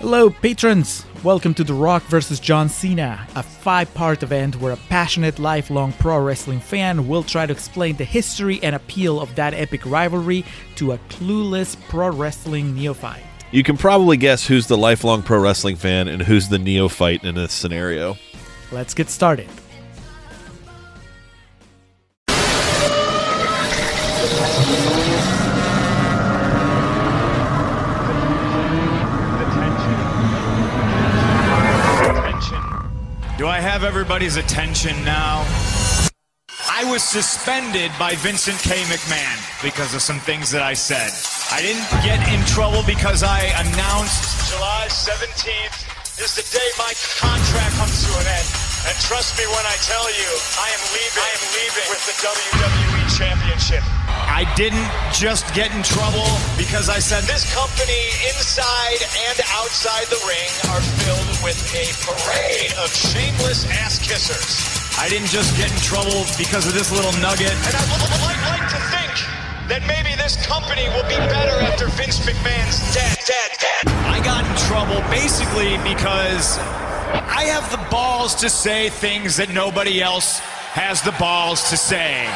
Hello, patrons! Welcome to The Rock vs. John Cena, a five part event where a passionate, lifelong pro wrestling fan will try to explain the history and appeal of that epic rivalry to a clueless pro wrestling neophyte. You can probably guess who's the lifelong pro wrestling fan and who's the neophyte in this scenario. Let's get started. Do I have everybody's attention now? I was suspended by Vincent K. McMahon because of some things that I said. I didn't get in trouble because I announced July 17th is the day my contract comes to an end. And trust me when I tell you, I am leaving. I am leaving with the WWE Championship. I didn't just get in trouble because I said this company inside and outside the ring are filled with a parade of shameless ass kissers. I didn't just get in trouble because of this little nugget. And I would like, like to think that maybe this company will be better after Vince McMahon's dead, dead, dead. I got in trouble basically because I have the balls to say things that nobody else has the balls to say.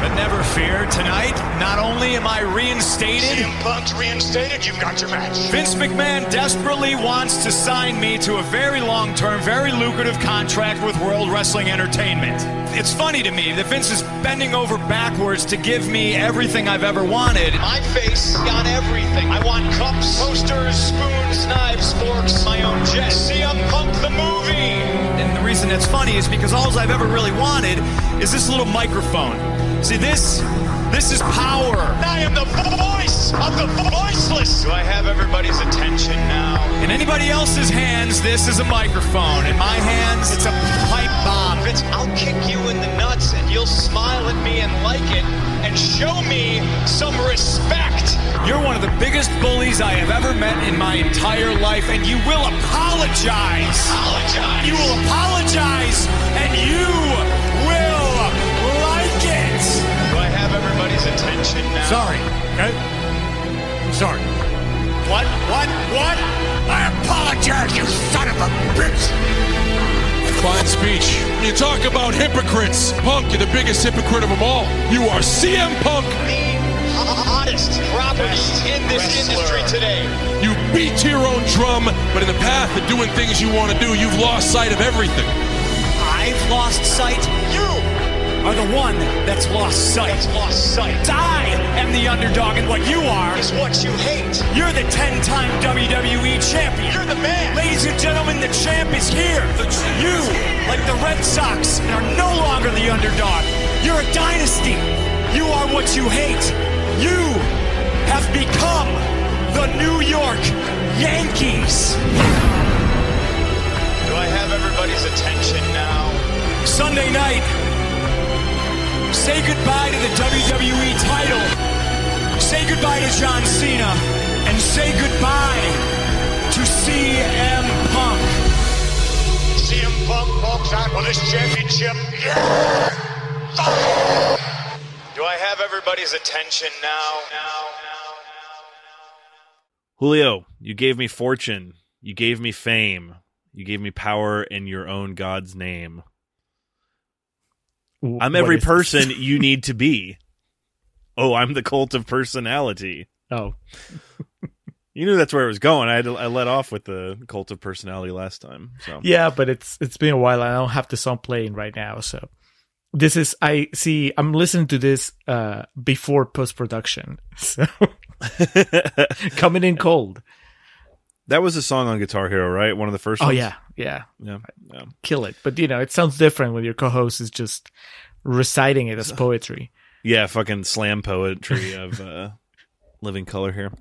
But never fear, tonight, not only am I reinstated, CM Punk's reinstated, you've got your match. Vince McMahon desperately wants to sign me to a very long term, very lucrative contract with World Wrestling Entertainment. It's funny to me that Vince is bending over backwards to give me everything I've ever wanted. My face on everything. I want cups, posters, spoons, knives, forks, my own jet. CM Punk the movie. And the reason it's funny is because all I've ever really wanted is this little microphone. See, this this is power. I am the voice of the voiceless. Do I have everybody's attention now? In anybody else's hands, this is a microphone. In my hands, it's a pipe bomb. Vince, I'll kick you in the nuts and you'll smile at me and like it and show me some respect. You're one of the biggest bullies I have ever met in my entire life, and you will apologize. Apologize. You will apologize, and you attention now? Sorry, okay? I'm sorry. What? What? What? I apologize, you son of a bitch! Fine speech. You talk about hypocrites, Punk, you're the biggest hypocrite of them all. You are CM Punk. The hottest property in this industry today. You beat to your own drum, but in the path of doing things you want to do, you've lost sight of everything. I've lost sight. You are the one that's lost sight. That's lost sight. I am the underdog, and what you are is what you hate. You're the 10-time WWE champion. You're the man. Ladies and gentlemen, the champ is here. you, like the Red Sox, are no longer the underdog. You're a dynasty. You are what you hate. You have become the New York Yankees. Do I have everybody's attention now? Sunday night, say goodbye to the WWE title. Say goodbye to John Cena. And say goodbye to CM Punk. CM Punk walks out with his championship. Do I have everybody's attention now? Julio, you gave me fortune. You gave me fame. You gave me power in your own God's name. I'm every person you need to be. Oh, I'm the cult of personality. Oh, You knew that's where it was going. I had to, I let off with the cult of personality last time. So yeah, but it's it's been a while. I don't have the song playing right now, so this is I see. I'm listening to this uh before post production, so coming in cold. that was a song on Guitar Hero, right? One of the first. Oh ones? yeah, yeah, yeah, yeah. kill it. But you know, it sounds different when your co-host is just reciting it as poetry. Yeah, fucking slam poetry of uh, Living Colour here.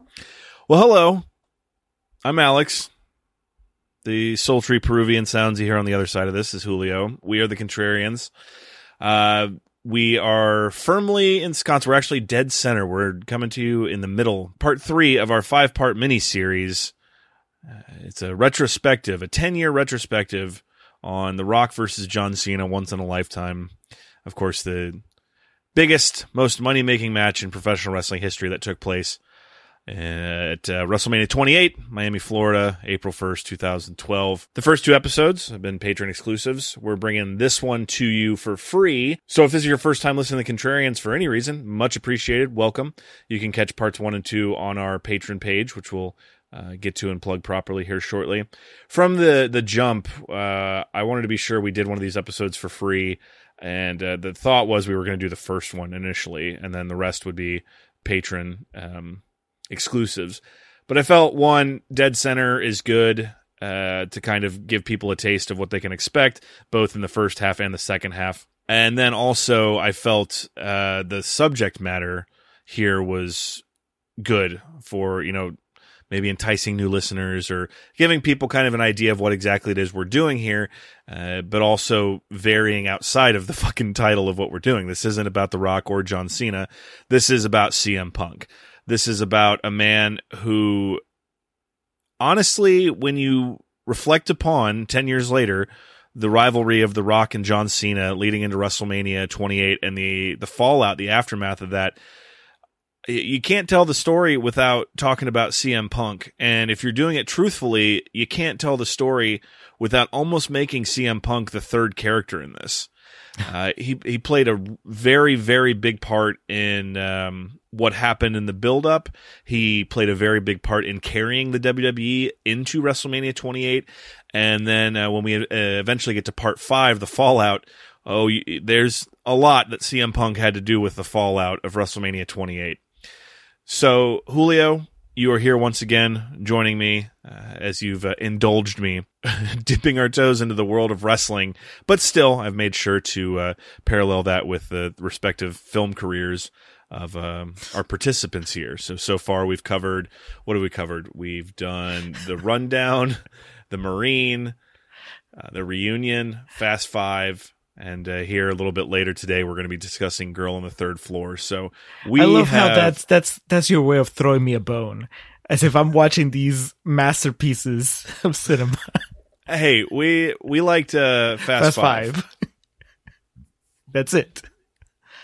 Well, hello. I'm Alex. The sultry Peruvian sounds you hear on the other side of this is Julio. We are the Contrarians. Uh, we are firmly ensconced. We're actually dead center. We're coming to you in the middle. Part three of our five part mini series. Uh, it's a retrospective, a 10 year retrospective on The Rock versus John Cena once in a lifetime. Of course, the biggest, most money making match in professional wrestling history that took place at uh, WrestleMania 28, Miami, Florida, April 1st, 2012. The first two episodes have been Patreon exclusives. We're bringing this one to you for free. So if this is your first time listening to Contrarians for any reason, much appreciated. Welcome. You can catch parts one and two on our Patreon page, which we'll uh, get to and plug properly here shortly. From the the jump, uh, I wanted to be sure we did one of these episodes for free, and uh, the thought was we were going to do the first one initially, and then the rest would be Patreon um, exclusives. But I felt one dead center is good uh, to kind of give people a taste of what they can expect, both in the first half and the second half. And then also, I felt uh, the subject matter here was good for you know maybe enticing new listeners or giving people kind of an idea of what exactly it is we're doing here, uh, but also varying outside of the fucking title of what we're doing. This isn't about The Rock or John Cena. This is about CM Punk. This is about a man who, honestly, when you reflect upon 10 years later, the rivalry of The Rock and John Cena leading into WrestleMania 28 and the, the fallout, the aftermath of that, you can't tell the story without talking about CM Punk. And if you're doing it truthfully, you can't tell the story without almost making CM Punk the third character in this. Uh, he he played a very very big part in um, what happened in the build up. He played a very big part in carrying the WWE into WrestleMania 28, and then uh, when we uh, eventually get to Part Five, the Fallout. Oh, there's a lot that CM Punk had to do with the fallout of WrestleMania 28. So, Julio, you are here once again, joining me uh, as you've uh, indulged me, dipping our toes into the world of wrestling. But still, I've made sure to uh, parallel that with the respective film careers of um, our participants here. So, so far, we've covered what have we covered? We've done the rundown, the Marine, uh, the reunion, Fast Five, and uh, here a little bit later today, we're going to be discussing "Girl on the Third Floor." So we I love have, how that's that's that's your way of throwing me a bone, as if I'm watching these masterpieces of cinema. Hey, we we liked uh, Fast, Fast Five. five. that's it.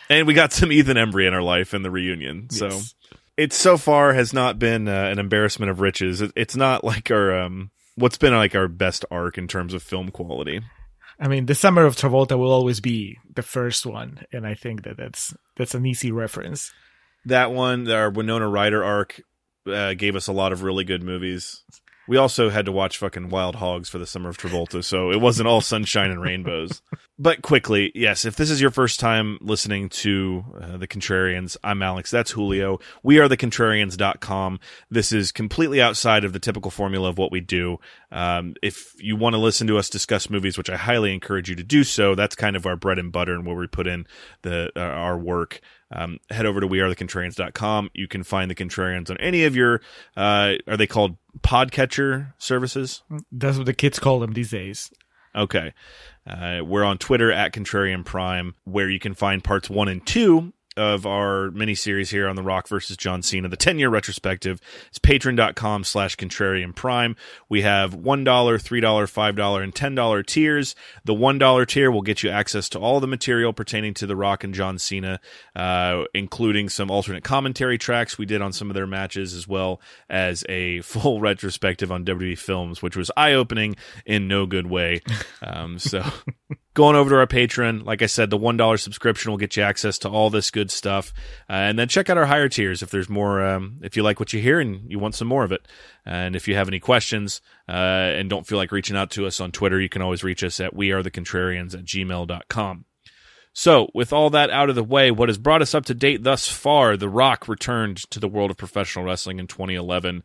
and we got some Ethan Embry in our life in the reunion. So it so far has not been uh, an embarrassment of riches. It, it's not like our um, what's been like our best arc in terms of film quality. I mean, the summer of Travolta will always be the first one, and I think that that's that's an easy reference. That one, our Winona Ryder arc, uh, gave us a lot of really good movies. We also had to watch fucking Wild Hogs for the summer of Travolta, so it wasn't all sunshine and rainbows. But quickly, yes, if this is your first time listening to uh, The Contrarians, I'm Alex. That's Julio. We are thecontrarians.com. This is completely outside of the typical formula of what we do. Um, if you want to listen to us discuss movies, which I highly encourage you to do so, that's kind of our bread and butter and where we put in the uh, our work. Um, head over to wearethecontrarians.com. You can find the Contrarians on any of your, uh, are they called podcatcher services? That's what the kids call them these days. Okay. Uh, we're on Twitter at Contrarian Prime, where you can find parts one and two of our mini series here on The Rock versus John Cena, the 10 year retrospective. It's patreon.com slash contrarian prime. We have $1, $3, $5, and $10 tiers. The $1 tier will get you access to all the material pertaining to The Rock and John Cena, uh, including some alternate commentary tracks we did on some of their matches, as well as a full retrospective on WWE films, which was eye opening in no good way. Um, so going over to our Patreon. Like I said, the $1 subscription will get you access to all this good stuff. Uh, and then check out our higher tiers if there's more, um, if you like what you hear and you want some more of it. And if you have any questions uh, and don't feel like reaching out to us on Twitter, you can always reach us at wearethecontrarians at gmail.com. So, with all that out of the way, what has brought us up to date thus far, The Rock returned to the world of professional wrestling in 2011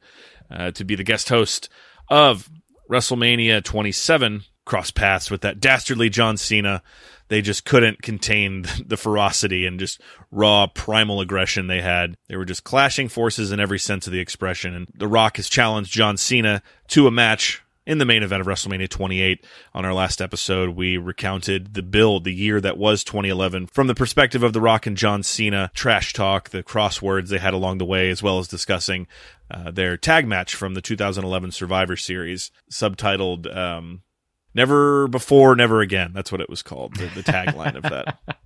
uh, to be the guest host of WrestleMania 27. Cross paths with that dastardly John Cena. They just couldn't contain the ferocity and just raw primal aggression they had. They were just clashing forces in every sense of the expression. And The Rock has challenged John Cena to a match in the main event of WrestleMania 28. On our last episode, we recounted the build, the year that was 2011, from the perspective of The Rock and John Cena, trash talk, the crosswords they had along the way, as well as discussing uh, their tag match from the 2011 Survivor Series, subtitled um, Never Before, Never Again. That's what it was called, the, the tagline of that.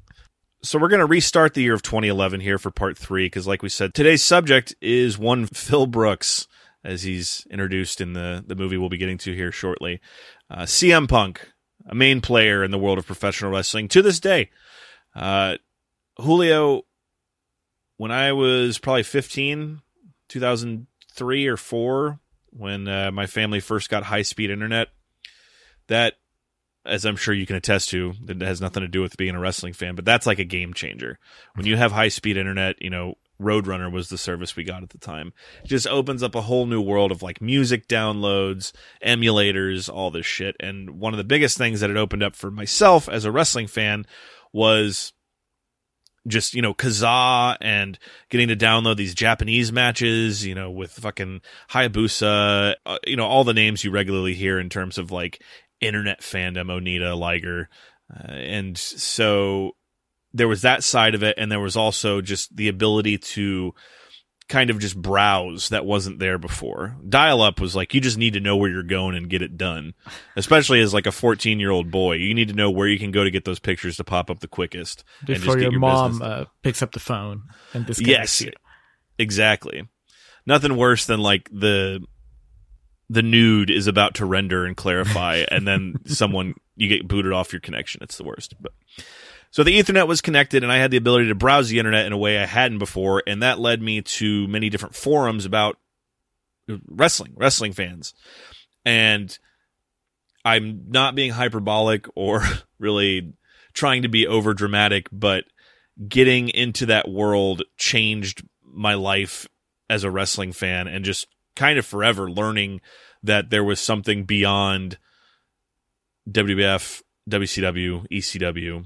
So we're going to restart the year of 2011 here for part three because, like we said, today's subject is one Phil Brooks, as he's introduced in the the movie we'll be getting to here shortly. Uh, CM Punk, a main player in the world of professional wrestling to this day. Uh, Julio, when I was probably 15, 2003 or four, when uh, my family first got high speed internet, that as I'm sure you can attest to, that has nothing to do with being a wrestling fan, but that's like a game changer. When you have high speed internet, you know, Roadrunner was the service we got at the time. It just opens up a whole new world of like music downloads, emulators, all this shit. And one of the biggest things that it opened up for myself as a wrestling fan was just you know Kazaa and getting to download these Japanese matches, you know, with fucking Hayabusa, uh, you know, all the names you regularly hear in terms of like internet fandom, Onita, Liger, uh, and so there was that side of it, and there was also just the ability to kind of just browse that wasn't there before. Dial up was like you just need to know where you're going and get it done. Especially as like a 14 year old boy, you need to know where you can go to get those pictures to pop up the quickest. Before your, your, mom uh, picks up the phone and disconnects yes, you. Exactly. Nothing worse than like the the nude is about to render and clarify, and then someone you get booted off your connection. It's the worst. But so the Ethernet was connected, and I had the ability to browse the internet in a way I hadn't before, and that led me to many different forums about wrestling, wrestling fans, and I'm not being hyperbolic or really trying to be over dramatic, but getting into that world changed my life as a wrestling fan and just kind of forever learning that there was something beyond WWF, WCW, ECW.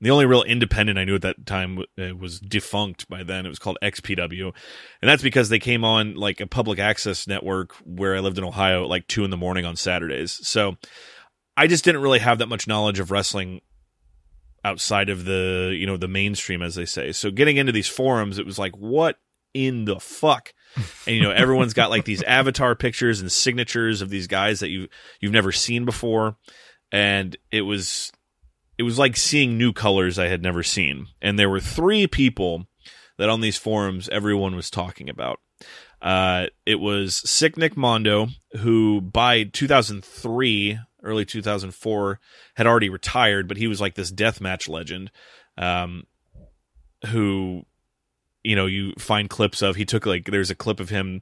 The only real independent I knew at that time uh, was defunct by then. It was called XPW. And that's because they came on like a public access network where I lived in Ohio at like two in the morning on Saturdays. So I just didn't really have that much knowledge of wrestling outside of the, you know, the mainstream, as they say. So getting into these forums, it was like, what in the fuck and you know everyone's got like these avatar pictures and signatures of these guys that you you've never seen before. And it was it was like seeing new colors I had never seen. And there were three people that on these forums everyone was talking about. Uh, it was Sick Nick Mondo who by 2003 early 2004 had already retired but he was like this deathmatch legend um, who you know you find clips of he took like there's a clip of him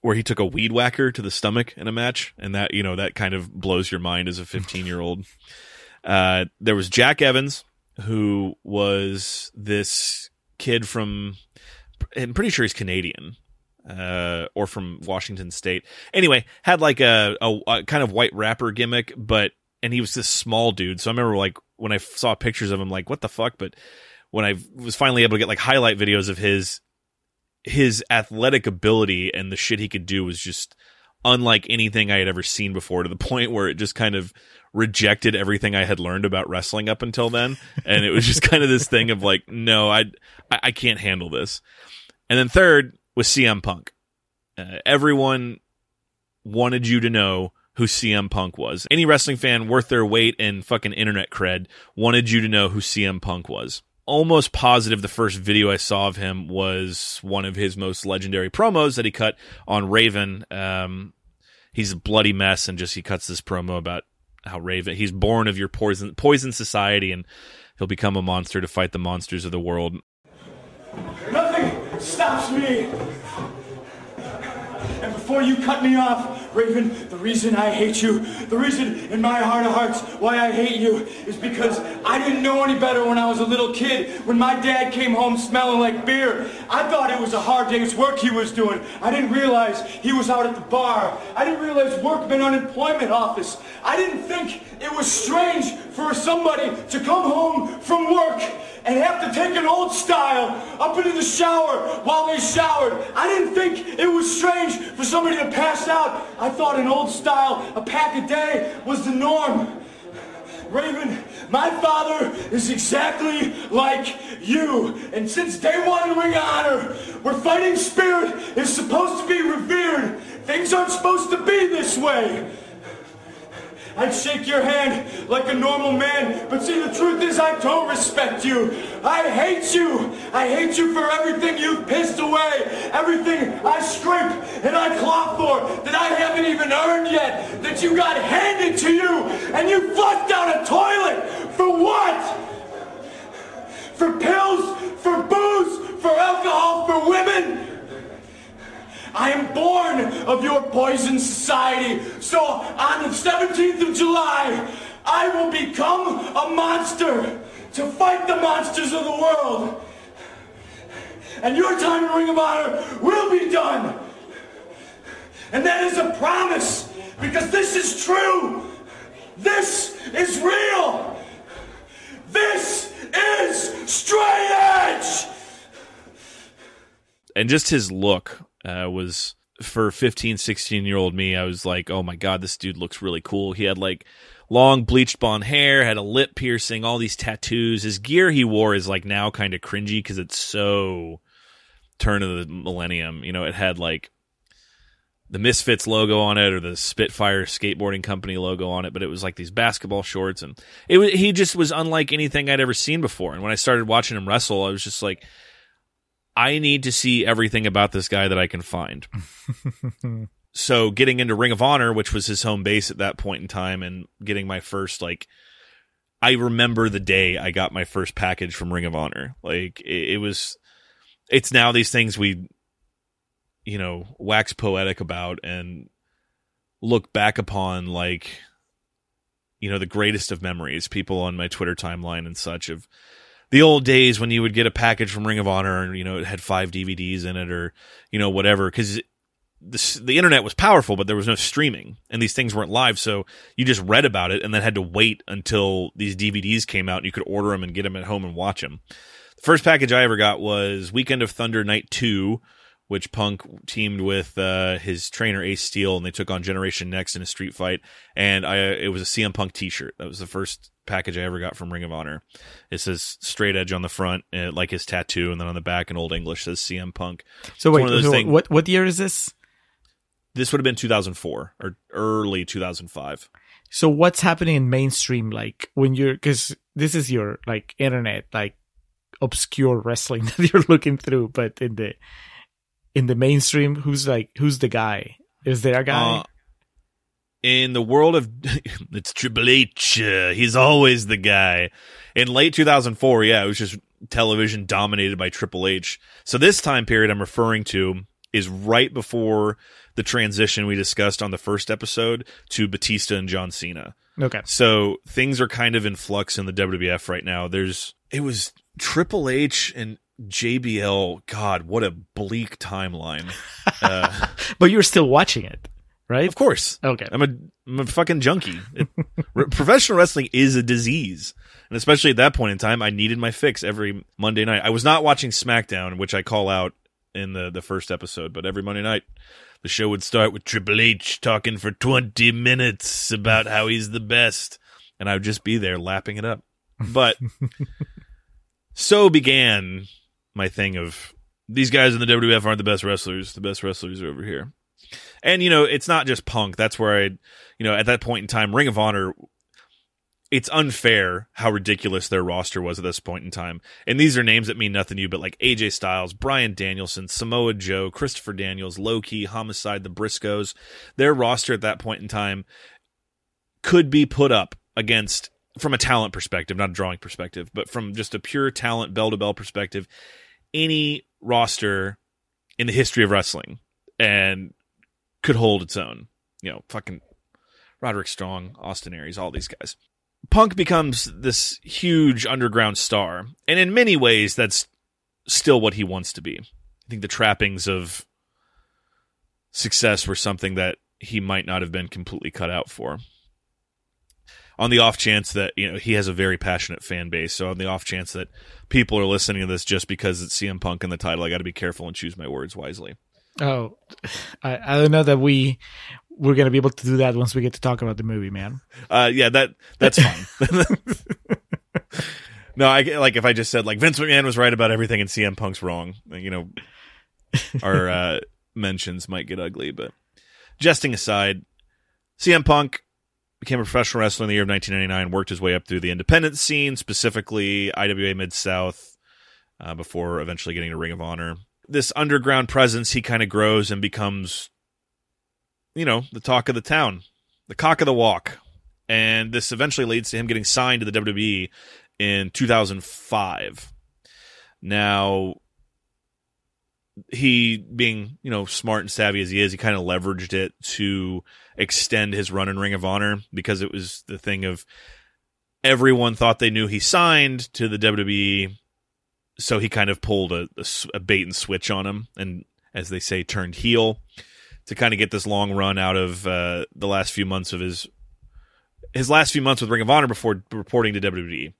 where he took a weed whacker to the stomach in a match and that you know that kind of blows your mind as a 15 year old uh, there was jack evans who was this kid from i'm pretty sure he's canadian uh, or from washington state. Anyway had like a, a, a kind of white rapper gimmick but and he was this small dude. So i remember like when i saw pictures of him like what the fuck? But when I was finally able to get like highlight videos of his his athletic ability and the shit he could do was just unlike anything I had ever seen before to the point where it just kind of rejected everything I had learned about wrestling up until then. And it was just kind of this thing of like, no, I, I can't handle this. And then third was CM Punk. Uh, everyone wanted you to know who CM Punk was. Any wrestling fan worth their weight in fucking internet cred wanted you to know who CM Punk was almost positive the first video I saw of him was one of his most legendary promos that he cut on Raven. Um, he's a bloody mess, and just he cuts this promo about how Raven he's born of your poison poison society, and he'll become a monster to fight the monsters of the world. Nothing stops me. And before you cut me off, Raven, the reason I hate you, the reason in my heart of hearts why I hate you is because I didn't know any better when I was a little kid. When my dad came home smelling like beer, I thought it was a hard day's work he was doing. I didn't realize he was out at the bar. I didn't realize work meant unemployment office. I didn't think it was strange for somebody to come home from work and have to take an old style up into the shower while they showered. I didn't think it was strange for somebody to pass out. I thought an old style, a pack a day, was the norm. Raven, my father is exactly like you. And since day one in Ring of Honor, where fighting spirit is supposed to be revered, things aren't supposed to be this way. I'd shake your hand like a normal man, but see, the truth is I don't respect you. I hate you. I hate you for everything you've pissed away, everything I scrape and I claw for that I haven't even earned yet, that you got handed to you, and you flushed down a toilet. For what? For pills? For booze? For alcohol? For women? I am born of your poison society. So on the 17th of July, I will become a monster to fight the monsters of the world. And your time in Ring of Honor will be done. And that is a promise because this is true. This is real. This is straight edge. and just his look uh, was for 15 16 year old me i was like oh my god this dude looks really cool. He had like long bleached blonde hair had a lip piercing all these tattoos. His gear he wore is like now kind of cringy because it's so turn of the millennium you know it had like the misfits logo on it or the spitfire skateboarding company logo on it but it was like these basketball shorts and it was, he just was unlike anything i'd ever seen before. And when i started watching him wrestle i was just like I need to see everything about this guy that I can find. so getting into Ring of Honor, which was his home base at that point in time, and getting my first like I remember the day I got my first package from Ring of Honor. Like it, it was it's now these things we you know, wax poetic about and look back upon like you know, the greatest of memories. People on my Twitter timeline and such of the old days when you would get a package from Ring of Honor and you know it had five DVDs in it or you know whatever because the the internet was powerful but there was no streaming and these things weren't live so you just read about it and then had to wait until these DVDs came out and you could order them and get them at home and watch them. The first package I ever got was Weekend of Thunder Night 2 which Punk teamed with uh, his trainer Ace Steel, and they took on Generation Next in a street fight. And I, it was a CM Punk T-shirt. That was the first package I ever got from Ring of Honor. It says straight edge on the front, uh, like his tattoo, and then on the back in Old English says CM Punk. So It's wait, one of those so things- what what year is this? This would have been 2004 or early 2005. So what's happening in mainstream like when you're because this is your like internet like obscure wrestling that you're looking through, but in the in the mainstream, who's like who's the guy? Is there a guy? Uh, in the world of it's Triple H, uh, he's always the guy. In late 2004, yeah, it was just television dominated by Triple H. So this time period I'm referring to is right before the transition we discussed on the first episode to Batista and John Cena. okay, So things are kind of in flux in the WWF right now. There's it was Triple H and JBL. God, what a bleak timeline. Uh, but you're still watching it, right? of course, Okay. I'm a I'm a fucking junkie. It- professional wrestling is a disease, and especially at that point in time, I needed my fix every Monday night. I was not watching SmackDown, which I call out in the the first episode, but every Monday night. The show would start with Triple H talking for 20 minutes about how he's the best, and I would just be there lapping it up. But so began my thing of these guys in the WWF aren't the best wrestlers. The best wrestlers are over here. And you know, it's not just Punk. That's where I, you know, at that point in time, Ring of Honor. It's unfair how ridiculous their roster was at this point in time. And these are names that mean nothing to you, but like AJ Styles, Bryan Danielson, Samoa Joe, Christopher Daniels, Low Ki, Homicide, the Briscoes. Their roster at that point in time could be put up against, from a talent perspective, not a drawing perspective, but from just a pure talent, bell to bell perspective, any roster in the history of wrestling. And could hold its own. You know, fucking Roderick Strong, Austin Aries, all these guys. Punk becomes this huge underground star, and in many ways, that's still what he wants to be. I think the trappings of success were something that he might not have been completely cut out for. On the off chance that you know he has a very passionate fan base, so on the off chance that people are listening to this just because it's CM Punk in the title, I got to be careful and choose my words wisely. Oh, I, I don't know that we we're gonna be able to do that once we get to talk about the movie, man. Uh, yeah, that that's fine. no, I like if I just said like Vince McMahon was right about everything and CM Punk's wrong. You know, our uh, mentions might get ugly, but jesting aside, CM Punk became a professional wrestler in the year of 1999, worked his way up through the independent scene, specifically IWA Mid South, uh, before eventually getting to Ring of Honor. This underground presence, he kind of grows and becomes, you know, the talk of the town, the cock of the walk. And this eventually leads to him getting signed to the WWE in 2005. Now, he being you know smart and savvy as he is he kind of leveraged it to extend his run in ring of honor because it was the thing of everyone thought they knew he signed to the wwe so he kind of pulled a, a, a bait and switch on him and as they say turned heel to kind of get this long run out of uh, the last few months of his his last few months with ring of honor before reporting to wwe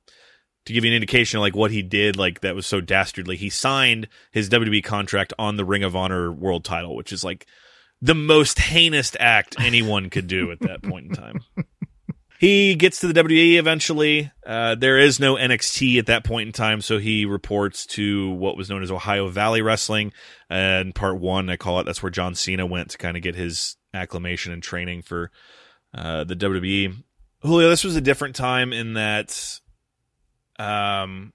to give you an indication of like what he did, like that was so dastardly. He signed his WWE contract on the Ring of Honor World Title, which is like the most heinous act anyone could do at that point in time. He gets to the WWE eventually. Uh, there is no NXT at that point in time, so he reports to what was known as Ohio Valley Wrestling. And part one, I call it, that's where John Cena went to kind of get his acclimation and training for uh, the WWE. Julio, this was a different time in that um,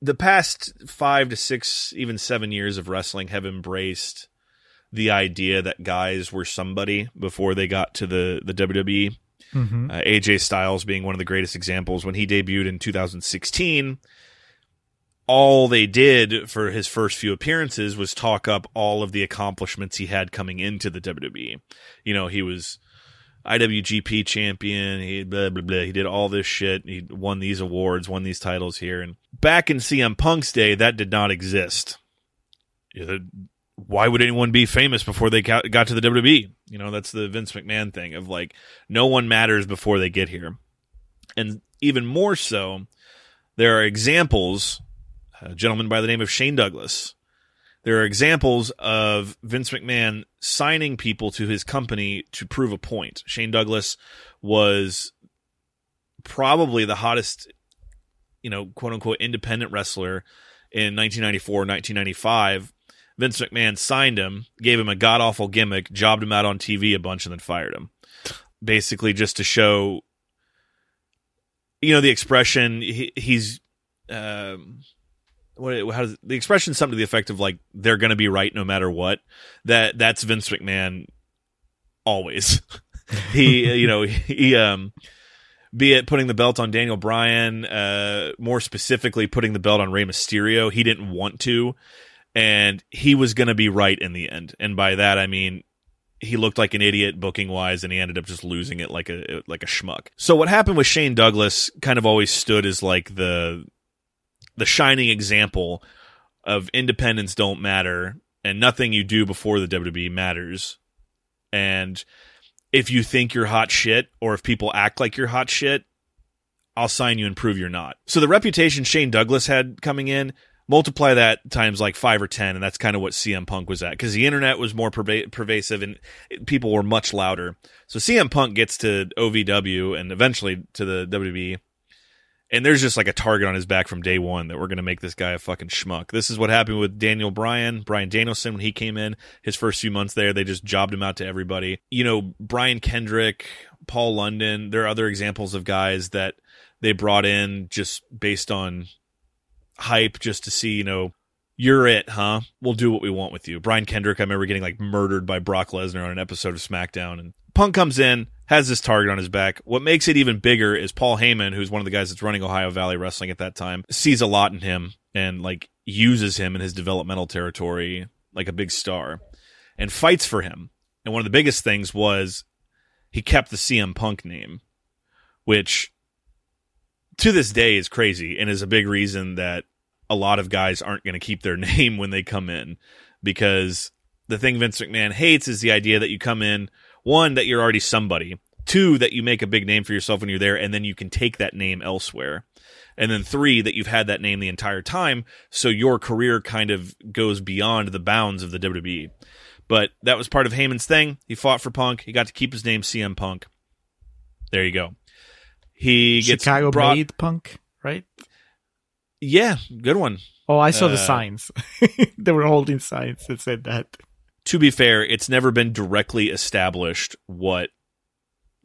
the past five to six, even seven years of wrestling have embraced the idea that guys were somebody before they got to the the WWE. Mm-hmm. Uh, AJ Styles being one of the greatest examples when he debuted in 2016. All they did for his first few appearances was talk up all of the accomplishments he had coming into the WWE. You know, he was IWGP champion. He blah blah blah. He did all this shit. He won these awards, won these titles here. And back in CM Punk's day, that did not exist. Why would anyone be famous before they got, to the WWE? You know, that's the Vince McMahon thing of like no one matters before they get here. And even more so, there are examples. A gentleman by the name of Shane Douglas there are examples of Vince McMahon signing people to his company to prove a point. Shane Douglas was probably the hottest, you know, quote unquote independent wrestler in 1994, 1995. Vince McMahon signed him, gave him a god awful gimmick, jobbed him out on TV a bunch, and then fired him. Basically, just to show, you know, the expression he, he's. Um, what how does the expression something to the effect of like they're going to be right no matter what that that's Vince McMahon always he you know he um be it putting the belt on Daniel Bryan uh more specifically putting the belt on Rey Mysterio he didn't want to and he was going to be right in the end and by that I mean he looked like an idiot booking wise and he ended up just losing it like a like a schmuck. So what happened with Shane Douglas kind of always stood as like the the shining example of independence don't matter and nothing you do before the WWE matters. And if you think you're hot shit or if people act like you're hot shit, I'll sign you and prove you're not. So the reputation Shane Douglas had coming in, multiply that times like five or 10, and that's kind of what CM Punk was at because the internet was more perva- pervasive and people were much louder. So CM Punk gets to OVW and eventually to the WWE and there's just like a target on his back from day one that we're going to make this guy a fucking schmuck. This is what happened with Daniel Bryan, Brian Danielson when he came in. His first few months there, they just jobbed him out to everybody. You know, Brian Kendrick, Paul London. There are other examples of guys that they brought in just based on hype, just to see, you know, you're it, huh? We'll do what we want with you. Brian Kendrick, I remember getting like murdered by Brock Lesnar on an episode of SmackDown, and Punk comes in, has this target on his back. What makes it even bigger is Paul Heyman, who's one of the guys that's running Ohio Valley Wrestling at that time, sees a lot in him and like uses him in his developmental territory like a big star and fights for him. And one of the biggest things was he kept the CM Punk name, which to this day is crazy and is a big reason that a lot of guys aren't going to keep their name when they come in. Because the thing Vince McMahon hates is the idea that you come in one that you're already somebody two that you make a big name for yourself when you're there and then you can take that name elsewhere. And then three that you've had that name the entire time so your career kind of goes beyond the bounds of the WWE but that was part of Heyman's thing. He fought for Punk. He got to keep his name CM Punk. There you go. He gets Chicago brought, made Punk yeah good one oh I saw Uh, the signs they were holding signs that said that to be fair, it's never been directly established what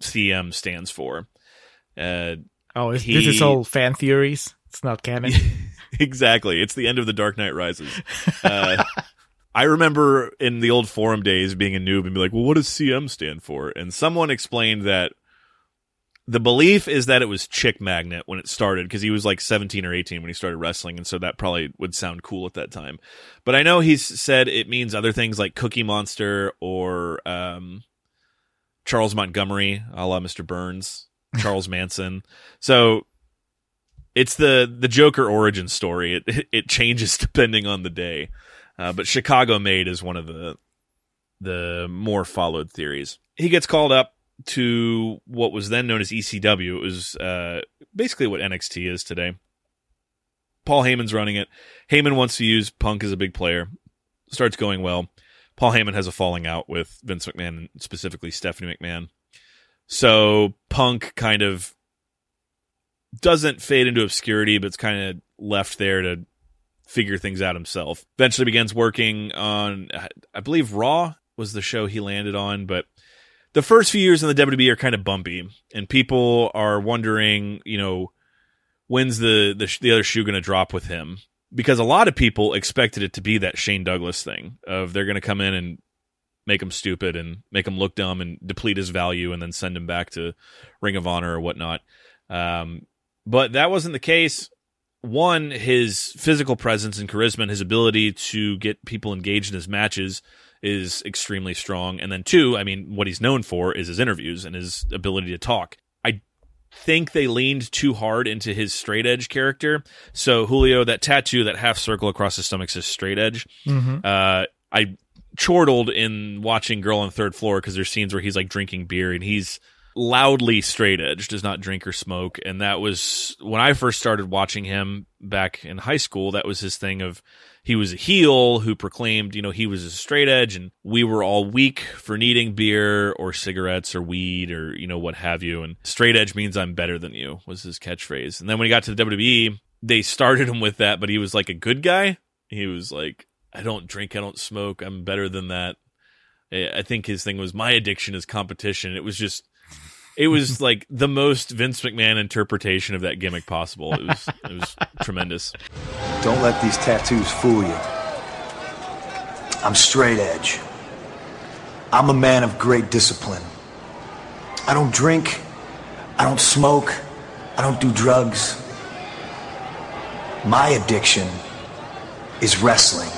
CM stands for. Uh, Oh, is, He- this is all fan theories. It's not canon. exactly. It's the end of the Dark Knight Rises. Uh, I remember in the old forum days being a noob and be like, well, what does CM stand for? And someone explained that the belief is that it was Chick Magnet when it started because he was like 17 or 18 when he started wrestling. And so that probably would sound cool at that time. But I know he's said it means other things like Cookie Monster or um, Charles Montgomery, a la Mr. Burns, Charles Manson. So it's the the Joker origin story. It it changes depending on the day, uh, but Chicago made is one of the the more followed theories. He gets called up to what was then known as ECW. It was uh, basically what NXT is today. Paul Heyman's running it. Heyman wants to use Punk as a big player. Starts going well. Paul Heyman has a falling out with Vince McMahon, specifically Stephanie McMahon. So Punk kind of doesn't fade into obscurity, but it's kind of left there to figure things out himself. Eventually begins working on, I believe Raw was the show he landed on, but the first few years in the WWE are kind of bumpy, and people are wondering, you know, when's the the, the other shoe going to drop with him? Because a lot of people expected it to be that Shane Douglas thing of they're going to come in and make him stupid and make him look dumb and deplete his value and then send him back to Ring of Honor or whatnot. Um, but that wasn't the case. One, his physical presence and charisma and his ability to get people engaged in his matches is extremely strong. And then two, I mean, what he's known for is his interviews and his ability to talk. I think they leaned too hard into his straight edge character. So Julio, that tattoo, that half circle across his stomach says straight edge. Mhm. Uh, I chortled in watching Girl on the Third Floor because there's scenes where he's like drinking beer and he's loudly straight edge, does not drink or smoke. And that was when I first started watching him back in high school. That was his thing of he was a heel who proclaimed, you know, he was a straight edge and we were all weak for needing beer or cigarettes or weed or, you know, what have you. And straight edge means I'm better than you was his catchphrase. And then when he got to the WWE, they started him with that, but he was like a good guy. He was like, I don't drink, I don't smoke, I'm better than that. I think his thing was my addiction is competition. It was just it was like the most Vince McMahon interpretation of that gimmick possible. It was it was tremendous. Don't let these tattoos fool you. I'm straight edge. I'm a man of great discipline. I don't drink. I don't smoke. I don't do drugs. My addiction is wrestling.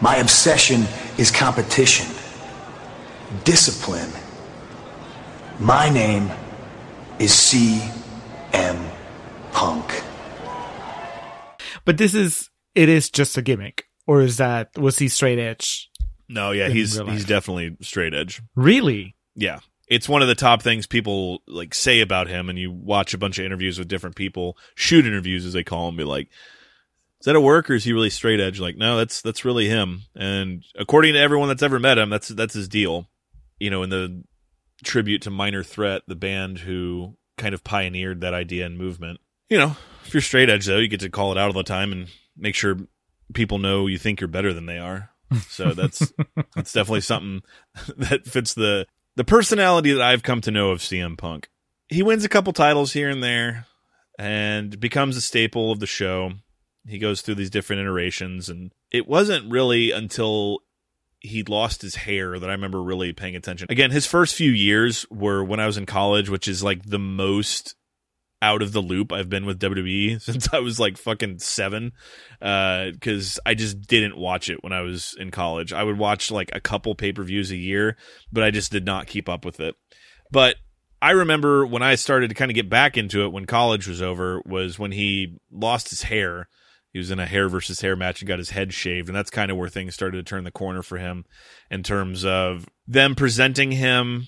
My obsession is competition. Discipline. My name is C.M. Punk. But this is it is just a gimmick, or is that was he straight edge? No, yeah, he's he's definitely straight edge. Really? Yeah. It's one of the top things people like say about him and you watch a bunch of interviews with different people, shoot interviews as they call them, be like, is that a work or is he really straight edge? Like, no, that's that's really him. And according to everyone that's ever met him, that's that's his deal. You know, in the tribute to Minor Threat, the band who kind of pioneered that idea and movement. You know, if you're straight edge though, you get to call it out all the time and make sure people know you think you're better than they are. So that's that's definitely something that fits the the personality that I've come to know of CM Punk. He wins a couple titles here and there and becomes a staple of the show. He goes through these different iterations and it wasn't really until he lost his hair that I remember really paying attention. Again, his first few years were when I was in college, which is like the most out of the loop I've been with WWE since I was like fucking seven. Uh, cause I just didn't watch it when I was in college. I would watch like a couple pay per views a year, but I just did not keep up with it. But I remember when I started to kind of get back into it when college was over was when he lost his hair. He was in a hair versus hair match and got his head shaved. And that's kind of where things started to turn the corner for him in terms of them presenting him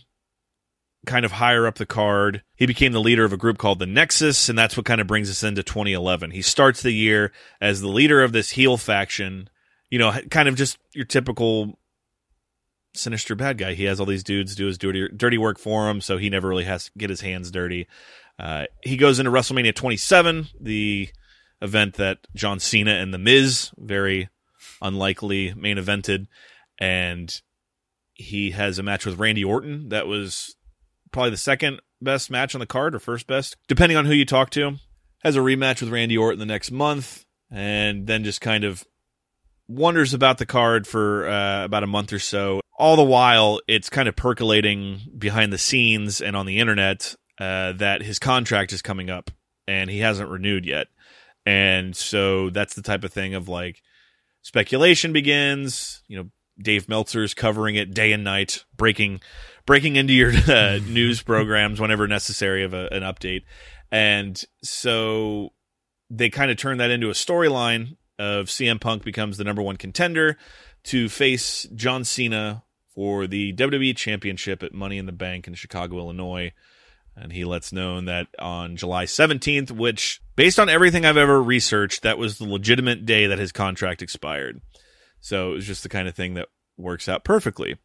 kind of higher up the card. He became the leader of a group called the Nexus, and that's what kind of brings us into 2011. He starts the year as the leader of this heel faction, you know, kind of just your typical sinister bad guy. He has all these dudes do his dirty, dirty work for him, so he never really has to get his hands dirty. Uh, he goes into WrestleMania 27, the event that John Cena and The Miz very unlikely main evented, and he has a match with Randy Orton that was probably the second best match on the card or first best, depending on who you talk to. Has a rematch with Randy Orton the next month, and then just kind of wonders about the card for uh, about a month or so. All the while, it's kind of percolating behind the scenes and on the internet uh, that his contract is coming up and he hasn't renewed yet. And so that's the type of thing of like speculation begins. You know, Dave Meltzer's covering it day and night, breaking breaking into your uh, news programs whenever necessary of a, an update. And so they kind of turn that into a storyline of CM Punk becomes the number one contender to face John Cena for the WWE Championship at Money in the Bank in Chicago, Illinois. And he lets known that on July 17th, which, based on everything I've ever researched, that was the legitimate day that his contract expired. So it was just the kind of thing that works out perfectly.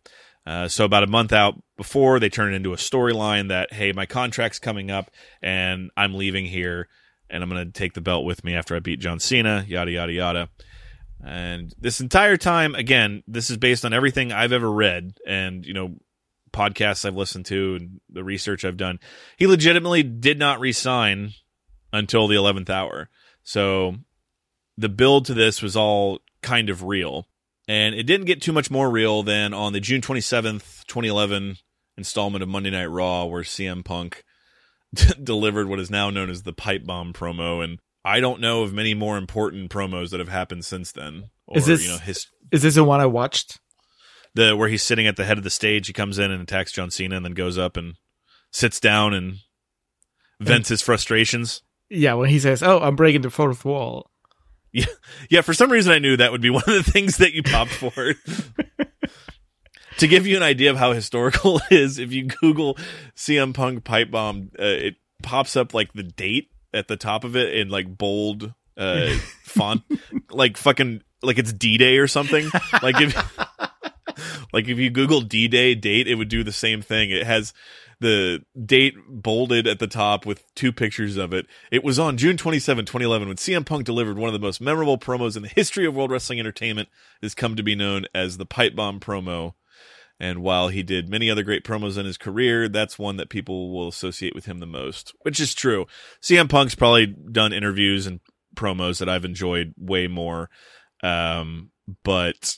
Uh, so about a month out before, they turn it into a storyline that, hey, my contract's coming up and I'm leaving here and I'm going to take the belt with me after I beat John Cena, yada, yada, yada. And this entire time, again, this is based on everything I've ever read and, you know, podcasts I've listened to and the research I've done. He legitimately did not resign until the 11th hour. So the build to this was all kind of real. And it didn't get too much more real than on the June 27th, 2011 installment of Monday Night Raw, where CM Punk delivered what is now known as the pipe bomb promo. And I don't know of many more important promos that have happened since then. Or, is this you know, his, is this the one I watched? The where he's sitting at the head of the stage, he comes in and attacks John Cena, and then goes up and sits down and vents his frustrations. Yeah, when he says, "Oh, I'm breaking the fourth wall." Yeah, yeah. For some reason, I knew that would be one of the things that you popped for. to give you an idea of how historical it is, if you Google CM Punk pipe bomb, uh, it pops up like the date at the top of it in like bold uh, font, like fucking like it's D Day or something. Like if like if you Google D Day date, it would do the same thing. It has the date bolded at the top with two pictures of it. It was on June 27, 2011, when CM Punk delivered one of the most memorable promos in the history of World Wrestling Entertainment. It has come to be known as the Pipe Bomb promo. And while he did many other great promos in his career, that's one that people will associate with him the most, which is true. CM Punk's probably done interviews and promos that I've enjoyed way more. Um, but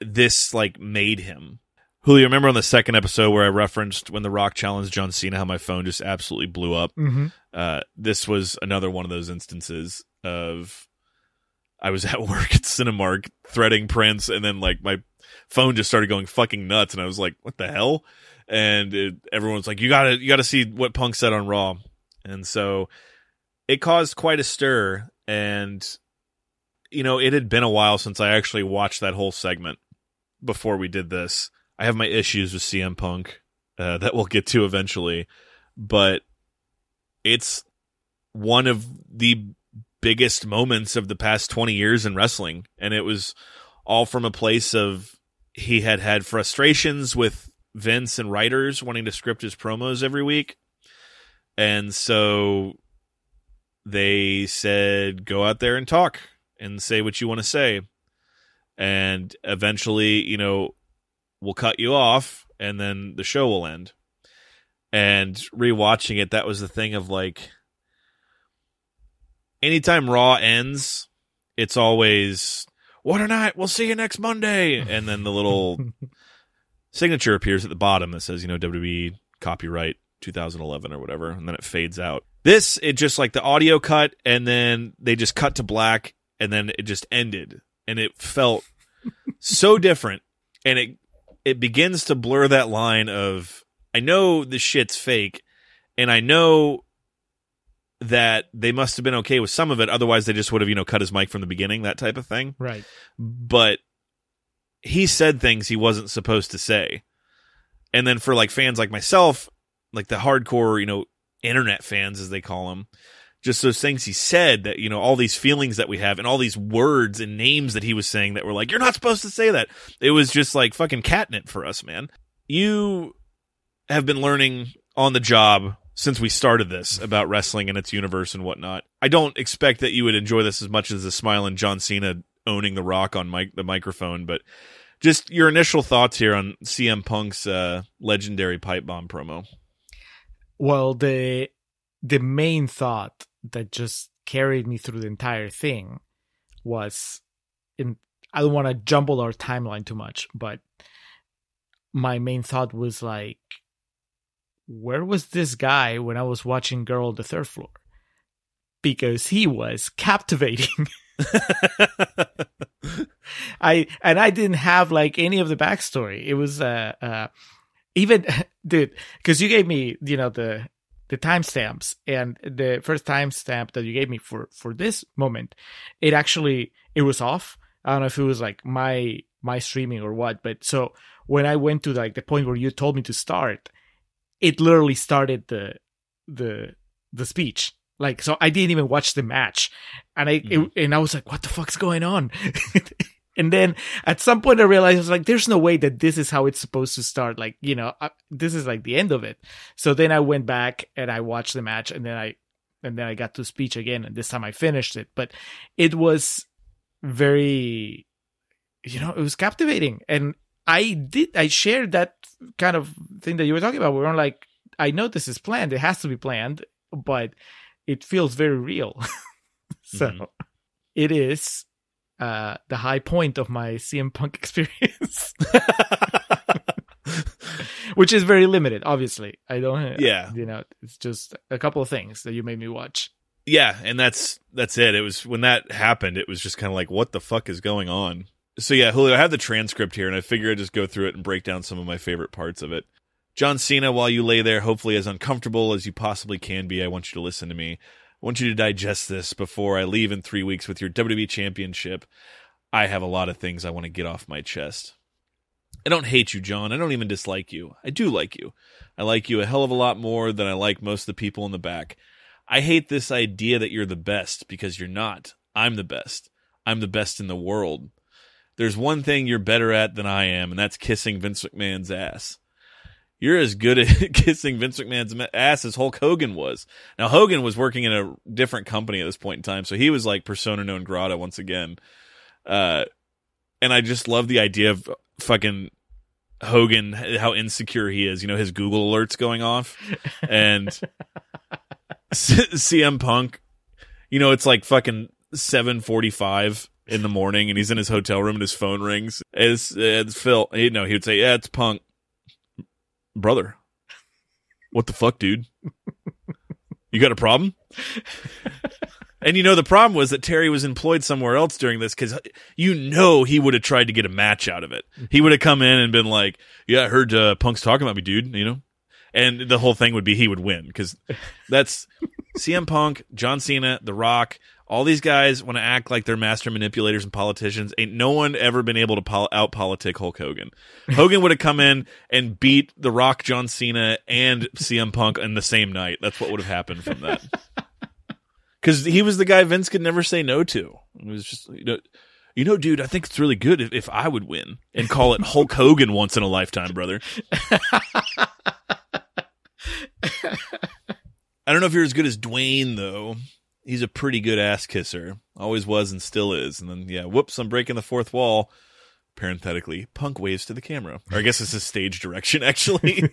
this like made him. Julio, remember on the second episode where I referenced when The Rock challenged John Cena how my phone just absolutely blew up? Mm-hmm. Uh, this was another one of those instances of I was at work at Cinemark threading prints, and then like my phone just started going fucking nuts, and I was like, "What the hell?" And it, everyone's like, "You gotta, you gotta see what Punk said on Raw," and so it caused quite a stir. And you know, it had been a while since I actually watched that whole segment before we did this. I have my issues with CM Punk uh, that we'll get to eventually, but it's one of the biggest moments of the past 20 years in wrestling. And it was all from a place of he had had frustrations with Vince and writers wanting to script his promos every week. And so they said, go out there and talk and say what you want to say. And eventually, you know, we'll cut you off and then the show will end. And rewatching it, that was the thing of like, anytime Raw ends, it's always what a night. We'll see you next Monday, and then the little signature appears at the bottom that says, you know, WWE copyright 2011 or whatever, and then it fades out. This, it just like the audio cut, and then they just cut to black, and then it just ended, and it felt so different, and it it begins to blur that line of I know the shit's fake, and I know that they must have been okay with some of it. Otherwise, they just would have, you know, cut his mic from the beginning, that type of thing. Right. But he said things he wasn't supposed to say. And then for like fans like myself, like the hardcore, you know, internet fans, as they call them, just those things he said that, you know, all these feelings that we have and all these words and names that he was saying that were like, you're not supposed to say that. It was just like fucking catnip for us, man. You have been learning on the job since we started this about wrestling and its universe and whatnot. I don't expect that you would enjoy this as much as the smiling John Cena owning the rock on mic- the microphone, but Just your initial thoughts here on CM Punk's uh, legendary pipe bomb promo. Well, the the main thought that just carried me through the entire thing was in I don't want to jumble our timeline too much, but my main thought was like where was this guy when I was watching Girl on the Third Floor? Because he was captivating. I and I didn't have like any of the backstory. It was uh uh even dude because you gave me you know the the timestamps and the first timestamp that you gave me for for this moment it actually it was off. I don't know if it was like my my streaming or what but so when i went to like the point where you told me to start it literally started the the the speech. Like so i didn't even watch the match. And i mm-hmm. it, and i was like what the fuck's going on and then at some point I realized I was like, there's no way that this is how it's supposed to start. Like, you know, I, this is like the end of it. So then I went back and I watched the match and then I, and then I got to speech again. And this time I finished it, but it was very, you know, it was captivating. And I did, I shared that kind of thing that you were talking about. We are like, I know this is planned. It has to be planned, but it feels very real. so mm-hmm. it is uh, the high point of my CM Punk experience. Which is very limited, obviously. I don't Yeah. You know, it's just a couple of things that you made me watch. Yeah, and that's that's it. It was when that happened, it was just kind of like, what the fuck is going on? So yeah, Julio, I have the transcript here, and I figure I'd just go through it and break down some of my favorite parts of it. John Cena, while you lay there, hopefully as uncomfortable as you possibly can be, I want you to listen to me. I want you to digest this before I leave in three weeks with your WWE Championship. I have a lot of things I want to get off my chest. I don't hate you, John. I don't even dislike you. I do like you. I like you a hell of a lot more than I like most of the people in the back. I hate this idea that you're the best because you're not. I'm the best. I'm the best in the world. There's one thing you're better at than I am, and that's kissing Vince McMahon's ass you're as good at kissing Vince McMahon's ass as Hulk Hogan was. Now Hogan was working in a different company at this point in time, so he was like persona non grata once again. Uh, and I just love the idea of fucking Hogan, how insecure he is. You know, his Google alerts going off, and C- CM Punk. You know, it's like fucking seven forty five in the morning, and he's in his hotel room, and his phone rings. It's, it's Phil. You know, he would say, "Yeah, it's Punk." Brother, what the fuck, dude? You got a problem? and you know the problem was that Terry was employed somewhere else during this because you know he would have tried to get a match out of it. He would have come in and been like, "Yeah, I heard uh, Punk's talking about me, dude." You know, and the whole thing would be he would win because that's CM Punk, John Cena, The Rock, all these guys want to act like they're master manipulators and politicians. Ain't no one ever been able to pol- out politic Hulk Hogan. Hogan would have come in and beat The Rock, John Cena, and CM Punk in the same night. That's what would have happened from that. Because he was the guy Vince could never say no to. It was just you know, you know, dude. I think it's really good if, if I would win and call it Hulk Hogan once in a lifetime, brother. I don't know if you're as good as Dwayne though he's a pretty good ass kisser. Always was and still is. And then yeah, whoops, I'm breaking the fourth wall. Parenthetically, Punk waves to the camera. Or I guess it's a stage direction actually.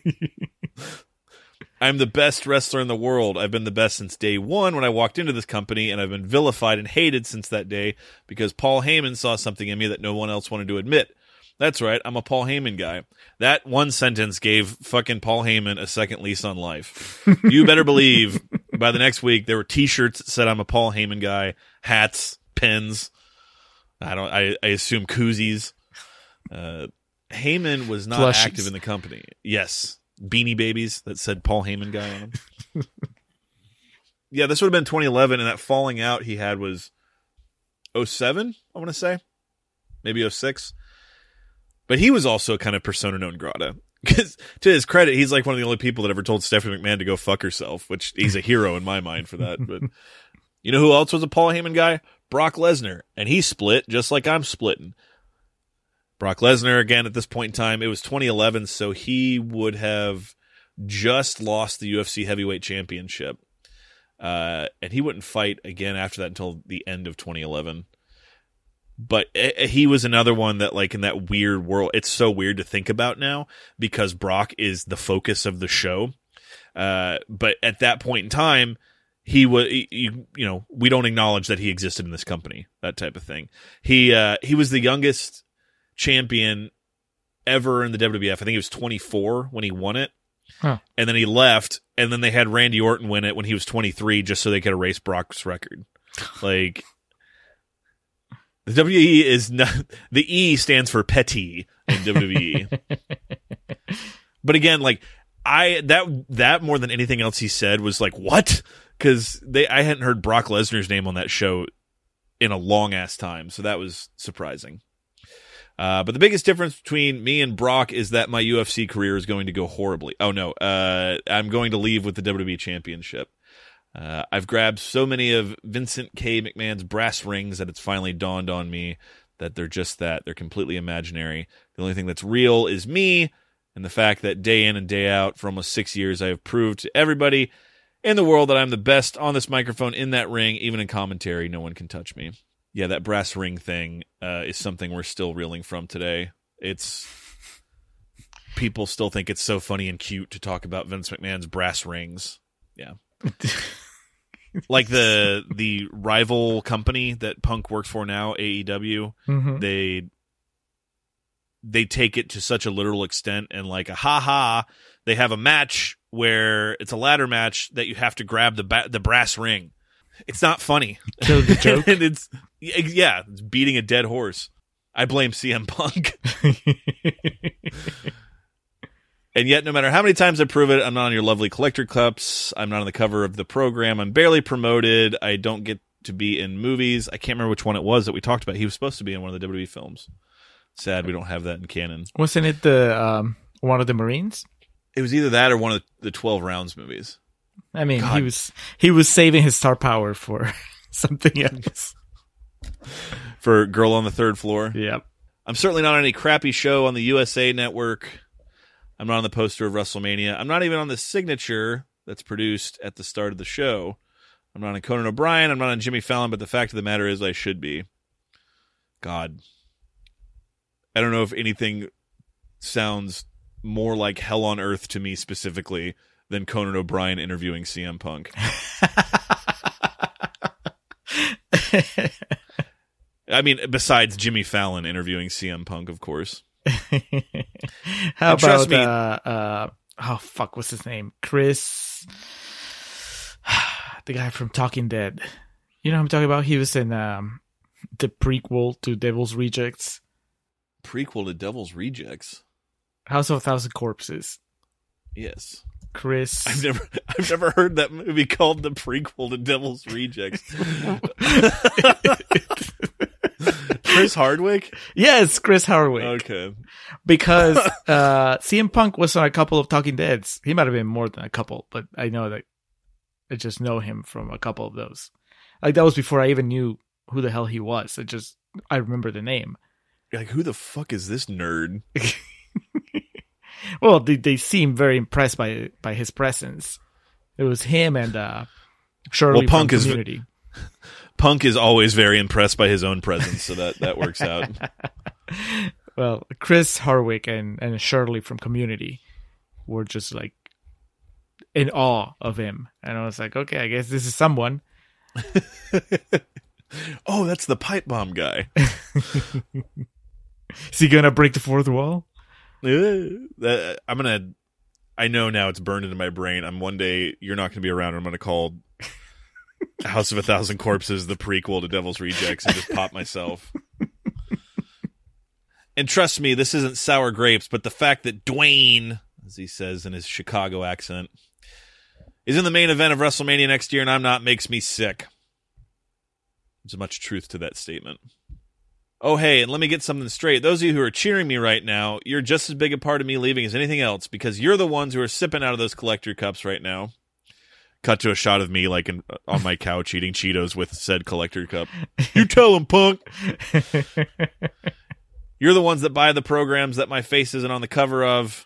I'm the best wrestler in the world. I've been the best since day one when I walked into this company, and I've been vilified and hated since that day because Paul Heyman saw something in me that no one else wanted to admit. That's right, I'm a Paul Heyman guy. That one sentence gave fucking Paul Heyman a second lease on life. you better believe by the next week there were T-shirts that said I'm a Paul Heyman guy, hats, pens. I don't. I, I assume koozies. Uh, Heyman was not Plushies. active in the company. Yes, beanie babies that said Paul Heyman guy on them. yeah, this would have been 2011, and that falling out he had was 07, I want to say, maybe 06. But he was also kind of persona non grata. Because to his credit, he's like one of the only people that ever told Stephanie McMahon to go fuck herself, which he's a hero in my mind for that. But you know who else was a Paul Heyman guy? Brock Lesnar, and he split just like I'm splitting. Brock Lesnar again at this point in time. It was 2011, so he would have just lost the UFC Heavyweight Championship, uh, and he wouldn't fight again after that until the end of 2011. But eh, he was another one that like in that weird world it's so weird to think about now because brock is the focus of the show. Uh, but at that point in time he was you, you know we don't acknowledge that he existed in this company that type of thing. He uh he was the youngest champion ever in the WWF I think he was 24 when he won it. Huh. and then he left and then they had Randy Orton win it when he was 23 just so they could erase Brock's record. Like the WWE is not the E stands for petty in WWE but again like I that that more than anything else he said was like what because they I hadn't heard Brock Lesnar's name on that show in a long ass time, so that was surprising. Uh, but the biggest difference between me and Brock is that my UFC career is going to go horribly. Oh no, uh, I'm going to leave with the WWE Championship. Uh, I've grabbed so many of Vincent K. McMahon's brass rings that it's finally dawned on me that they're just that. They're completely imaginary. The only thing that's real is me and the fact that day in and day out for almost six years, I have proved to everybody in the world that I'm the best on this microphone in that ring, even in commentary. No one can touch me. Yeah, that brass ring thing uh, is something we're still reeling from today. It's people still think it's so funny and cute to talk about Vince McMahon's brass rings. Yeah. like the the rival company that Punk works for now, AEW, Mhm. they they take it to such a literal extent and like a ha ha they have a match where it's a ladder match that you have to grab the ba- the brass ring it's not funny Kill the joke. and it's yeah it's beating a dead horse i blame cm punk and yet no matter how many times i prove it i'm not on your lovely collector cups i'm not on the cover of the program i'm barely promoted i don't get to be in movies i can't remember which one it was that we talked about he was supposed to be in one of the wwe films sad we don't have that in canon Wasn't it the um, one of the Marines? it was either that or one of the 12 rounds movies I mean, God. he was he was saving his star power for something else. for girl on the third floor yep. I'm certainly not on any crappy show on the USA network. I'm not on the poster of WrestleMania. I'm not even on the signature that's produced at the start of the show. I'm not on Conan O'Brien. I'm not on Jimmy Fallon, but the fact of the matter is I should be. God. I don't know if anything sounds more like hell on earth to me specifically than Conan O'Brien interviewing CM Punk. I mean, besides Jimmy Fallon interviewing CM Punk, of course. How And about me- uh, uh oh fuck, what's his name? Chris, the guy from Talking Dead. You know I'm talking about? He was in um the prequel to Devil's Rejects, Prequel to Devil's Rejects. House of a Thousand Corpses. Yes. Chris. I've never I've never heard that movie called the prequel to Devil's Rejects. Chris Hardwick? yes, Chris Hardwick. Okay. because uh, CM Punk was on a couple of Talking Deads. He might have been more than a couple, but I know that I just know him from a couple of those. Like that was before I even knew who the hell he was. I just I remember the name. You're like, who the fuck is this nerd? Well, they they seem very impressed by by his presence. It was him and uh, Shirley Well, Punk is- Community. Punk is always very impressed by his own presence, so that, that works out. well, Chris Hardwick and and Shirley from Community were just like in awe of him, and I was like, okay, I guess this is someone. Oh, that's the pipe bomb guy. Is he gonna break the fourth wall? Uh, I'm gonna. I know now it's burned into my brain. I'm one day you're not gonna be around. and I'm gonna call House of a Thousand Corpses the prequel to Devil's Rejects and just pop myself. and trust me, this isn't sour grapes, but the fact that Dwayne, as he says in his Chicago accent, is in the main event of WrestleMania next year and I'm not makes me sick. There's much truth to that statement. Oh, hey, and let me get something straight. Those of you who are cheering me right now, you're just as big a part of me leaving as anything else because you're the ones who are sipping out of those collector cups right now. Cut to a shot of me, like in, on my couch eating Cheetos with said collector cup. You tell him, punk. You're the ones that buy the programs that my face isn't on the cover of.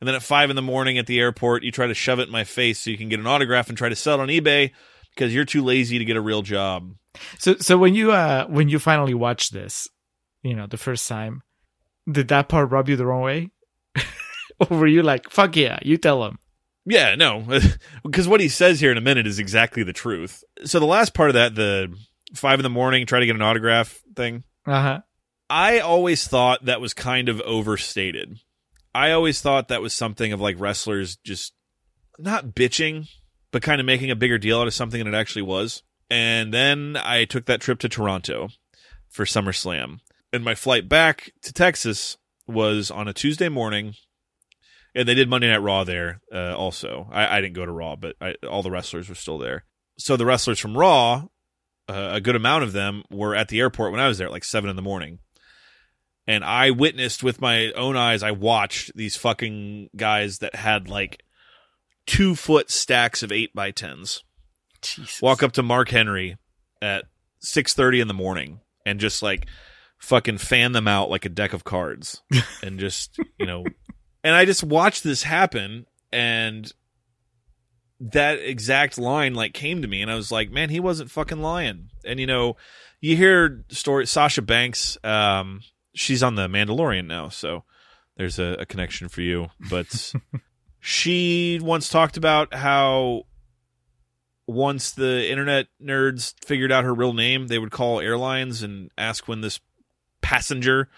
And then at five in the morning at the airport, you try to shove it in my face so you can get an autograph and try to sell it on eBay because you're too lazy to get a real job. So so when you uh when you finally watch this, you know, the first time, did that part rub you the wrong way? or were you like, fuck yeah, you tell him? Yeah, no, because what he says here in a minute is exactly the truth. So the last part of that, the five in the morning, try to get an autograph thing. Uh huh. I always thought that was kind of overstated. I always thought that was something of like wrestlers just not bitching, but kind of making a bigger deal out of something than it actually was. And then I took that trip to Toronto for SummerSlam. And my flight back to Texas was on a Tuesday morning. And they did Monday Night Raw there uh, also. I, I, didn't go to Raw, but I, all the wrestlers were still there. So the wrestlers from Raw, uh, a good amount of them were at the airport when I was there, at like seven in the morning. And I witnessed with my own eyes, I watched these fucking guys that had like two foot stacks of eight by tens walk up to Mark Henry at six thirty in the morning and just like fucking fan them out like a deck of cards and just you know and I just watched this happen and that exact line like came to me and I was like, man, he wasn't fucking lying. And you know, you hear story Sasha Banks, um, she's on the Mandalorian now, so there's a, a connection for you. But she once talked about how once the internet nerds figured out her real name, they would call airlines and ask when this passenger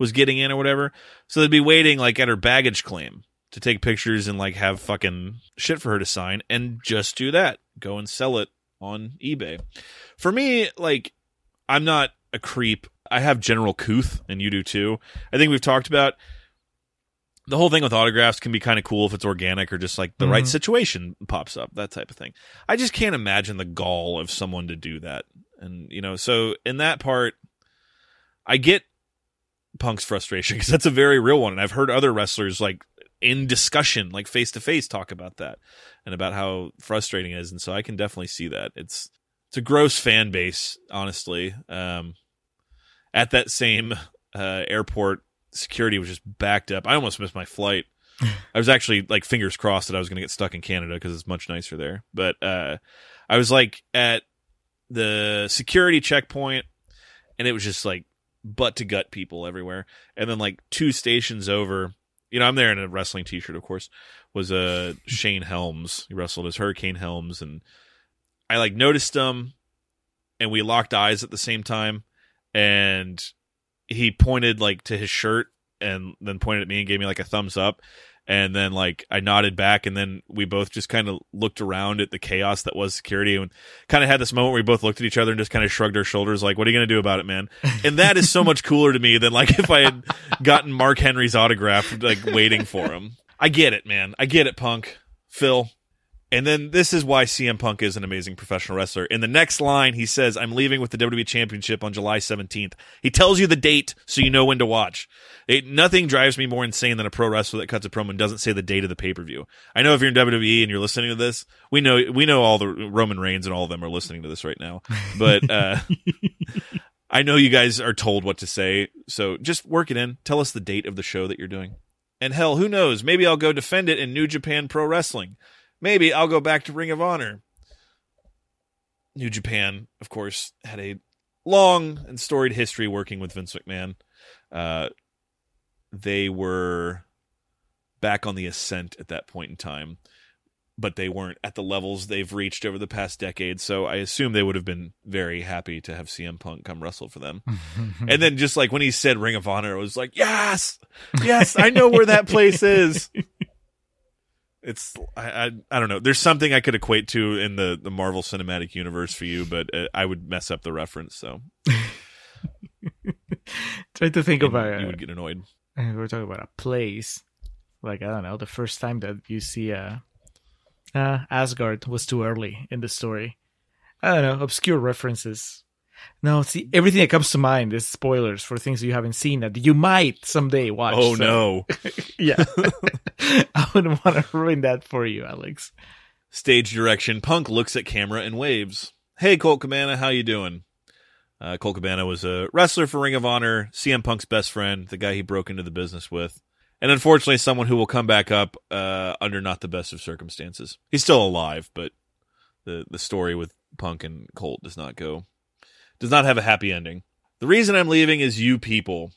was getting in or whatever. So they'd be waiting like at her baggage claim to take pictures and like have fucking shit for her to sign and just do that. Go and sell it on eBay. For me, like I'm not a creep. I have general couth and you do too. I think we've talked about the whole thing with autographs can be kind of cool if it's organic or just like the right mm-hmm. situation pops up, that type of thing. I just can't imagine the gall of someone to do that. And, you know, so in that part, I get Punk's frustration because that's a very real one. And I've heard other wrestlers like in discussion, like face to face, talk about that and about how frustrating it is. And so I can definitely see that. It's, it's a gross fan base, honestly. Um, at that same uh, airport, security was just backed up. I almost missed my flight. I was actually like fingers crossed that I was going to get stuck in Canada because it's much nicer there. But uh, I was like at the security checkpoint, and it was just like butt to gut people everywhere. And then like two stations over, you know, I'm there in a wrestling T-shirt, of course. Was uh, Shane Helms. He wrestled as Hurricane Helms, and I like noticed him, and we locked eyes at the same time, and he pointed like to his shirt and then pointed at me and gave me like a thumbs up and then like I nodded back and then we both just kind of looked around at the chaos that was security and kind of had this moment where we both looked at each other and just kind of shrugged our shoulders like what are you going to do about it man? And that is so much cooler to me than like if I had gotten Mark Henry's autograph like waiting for him. I get it man. I get it punk. Phil and then this is why CM Punk is an amazing professional wrestler. In the next line, he says, I'm leaving with the WWE Championship on July 17th. He tells you the date so you know when to watch. It, nothing drives me more insane than a pro wrestler that cuts a promo and doesn't say the date of the pay per view. I know if you're in WWE and you're listening to this, we know we know all the Roman Reigns and all of them are listening to this right now. But uh, I know you guys are told what to say, so just work it in. Tell us the date of the show that you're doing. And hell, who knows? Maybe I'll go defend it in New Japan Pro Wrestling maybe I'll go back to Ring of Honor. New Japan, of course, had a long and storied history working with Vince McMahon. Uh, they were back on the ascent at that point in time, but they weren't at the levels they've reached over the past decade. So I assume they would have been very happy to have CM Punk come wrestle for them. and then just like when he said Ring of Honor, it was like, yes, yes, I know where that place is it's I, I, I don't know. There's something I could equate to in the the Marvel Cinematic Universe for you, but uh, I would mess up the reference. So try to think and about you would get annoyed. We're talking about a place. Like I don't know, the first time that you see uh, uh Asgard was too early in the story. I don't know, obscure references. No, see, everything that comes to mind is spoilers for things you haven't seen that you might someday watch. Oh so- no! yeah, I wouldn't want to ruin that for you, Alex. Stage direction. Punk looks at camera and waves. Hey, Colt Cabana, how you doing? Uh, Colt Cabana was a wrestler for Ring of Honor, CM Punk's best friend, the guy he broke into the business with, and unfortunately, someone who will come back up uh, under not the best of circumstances. He's still alive, but the the story with Punk and Colt does not go does not have a happy ending. The reason I'm leaving is you people.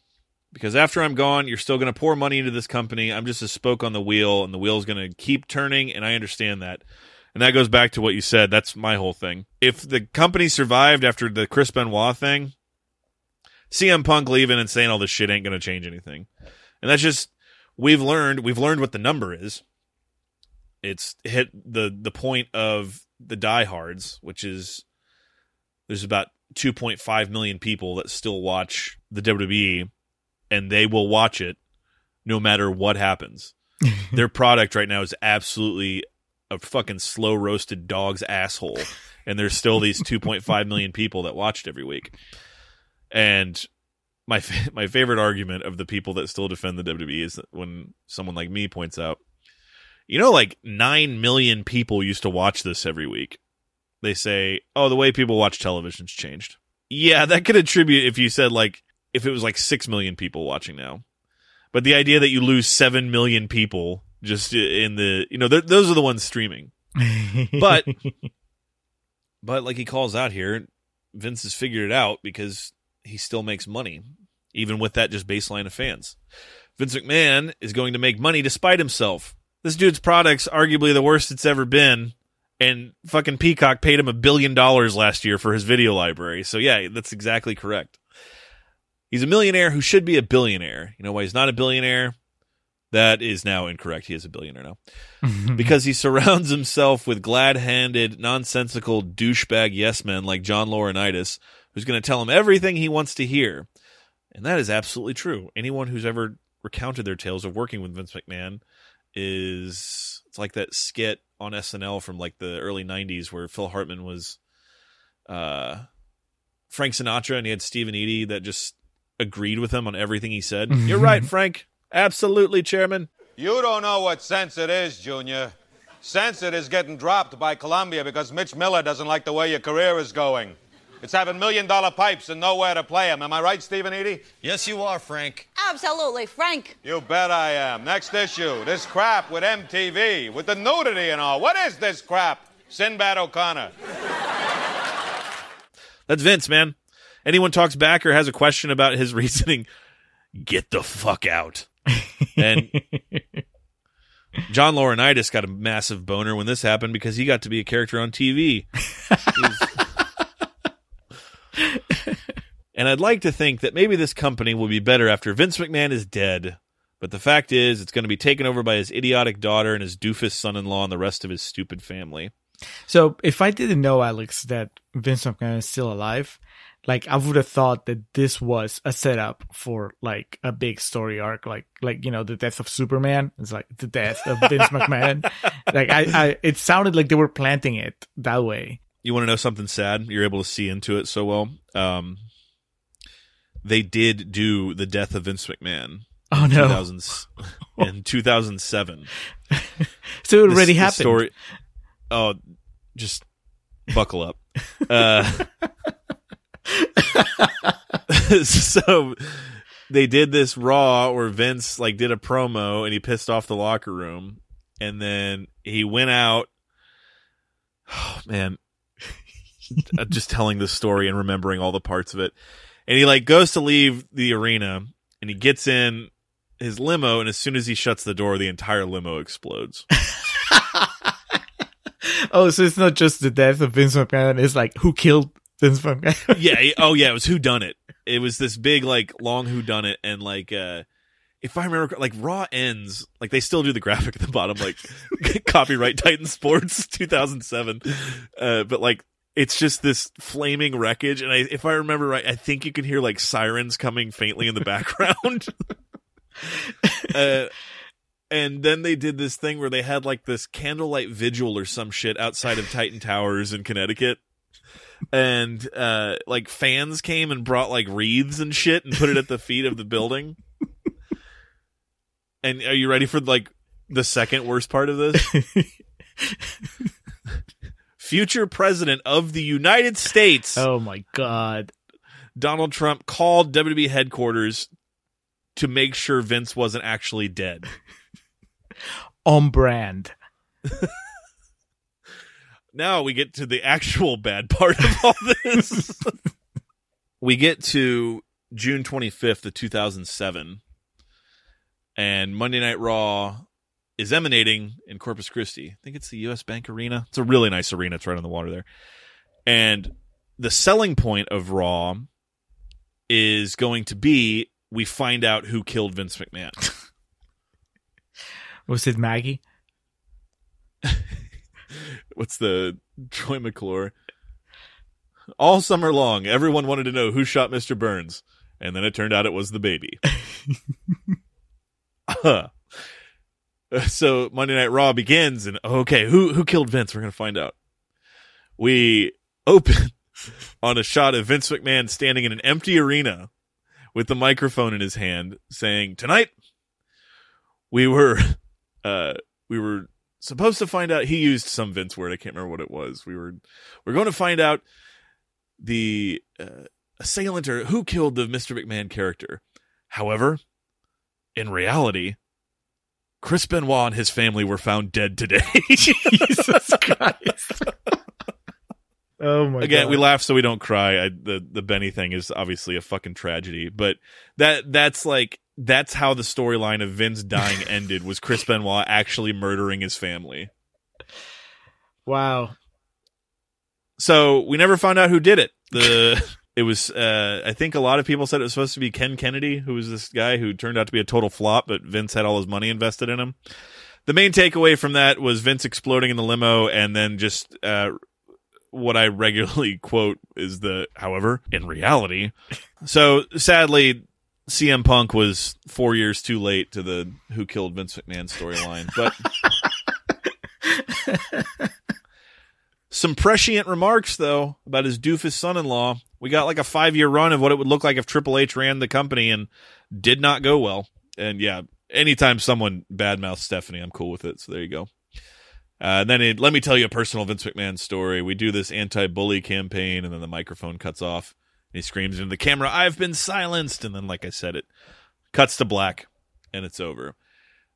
Because after I'm gone, you're still going to pour money into this company. I'm just a spoke on the wheel, and the wheel's going to keep turning, and I understand that. And that goes back to what you said. That's my whole thing. If the company survived after the Chris Benoit thing, CM Punk leaving and saying all this shit ain't going to change anything. And that's just we've learned we've learned what the number is. It's hit the the point of the diehards, which is there's about 2.5 million people that still watch the WWE and they will watch it no matter what happens. Their product right now is absolutely a fucking slow roasted dog's asshole and there's still these 2.5 million people that watched every week. And my fa- my favorite argument of the people that still defend the WWE is when someone like me points out, you know, like nine million people used to watch this every week. They say, "Oh, the way people watch television's changed." Yeah, that could attribute if you said like if it was like six million people watching now, but the idea that you lose seven million people just in the you know th- those are the ones streaming, but but like he calls out here, Vince has figured it out because he still makes money, even with that just baseline of fans. Vince McMahon is going to make money despite himself. This dude's product's arguably the worst it's ever been, and fucking Peacock paid him a billion dollars last year for his video library. So yeah, that's exactly correct. He's a millionaire who should be a billionaire. You know why he's not a billionaire? That is now incorrect. He is a billionaire now. because he surrounds himself with glad handed, nonsensical douchebag yes men like John Laurinaitis, who's going to tell him everything he wants to hear. And that is absolutely true. Anyone who's ever recounted their tales of working with Vince McMahon is it's like that skit on SNL from like the early 90s where Phil Hartman was uh Frank Sinatra and he had Steve and Eydie that just agreed with him on everything he said. You're right, Frank. Absolutely, chairman. You don't know what sense it is, Junior. Sense it is getting dropped by Columbia because Mitch Miller doesn't like the way your career is going. It's having million dollar pipes and nowhere to play them. Am I right, Stephen Eady? Yes, you are, Frank. Absolutely, Frank. You bet I am. Next issue. This crap with MTV, with the nudity and all. What is this crap? Sinbad O'Connor. That's Vince, man. Anyone talks back or has a question about his reasoning, get the fuck out. And John Laurinaitis got a massive boner when this happened because he got to be a character on TV. and I'd like to think that maybe this company will be better after Vince McMahon is dead. But the fact is, it's going to be taken over by his idiotic daughter and his doofus son in law and the rest of his stupid family. So if I didn't know, Alex, that Vince McMahon is still alive, like I would have thought that this was a setup for like a big story arc, like like you know the death of Superman. It's like the death of Vince McMahon. Like I, I, it sounded like they were planting it that way. You want to know something sad? You're able to see into it so well. Um, they did do the death of Vince McMahon. Oh in no! 2000s in 2007. So it already this happened. Story, oh, just buckle up. Uh, so they did this raw where Vince like did a promo and he pissed off the locker room, and then he went out. Oh man, just telling the story and remembering all the parts of it, and he like goes to leave the arena and he gets in his limo, and as soon as he shuts the door, the entire limo explodes. Oh, so it's not just the death of Vince McMahon. It's like who killed Vince McMahon. yeah. Oh, yeah. It was Who Done It. It was this big, like, long Who Done It, and like, uh if I remember, like Raw ends, like they still do the graphic at the bottom, like copyright Titan Sports 2007, uh, but like it's just this flaming wreckage, and I, if I remember right, I think you can hear like sirens coming faintly in the background. uh, and then they did this thing where they had like this candlelight vigil or some shit outside of Titan Towers in Connecticut and uh like fans came and brought like wreaths and shit and put it at the feet of the building. And are you ready for like the second worst part of this? Future president of the United States, oh my god! Donald Trump called WWE headquarters to make sure Vince wasn't actually dead. On brand. Now we get to the actual bad part of all this. we get to June 25th of 2007 and Monday Night Raw is emanating in Corpus Christi. I think it's the US Bank Arena. It's a really nice arena. It's right on the water there. And the selling point of Raw is going to be we find out who killed Vince McMahon. Was it Maggie? What's the Troy McClure? All summer long, everyone wanted to know who shot Mr. Burns, and then it turned out it was the baby. Uh-huh. so Monday Night Raw begins, and okay, who who killed Vince? We're gonna find out. We open on a shot of Vince McMahon standing in an empty arena with the microphone in his hand, saying, "Tonight, we were, uh, we were supposed to find out." He used some Vince word. I can't remember what it was. We were, we're going to find out the uh, assailant or who killed the Mr. McMahon character. However, in reality, Chris Benoit and his family were found dead today. Jesus Christ. oh my Again, god. we laugh so we don't cry. I, the the Benny thing is obviously a fucking tragedy, but that that's like that's how the storyline of Vince dying ended was Chris Benoit actually murdering his family. Wow. So we never found out who did it. The it was uh I think a lot of people said it was supposed to be Ken Kennedy, who was this guy who turned out to be a total flop, but Vince had all his money invested in him. The main takeaway from that was Vince exploding in the limo and then just uh what I regularly quote is the however, in reality. So sadly CM Punk was 4 years too late to the who killed Vince McMahon storyline, but Some prescient remarks, though, about his doofus son in law. We got like a five year run of what it would look like if Triple H ran the company and did not go well. And yeah, anytime someone badmouths Stephanie, I'm cool with it. So there you go. Uh, and then it, let me tell you a personal Vince McMahon story. We do this anti bully campaign, and then the microphone cuts off. And he screams into the camera, I've been silenced. And then, like I said, it cuts to black and it's over.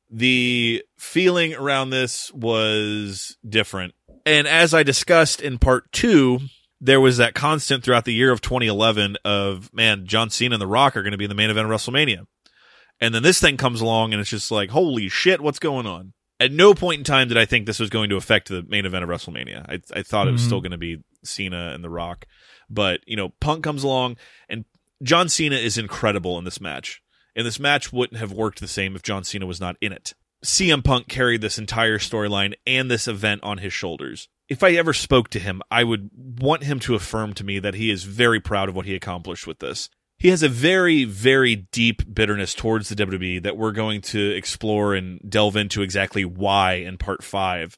The feeling around this was different. And as I discussed in part two, there was that constant throughout the year of 2011 of, man, John Cena and The Rock are going to be in the main event of WrestleMania. And then this thing comes along and it's just like, holy shit, what's going on? At no point in time did I think this was going to affect the main event of WrestleMania. I, I thought it was still mm-hmm. going to be Cena and The Rock. But, you know, Punk comes along and John Cena is incredible in this match. And this match wouldn't have worked the same if John Cena was not in it. CM Punk carried this entire storyline and this event on his shoulders. If I ever spoke to him, I would want him to affirm to me that he is very proud of what he accomplished with this. He has a very, very deep bitterness towards the WWE that we're going to explore and delve into exactly why in part five.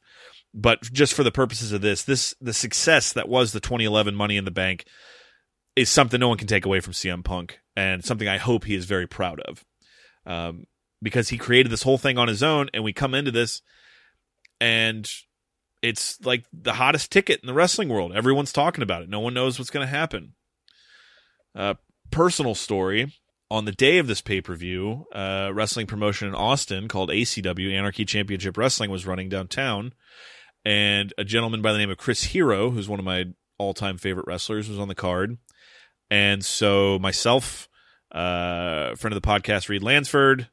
But just for the purposes of this, this the success that was the 2011 Money in the Bank is something no one can take away from CM Punk, and something I hope he is very proud of, um, because he created this whole thing on his own, and we come into this, and it's like the hottest ticket in the wrestling world. Everyone's talking about it. No one knows what's going to happen. Uh, personal story. On the day of this pay per view, uh, wrestling promotion in Austin called ACW Anarchy Championship Wrestling was running downtown, and a gentleman by the name of Chris Hero, who's one of my all time favorite wrestlers, was on the card. And so myself, uh, friend of the podcast, Reed Lansford,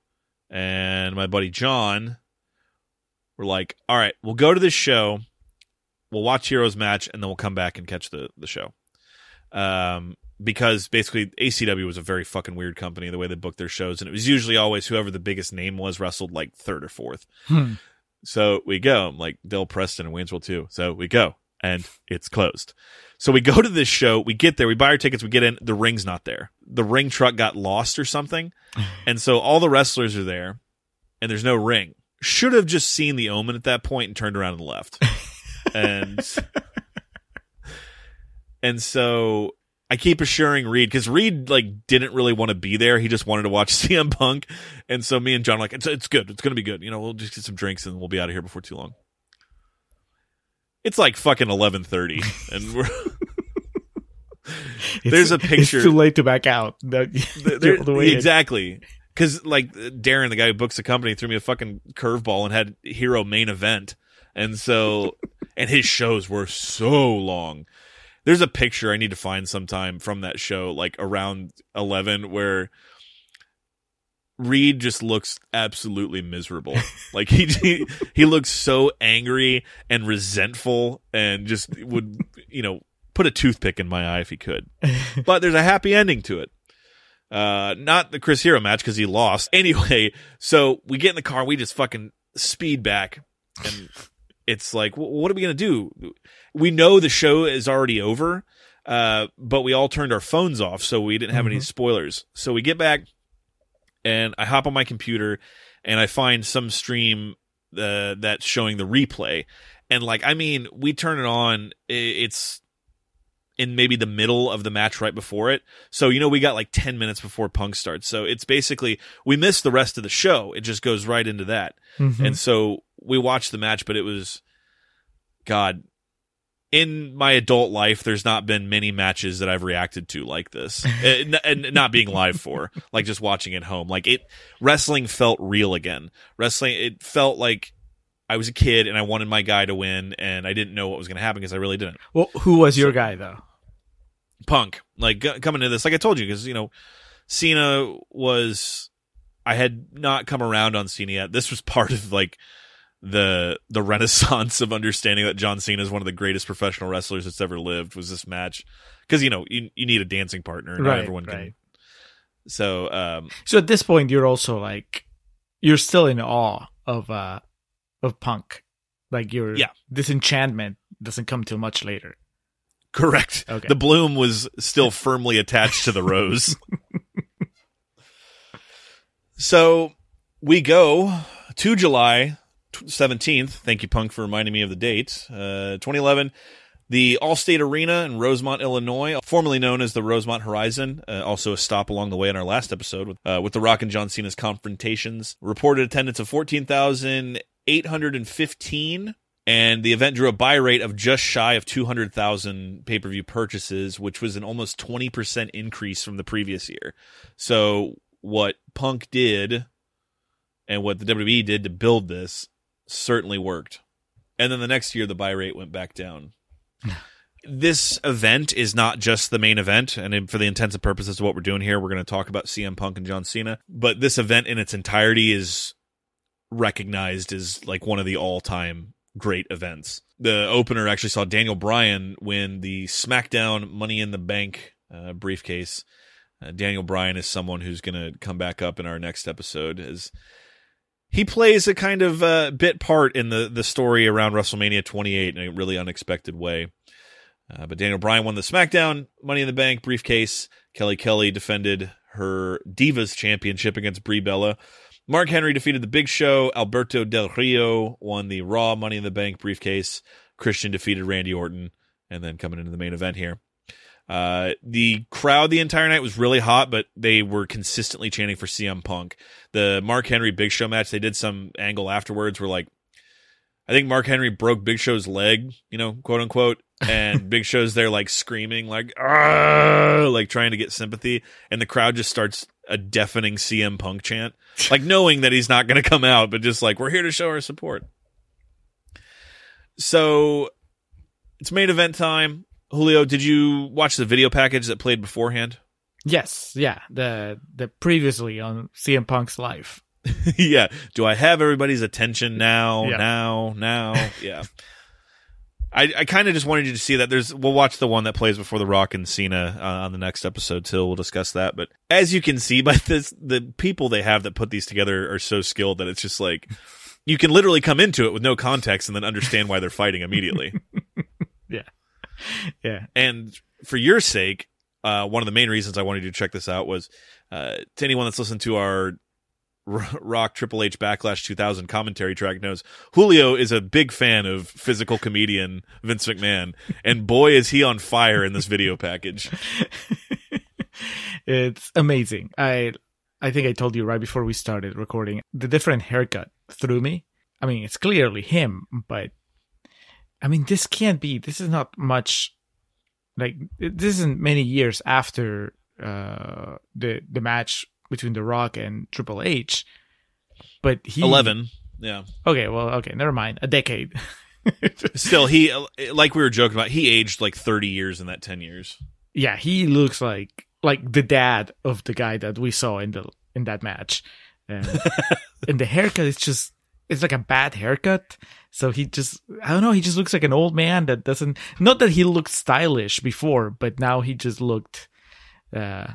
and my buddy John were like, all right, we'll go to this show, we'll watch Hero's match, and then we'll come back and catch the, the show. Um, because basically ACW was a very fucking weird company, the way they booked their shows. And it was usually always whoever the biggest name was wrestled like third or fourth. Hmm. So we go, like Del Preston and Wayne's World 2. So we go, and it's closed. So we go to this show, we get there, we buy our tickets, we get in, the ring's not there. The ring truck got lost or something. And so all the wrestlers are there, and there's no ring. Should have just seen the omen at that point and turned around and left. and and so I keep assuring Reed because Reed like didn't really want to be there. He just wanted to watch CM Punk, and so me and John are like it's it's good. It's gonna be good. You know, we'll just get some drinks and we'll be out of here before too long. It's like fucking eleven thirty, and we're There's a picture- It's too late to back out. There- the way exactly because like Darren, the guy who books the company, threw me a fucking curveball and had hero main event, and so and his shows were so long. There's a picture I need to find sometime from that show, like around 11, where Reed just looks absolutely miserable. like he, he he looks so angry and resentful, and just would you know put a toothpick in my eye if he could. But there's a happy ending to it. Uh, not the Chris Hero match because he lost. Anyway, so we get in the car, we just fucking speed back, and it's like, wh- what are we gonna do? We know the show is already over, uh, but we all turned our phones off, so we didn't have any spoilers. So we get back, and I hop on my computer, and I find some stream uh, that's showing the replay, and like, I mean, we turn it on, it's in maybe the middle of the match right before it. So, you know, we got like 10 minutes before Punk starts. So it's basically, we missed the rest of the show. It just goes right into that. And so we watched the match, but it was, God, in my adult life, there's not been many matches that I've reacted to like this, uh, and, and not being live for, like just watching at home. Like it, wrestling felt real again. Wrestling, it felt like I was a kid and I wanted my guy to win, and I didn't know what was going to happen because I really didn't. Well, who was your guy though? Punk, like g- coming into this, like I told you, because you know, Cena was. I had not come around on Cena yet. This was part of like the the renaissance of understanding that John Cena is one of the greatest professional wrestlers that's ever lived. Was this match because you know you you need a dancing partner, and not Right, everyone can. So um, So at this point, you're also like, you're still in awe of uh of Punk. Like your Yeah. disenchantment doesn't come till much later. Correct. Okay. The bloom was still firmly attached to the rose. so we go to July 17th. Thank you, Punk, for reminding me of the date. Uh, 2011. The Allstate Arena in Rosemont, Illinois, formerly known as the Rosemont Horizon, uh, also a stop along the way in our last episode with, uh, with The Rock and John Cena's confrontations. Reported attendance of 14,815 and the event drew a buy rate of just shy of 200,000 pay-per-view purchases, which was an almost 20% increase from the previous year. So what Punk did and what the WWE did to build this certainly worked. And then the next year the buy rate went back down. this event is not just the main event, and for the intents and purposes of what we're doing here, we're going to talk about CM Punk and John Cena. But this event in its entirety is recognized as like one of the all-time great events. The opener actually saw Daniel Bryan win the SmackDown Money in the Bank uh, briefcase. Uh, Daniel Bryan is someone who's going to come back up in our next episode as he plays a kind of uh, bit part in the the story around WrestleMania 28 in a really unexpected way. Uh, but Daniel Bryan won the SmackDown Money in the Bank briefcase. Kelly Kelly defended her Divas Championship against Brie Bella. Mark Henry defeated the Big Show. Alberto Del Rio won the Raw Money in the Bank briefcase. Christian defeated Randy Orton. And then coming into the main event here. Uh, the crowd the entire night was really hot, but they were consistently chanting for CM Punk. The Mark Henry Big Show match, they did some angle afterwards where like, I think Mark Henry broke Big Show's leg, you know, quote unquote, and Big Show's there like screaming, like, "Ah!" like trying to get sympathy, and the crowd just starts a deafening CM Punk chant, like knowing that he's not going to come out, but just like we're here to show our support. So it's main event time. Julio, did you watch the video package that played beforehand? Yes, yeah. The the previously on CM Punk's life. yeah. Do I have everybody's attention now? Yeah. Now? Now? Yeah. I, I kind of just wanted you to see that. There's we'll watch the one that plays before the Rock and Cena uh, on the next episode. Till we'll discuss that. But as you can see by this, the people they have that put these together are so skilled that it's just like you can literally come into it with no context and then understand why they're fighting immediately. Yeah. Yeah. And for your sake, uh, one of the main reasons I wanted you to check this out was uh, to anyone that's listened to our Rock Triple H Backlash 2000 commentary track knows Julio is a big fan of physical comedian Vince McMahon, and boy is he on fire in this video package. it's amazing. I I think I told you right before we started recording the different haircut threw me. I mean, it's clearly him, but I mean, this can't be. This is not much. Like this isn't many years after uh, the the match between The Rock and Triple H, but he Eleven, yeah, Okay, well, okay, never mind. A decade. Still, he like we were joking about. He aged like thirty years in that ten years. yeah, he looks like like the dad of the guy that we saw in the in that match. And, and the haircut is just it's like a bad haircut. So he just I don't know, he just looks like an old man that doesn't not that he looked stylish before, but now he just looked uh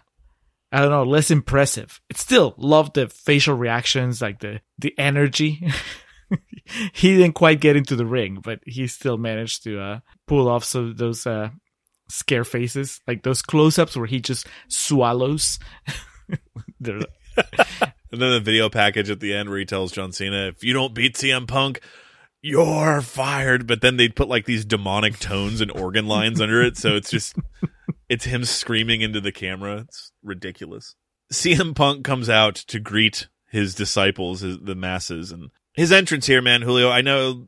I don't know, less impressive. It still love the facial reactions, like the the energy. he didn't quite get into the ring, but he still managed to uh, pull off some those uh, scare faces, like those close-ups where he just swallows. They're- And then the video package at the end where he tells John Cena, "If you don't beat CM Punk, you're fired." But then they put like these demonic tones and organ lines under it, so it's just it's him screaming into the camera. It's ridiculous. CM Punk comes out to greet his disciples, his, the masses, and his entrance here, man, Julio. I know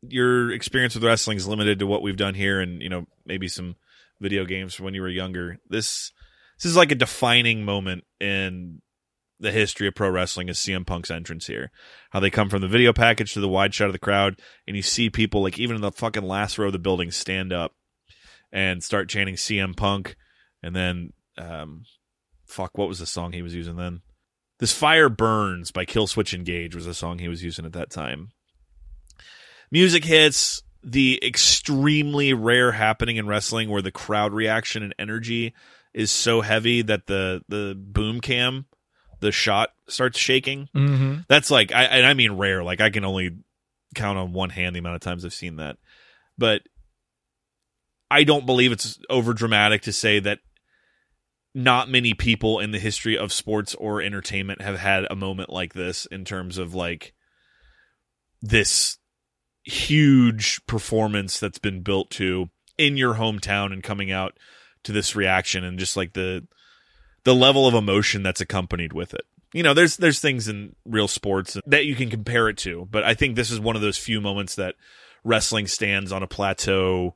your experience with wrestling is limited to what we've done here, and you know maybe some video games from when you were younger. This this is like a defining moment in the history of pro wrestling is CM Punk's entrance here. How they come from the video package to the wide shot of the crowd, and you see people like even in the fucking last row of the building stand up and start chanting CM Punk, and then um, fuck, what was the song he was using then? This Fire Burns by Killswitch Engage was the song he was using at that time. Music hits, the extremely rare happening in wrestling where the crowd reaction and energy is so heavy that the the boom cam, the shot starts shaking. Mhm. That's like I and I mean rare. Like I can only count on one hand the amount of times I've seen that. But I don't believe it's over dramatic to say that not many people in the history of sports or entertainment have had a moment like this in terms of like this huge performance that's been built to in your hometown and coming out to this reaction and just like the the level of emotion that's accompanied with it. You know, there's there's things in real sports that you can compare it to, but I think this is one of those few moments that wrestling stands on a plateau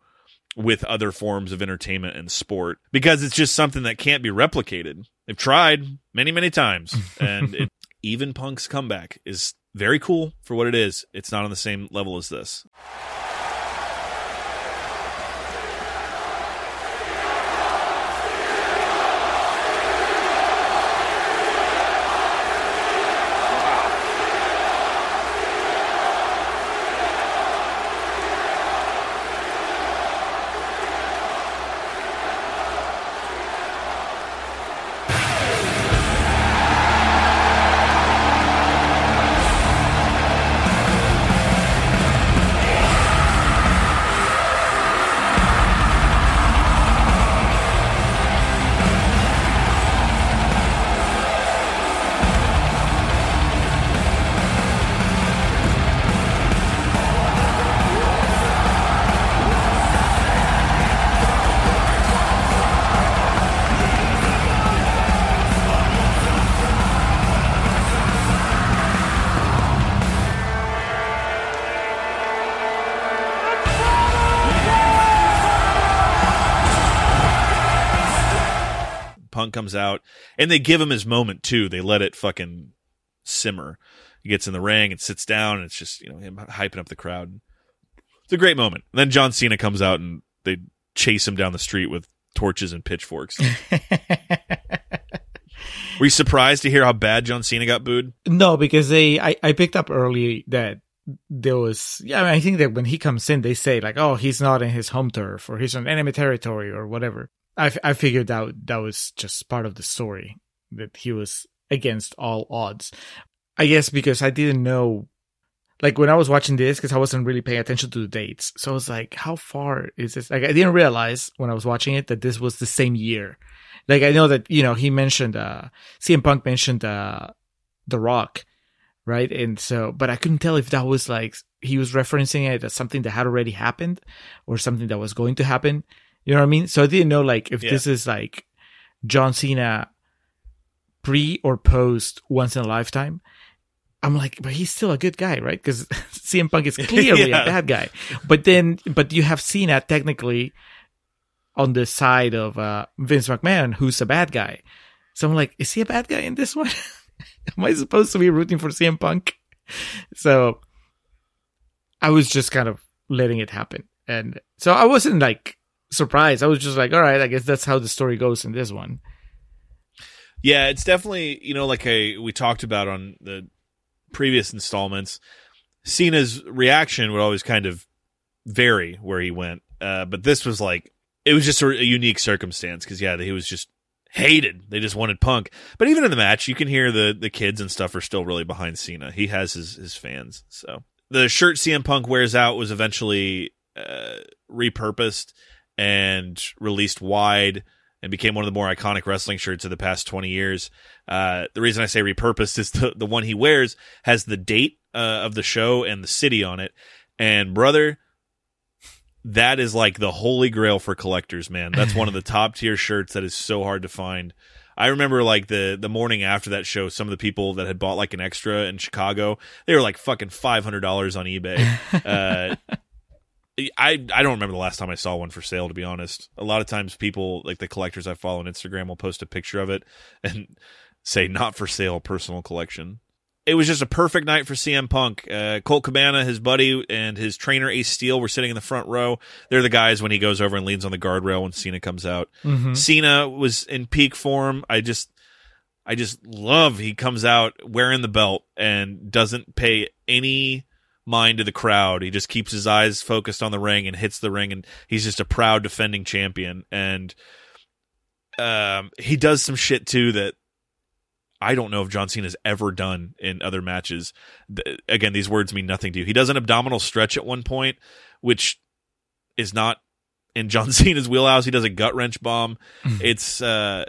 with other forms of entertainment and sport because it's just something that can't be replicated. They've tried many, many times, and it, even Punk's comeback is very cool for what it is. It's not on the same level as this. Comes out, and they give him his moment too. They let it fucking simmer. He gets in the ring and sits down, and it's just you know him hyping up the crowd. It's a great moment. And then John Cena comes out, and they chase him down the street with torches and pitchforks. Were you surprised to hear how bad John Cena got booed? No, because they I, I picked up early that there was yeah, I, mean, I think that when he comes in they say like, oh, he's not in his home turf or he's on enemy territory or whatever. I, f- I figured that that was just part of the story that he was against all odds. I guess because I didn't know like when I was watching this because I wasn't really paying attention to the dates. So I was like, how far is this? Like I didn't realize when I was watching it that this was the same year. Like I know that, you know, he mentioned uh CM Punk mentioned uh The Rock, right? And so but I couldn't tell if that was like he was referencing it as something that had already happened or something that was going to happen. You know what I mean? So I didn't know like if Yeah. this is like John Cena pre or post once in a lifetime. I'm like, but he's still a good guy, right? Because CM Punk is clearly Yeah. a bad guy. But then, but you have Cena technically on the side of uh, Vince McMahon, who's a bad guy. So I'm like, is he a bad guy in this one? Am I supposed to be rooting for CM Punk? So I was just kind of letting it happen. And so I wasn't like surprised. I was just like, all right, I guess that's how the story goes in this one. Yeah, it's definitely you know like I, we talked about on the previous installments. Cena's reaction would always kind of vary where he went, uh, but this was like it was just a, a unique circumstance because yeah, he was just hated. They just wanted Punk. But even in the match, you can hear the the kids and stuff are still really behind Cena. He has his his fans. So the shirt CM Punk wears out was eventually uh, repurposed and released wide and became one of the more iconic wrestling shirts of the past 20 years. Uh, the reason I say repurposed is the, the one he wears has the date uh, of the show and the city on it. And brother, that is like the holy grail for collectors, man. That's one of the top tier shirts that is so hard to find. I remember like the the morning after that show, some of the people that had bought like an extra in Chicago, they were like fucking five hundred dollars on eBay. Uh, I I don't remember the last time I saw one for sale. To be honest, a lot of times people like the collectors I follow on Instagram will post a picture of it and say not for sale, personal collection it was just a perfect night for CM Punk. Uh, Colt Cabana, his buddy, and his trainer Ace Steel were sitting in the front row. They're the guys when he goes over and leans on the guardrail when Cena comes out. Mm-hmm. Cena was in peak form. I just, I just love he comes out wearing the belt and doesn't pay any mind to the crowd. He just keeps his eyes focused on the ring and hits the ring, and he's just a proud defending champion. And um, he does some shit too that I don't know if John Cena has ever done in other matches. Again, these words mean nothing to you. He does an abdominal stretch at one point, which is not in John Cena's wheelhouse. He does a gut wrench bomb. Mm-hmm. It's, uh,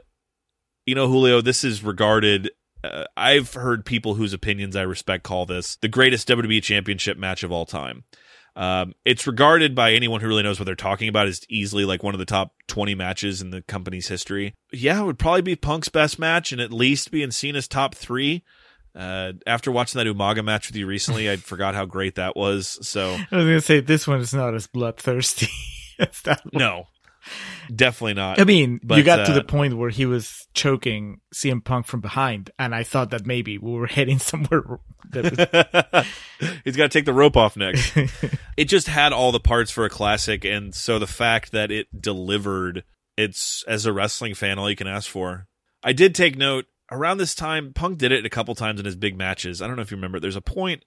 you know, Julio, this is regarded. Uh, I've heard people whose opinions I respect call this the greatest WWE championship match of all time. Um, it's regarded by anyone who really knows what they're talking about as easily like one of the top 20 matches in the company's history. Yeah, it would probably be Punk's best match and at least be in Cena's top three. Uh, after watching that Umaga match with you recently, I forgot how great that was. So I was gonna say this one is not as bloodthirsty as that one. no, definitely not. I mean, But, you got to uh, the point where he was choking CM Punk from behind, and I thought that maybe we were heading somewhere. That He's got to take the rope off next. it just had all the parts for a classic, and so the fact that it delivered, it's as a wrestling fan all you can ask for. I did take note around this time. Punk did it a couple times in his big matches. I don't know if you remember. There's a point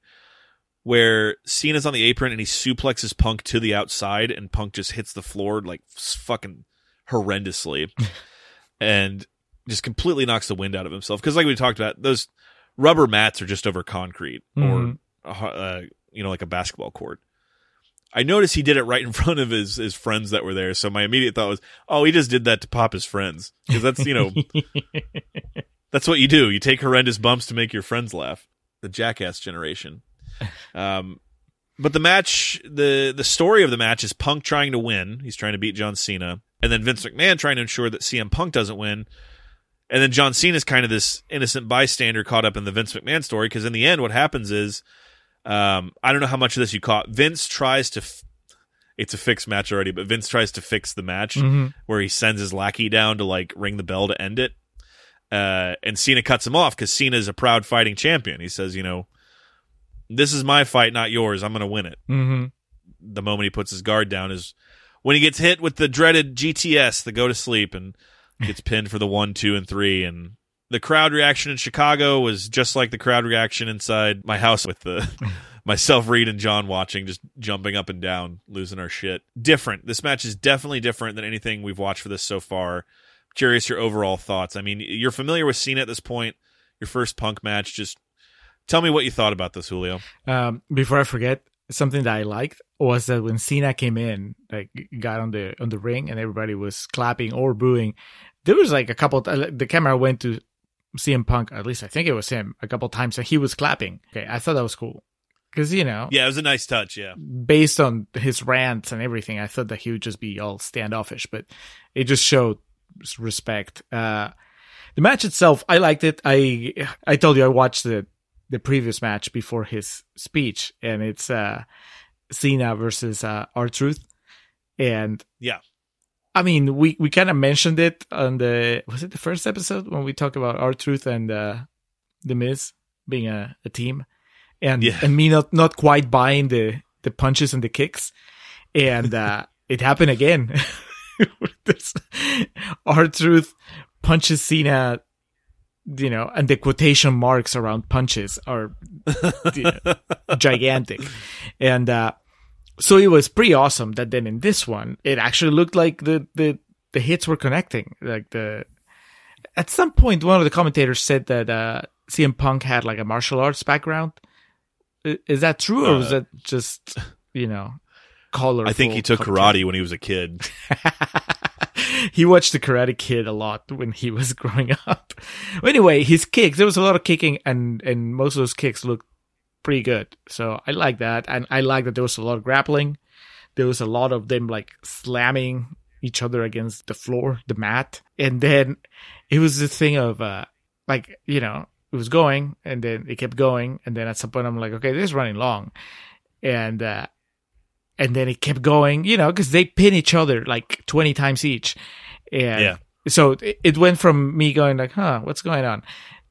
where Cena's on the apron and he suplexes Punk to the outside, and Punk just hits the floor like fucking horrendously, and just completely knocks the wind out of himself. Because like we talked about, those rubber mats are just over concrete Mhm. or uh, you know like a basketball court. I noticed he did it right in front of his his friends that were there. So my immediate thought was, oh, he just did that to pop his friends because that's you know that's what you do. You take horrendous bumps to make your friends laugh. The jackass generation. Um, but the match, the the story of the match is Punk trying to win. He's trying to beat John Cena, and then Vince McMahon trying to ensure that CM Punk doesn't win. And then John Cena is kind of this innocent bystander caught up in the Vince McMahon story because in the end, what happens is, um, I don't know how much of this you caught. Vince tries to. F- it's a fixed match already, but Vince tries to fix the match Mhm. where he sends his lackey down to like ring the bell to end it. Uh, and Cena cuts him off because Cena is a proud fighting champion. He says, you know, this is my fight, not yours. I'm going to win it. hmm The moment he puts his guard down is when he gets hit with the dreaded GTS, the go to sleep, and gets pinned for the one, two, and three. And the crowd reaction in Chicago was just like the crowd reaction inside my house with the myself, Reed, and John watching, just jumping up and down, losing our shit. Different. This match is definitely different than anything we've watched for this so far. Curious your overall thoughts. I mean, you're familiar with Cena at this point. Your first Punk match. Just tell me what you thought about this, Julio. Um, before I forget, something that I liked was that when Cena came in, like got on the on the ring, and everybody was clapping or booing. There was like a couple. The camera went to CM Punk. At least I think it was him a couple times, and he was clapping. Okay, I thought that was cool because you know, Yeah, it was a nice touch. Yeah. based on his rants and everything, I thought that he would just be all standoffish, but it just showed respect. Uh, the match itself, I liked it. I I told you I watched the the previous match before his speech, and it's uh, Cena versus uh, R Truth, and Yeah. I mean we we kind of mentioned it on the was it the first episode when we talked about R Truth and uh, the Miz being a, a team, and Yeah. and me not not quite buying the the punches and the kicks, and uh, it happened again. R Truth punches Cena, you know, and the quotation marks around punches are you know, gigantic, and uh, so it was pretty awesome that then in this one it actually looked like the the the hits were connecting, like the. At some point, one of the commentators said that uh, CM Punk had like a martial arts background. Is that true, or was Uh, that just you know colorful? I think he took karate when he was a kid. he watched the Karate Kid a lot when he was growing up. Anyway, his kicks, there was a lot of kicking and, and most of those kicks looked pretty good. So I like that. And I like that there was a lot of grappling. There was a lot of them like slamming each other against the floor, the mat. And then it was the thing of, uh, like, you know, it was going and then it kept going. And then at some point I'm like, okay, this is running long. And, uh, and then it kept going, you know, because they pin each other like 20 times each. And Yeah. so it, it went from me going like, huh, what's going on?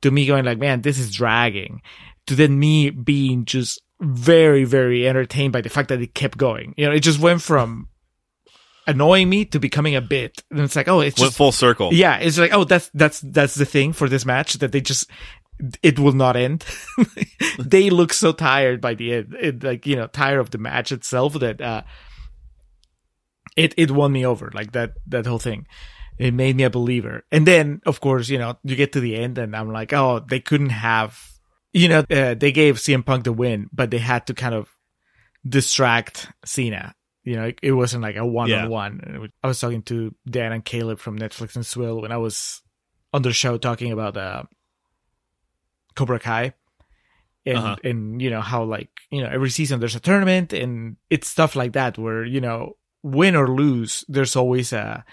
To me going like, man, this is dragging. To then me being just very, very entertained by the fact that it kept going. You know, it just went from annoying me to becoming a bit. And it's like, oh, it's Went just, full circle. yeah, it's like, oh, that's, that's, that's the thing for this match that they just, it will not end. they look so tired by the end, it, like, you know, tired of the match itself that, uh, it, it won me over, like that, that whole thing. It made me a believer. And then, of course, you know, you get to the end and I'm like, oh, they couldn't have, you know, uh, they gave CM Punk the win, but they had to kind of distract Cena. You know, it, it wasn't like a one on one. I was talking to Dan and Caleb from Netflix and Swill when I was on the show talking about uh, Cobra Kai. And, Uh-huh. and, you know, how like, you know, every season there's a tournament and it's stuff like that where, you know, win or lose, there's always a,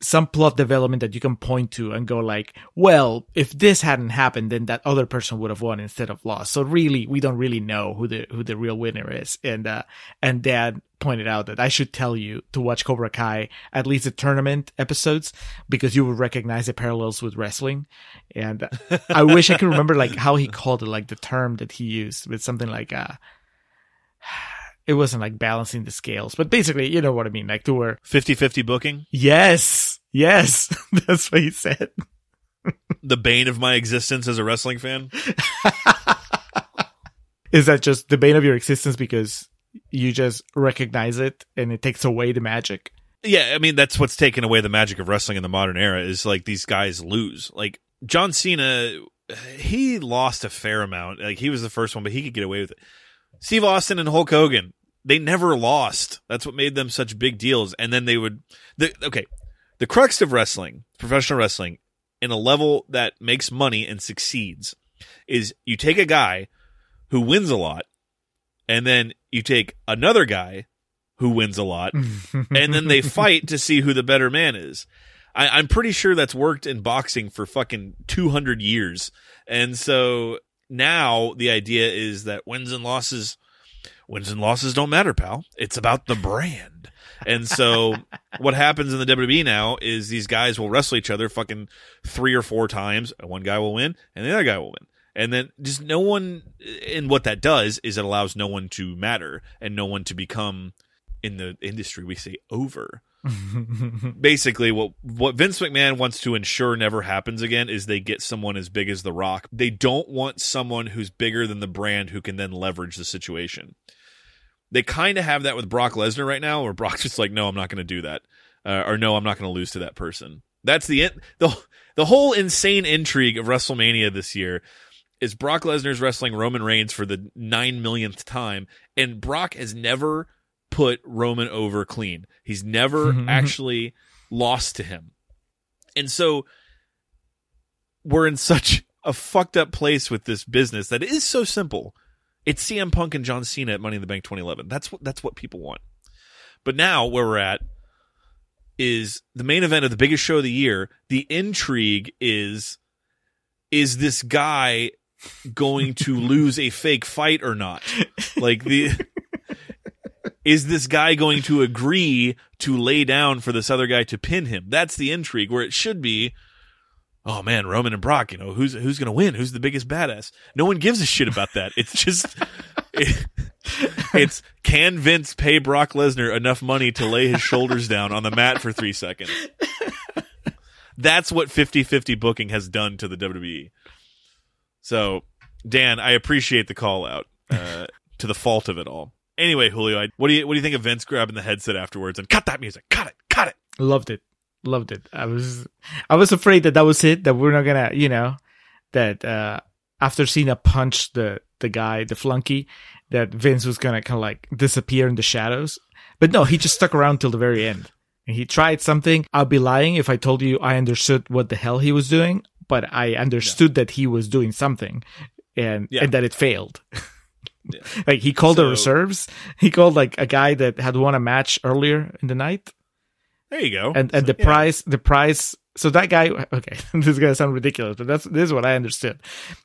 some plot development that you can point to and go like, well, if this hadn't happened, then that other person would have won instead of lost. So really, we don't really know who the who the real winner is. And uh, and Dan pointed out that I should tell you to watch Cobra Kai at least the tournament episodes because you will recognize the parallels with wrestling. And uh, I wish I could remember like how he called it, like the term that he used with something like uh it wasn't like balancing the scales, but basically, you know what I mean, like to where 50-50 booking. Yes, yes, that's what he said. The bane of my existence as a wrestling fan. Is that just the bane of your existence because you just recognize it and it takes away the magic? Yeah, I mean that's what's taken away the magic of wrestling in the modern era is like these guys lose. Like John Cena, he lost a fair amount. Like he was the first one, but he could get away with it. Steve Austin and Hulk Hogan, they never lost. That's what made them such big deals. And then they would, the, okay, the crux of wrestling, professional wrestling, in a level that makes money and succeeds, is you take a guy who wins a lot, and then you take another guy who wins a lot, and then they fight to see who the better man is. I, I'm pretty sure that's worked in boxing for fucking 200 years. And so now the idea is that wins and losses, wins and losses don't matter, pal. It's about the brand. And so what happens in the WWE now is these guys will wrestle each other fucking three or four times. and One guy will win and the other guy will win. And then just no one, and what that does is it allows no one to matter and no one to become, in the industry, we say over. Basically, what what Vince McMahon wants to ensure never happens again is they get someone as big as The Rock. They don't want someone who's bigger than the brand who can then leverage the situation. They kind of have that with Brock Lesnar right now, where Brock's just like, "No, I'm not going to do that," uh, or "No, I'm not going to lose to that person." That's the in- the the whole insane intrigue of WrestleMania this year is Brock Lesnar's wrestling Roman Reigns for the nine millionth time, and Brock has never put Roman over clean. He's never mhm. actually lost to him. And so we're in such a fucked up place with this business that is so simple. It's CM Punk and John Cena at Money in the Bank 2011. That's what that's what people want. But now where we're at is the main event of the biggest show of the year. The intrigue is is this guy going to lose a fake fight or not? Like the is this guy going to agree to lay down for this other guy to pin him? That's the intrigue where it should be oh man, Roman and Brock, you know, who's who's going to win? Who's the biggest badass? No one gives a shit about that. It's just it- it's can Vince pay Brock Lesnar enough money to lay his shoulders down on the mat for three seconds? That's what 50-50 booking has done to the WWE. So, Dan, I appreciate the call out uh, to the fault of it all. Anyway, Julio, I, what do you what do you think of Vince grabbing the headset afterwards and cut that music, cut it, cut it? Loved it. Loved it. I was I was afraid that that was it. That we're not gonna, you know, that uh after Cena punched the the guy, the flunky, that Vince was gonna kind of like disappear in the shadows. But no, he just stuck around till the very end. And he tried something. I'll be lying if I told you I understood what the hell he was doing, but I understood that he was doing something, and Yeah. and that it failed. like he called the reserves. He called like a guy that had won a match earlier in the night There you go. and and So, the yeah. price the price so that guy okay this is gonna sound ridiculous but that's this is what i understood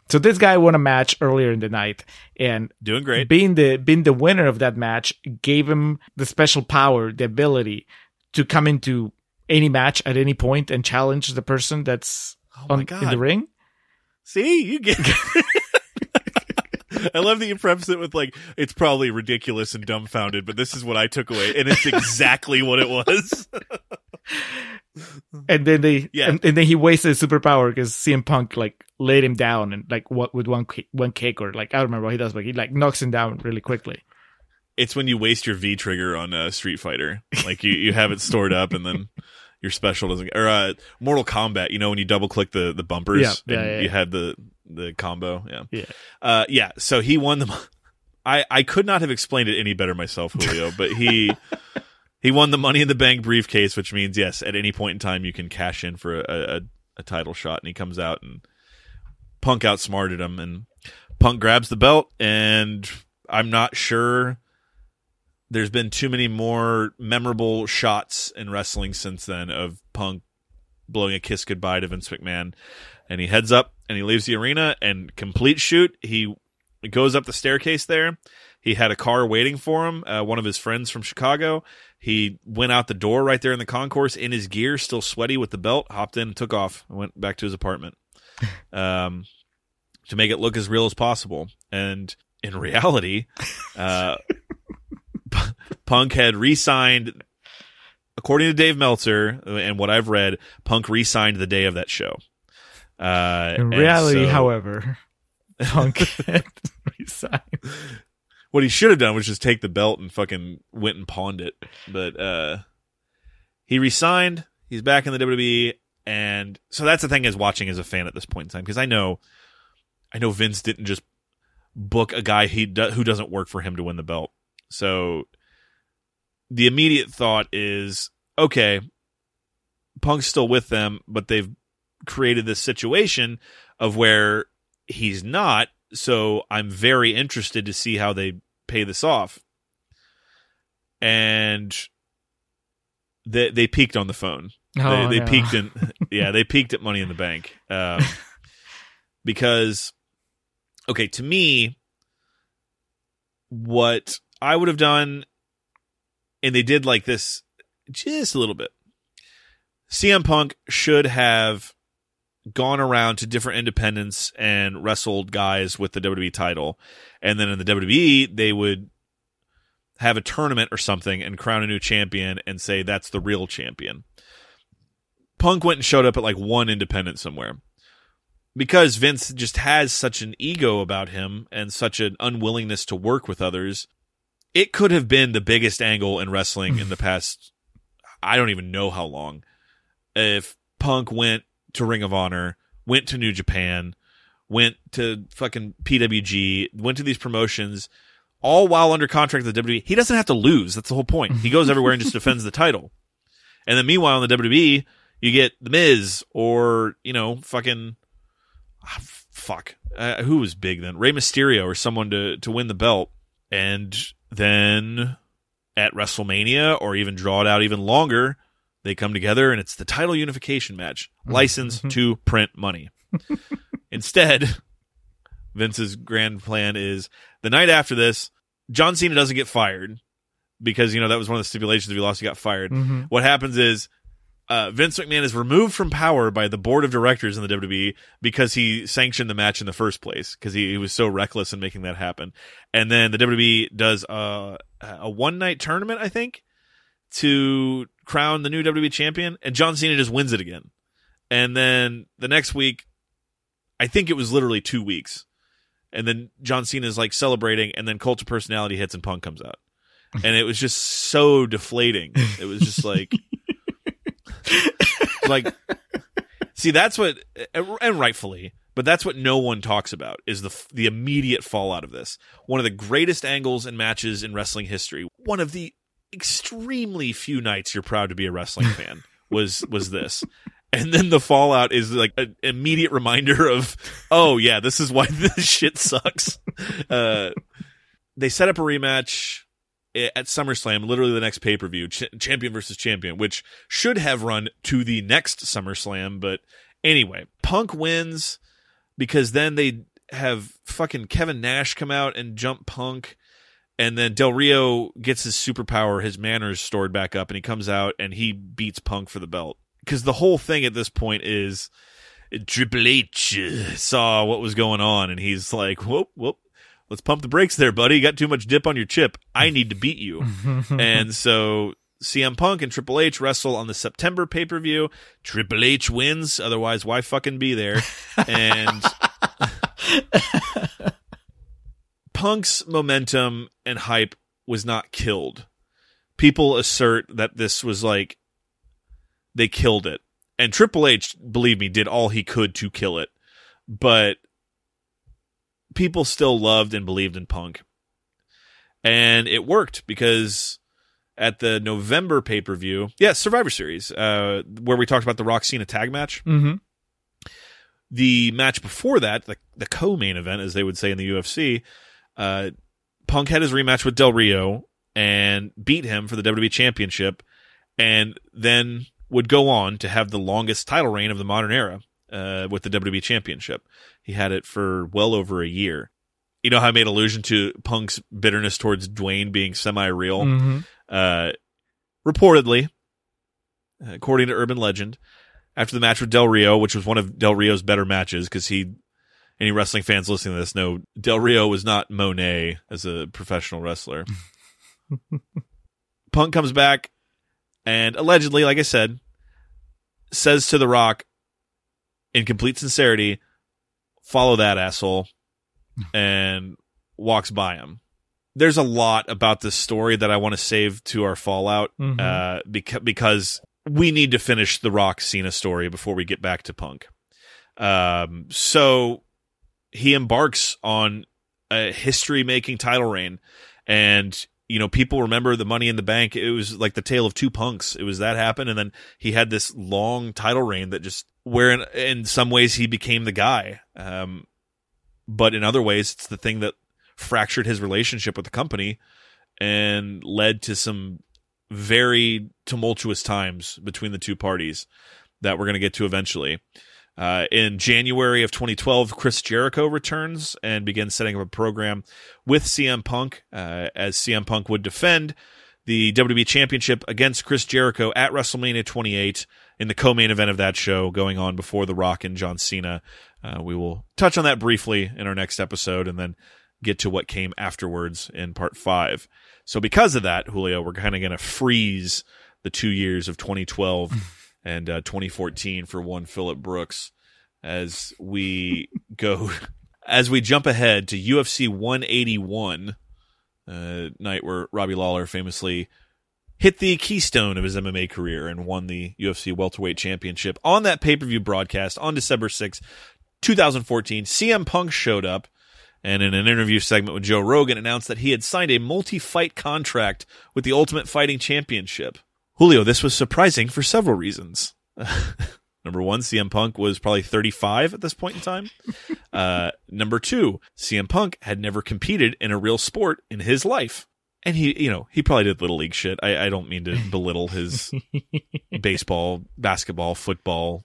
so this guy won a match earlier in the night and doing great. being the being the winner of that match gave him the special power the ability to come into any match at any point and challenge the person that's Oh on, in the ring See, you get. I love that you preface it with like it's probably ridiculous and dumbfounded, but this is what I took away, and it's exactly what it was. and then they Yeah. and, and then he wasted his superpower because CM Punk like laid him down and like what with one kick, one kick or like I don't remember what he does but he like knocks him down really quickly it's when you waste your V trigger on uh, Street Fighter, like you you have it stored up, and then your special doesn't. Or uh, Mortal Kombat, you know, when you double click the the bumpers, Yeah, yeah, and yeah, you had the the combo. Yeah, yeah uh, yeah. So he won the. I I could not have explained it any better myself, Julio, but he. He won the Money in the Bank briefcase, which means yes, at any point in time you can cash in for a, a, a title shot. And he comes out and Punk outsmarted him, and Punk grabs the belt. And I'm not sure there's been too many more memorable shots in wrestling since then of Punk blowing a kiss goodbye to Vince McMahon. And he heads up and he leaves the arena and complete shoot. He goes up the staircase there. He had a car waiting for him, uh, one of his friends from Chicago. He went out the door right there in the concourse in his gear, still sweaty with the belt, hopped in and took off and went back to his apartment um, to make it look as real as possible. And in reality, uh, Punk had re signed, according to Dave Meltzer and what I've read, Punk re signed the day of that show. Uh, in reality so- however Punk had resigned what he should have done was just take the belt and fucking went and pawned it. But uh he resigned. He's back in the WWE, and so that's the thing is watching as a fan at this point in time because I know, I know Vince didn't just book a guy he do, who doesn't work for him to win the belt. So the immediate thought is okay, Punk's still with them, but they've created this situation of where he's not. So I'm very interested to see how they pay this off. And they they peaked on the phone. Oh, they they no. peaked in yeah they peaked at Money in the Bank um, because okay to me what I would have done and they did like this just a little bit. CM Punk should have gone around to different independents and wrestled guys with the WWE title. And then in the WWE, they would have a tournament or something and crown a new champion and say that's the real champion. Punk went and showed up at like one independent somewhere. Because Vince just has such an ego about him and such an unwillingness to work with others, it could have been the biggest angle in wrestling in the past I don't even know how long. If Punk went to Ring of Honor, went to New Japan, went to fucking PWG, went to these promotions, all while under contract with the WWE. He doesn't have to lose. That's the whole point. He goes everywhere and just defends the title. And then meanwhile in the WWE, you get The Miz or, you know, fucking ah, fuck. Uh, who was big then? Rey Mysterio or someone to to win the belt. And then at WrestleMania or even draw it out even longer, they come together and it's the title unification match. License to print money. Instead, Vince's grand plan is the night after this, John Cena doesn't get fired because, you know, that was one of the stipulations. If he lost, he got fired. Mhm. What happens is uh, Vince McMahon is removed from power by the board of directors in the WWE because he sanctioned the match in the first place because he, he, was so reckless in making that happen. And then the WWE does a, a one night tournament, I think, to crown the new WWE champion, and John Cena just wins it again. And then the next week, I think it was literally two weeks, and then John Cena is like celebrating, and then Cult of Personality hits and Punk comes out, and it was just so deflating. It was just like, like, see, that's what, and rightfully, but that's what no one talks about is the the immediate fallout of this. One of the greatest angles and matches in wrestling history. One of the extremely few nights you're proud to be a wrestling fan was was this and then the fallout is like an immediate reminder of oh yeah this is why this shit sucks uh, they set up a rematch Eh, at SummerSlam, literally the next pay per view, ch- champion versus champion, which should have run to the next SummerSlam. But anyway, Punk wins because then they have fucking Kevin Nash come out and jump Punk and then Del Rio gets his superpower, his manners stored back up, and he comes out and he beats Punk for the belt. Because the whole thing at this point is Triple H saw what was going on, and he's like, "Whoop, whoop, let's pump the brakes there, buddy. You got too much dip on your chip. I need to beat you." and so CM Punk and Triple H wrestle on the September pay per view. Triple H wins, otherwise, why fucking be there? And Punk's momentum and hype was not killed. People assert that this was like they killed it. And Triple H, believe me, did all he could to kill it. But people still loved and believed in Punk. And it worked because at the November pay per view, yeah, Survivor Series, uh, where we talked about the Rock Cena tag match. Mm-hmm. The match before that, the, the co main event, as they would say in the UFC, uh, Punk had his rematch with Del Rio and beat him for the WWE Championship, and then would go on to have the longest title reign of the modern era uh, with the WWE Championship. He had it for well over a year. You know how I made allusion to Punk's bitterness towards Dwayne being semi-real. Mm-hmm. Uh, reportedly, according to urban legend, after the match with Del Rio, which was one of Del Rio's better matches because he any wrestling fans listening to this know Del Rio was not Monet as a professional wrestler. Punk comes back and allegedly, like I said, says to The Rock in complete sincerity, follow that asshole, and walks by him. There's a lot about this story that I want to save to our fallout Mhm. uh, beca- because we need to finish the Rock Cena story before we get back to Punk. Um, so he embarks on a history making title reign and you know people remember the money in the bank it was like the tale of two punks it was that happened and then he had this long title reign that just where in, in some ways he became the guy um but in other ways it's the thing that fractured his relationship with the company and led to some very tumultuous times between the two parties that we're going to get to eventually. Uh, in January of 2012, Chris Jericho returns and begins setting up a program with CM Punk uh, as CM Punk would defend the WWE Championship against Chris Jericho at WrestleMania 28 in the co-main event of that show going on before The Rock and John Cena. Uh, we will touch on that briefly in our next episode and then get to what came afterwards in part five. So because of that, Julio, we're kind of going to freeze the two years of 2012 and uh, 2014 for one Phillip Brooks as we go as we jump ahead to UFC 181 uh, night where Robbie Lawler famously hit the keystone of his MMA career and won the UFC welterweight championship on that pay-per-view broadcast on December 6, 2014. CM Punk showed up and in an interview segment with Joe Rogan announced that he had signed a multi-fight contract with the Ultimate Fighting Championship. Julio, this was surprising for several reasons. number one, CM Punk was probably 35 at this point in time. Uh, number two, CM Punk had never competed in a real sport in his life. And he, you know, he probably did little league shit. I, I don't mean to belittle his baseball, basketball, football,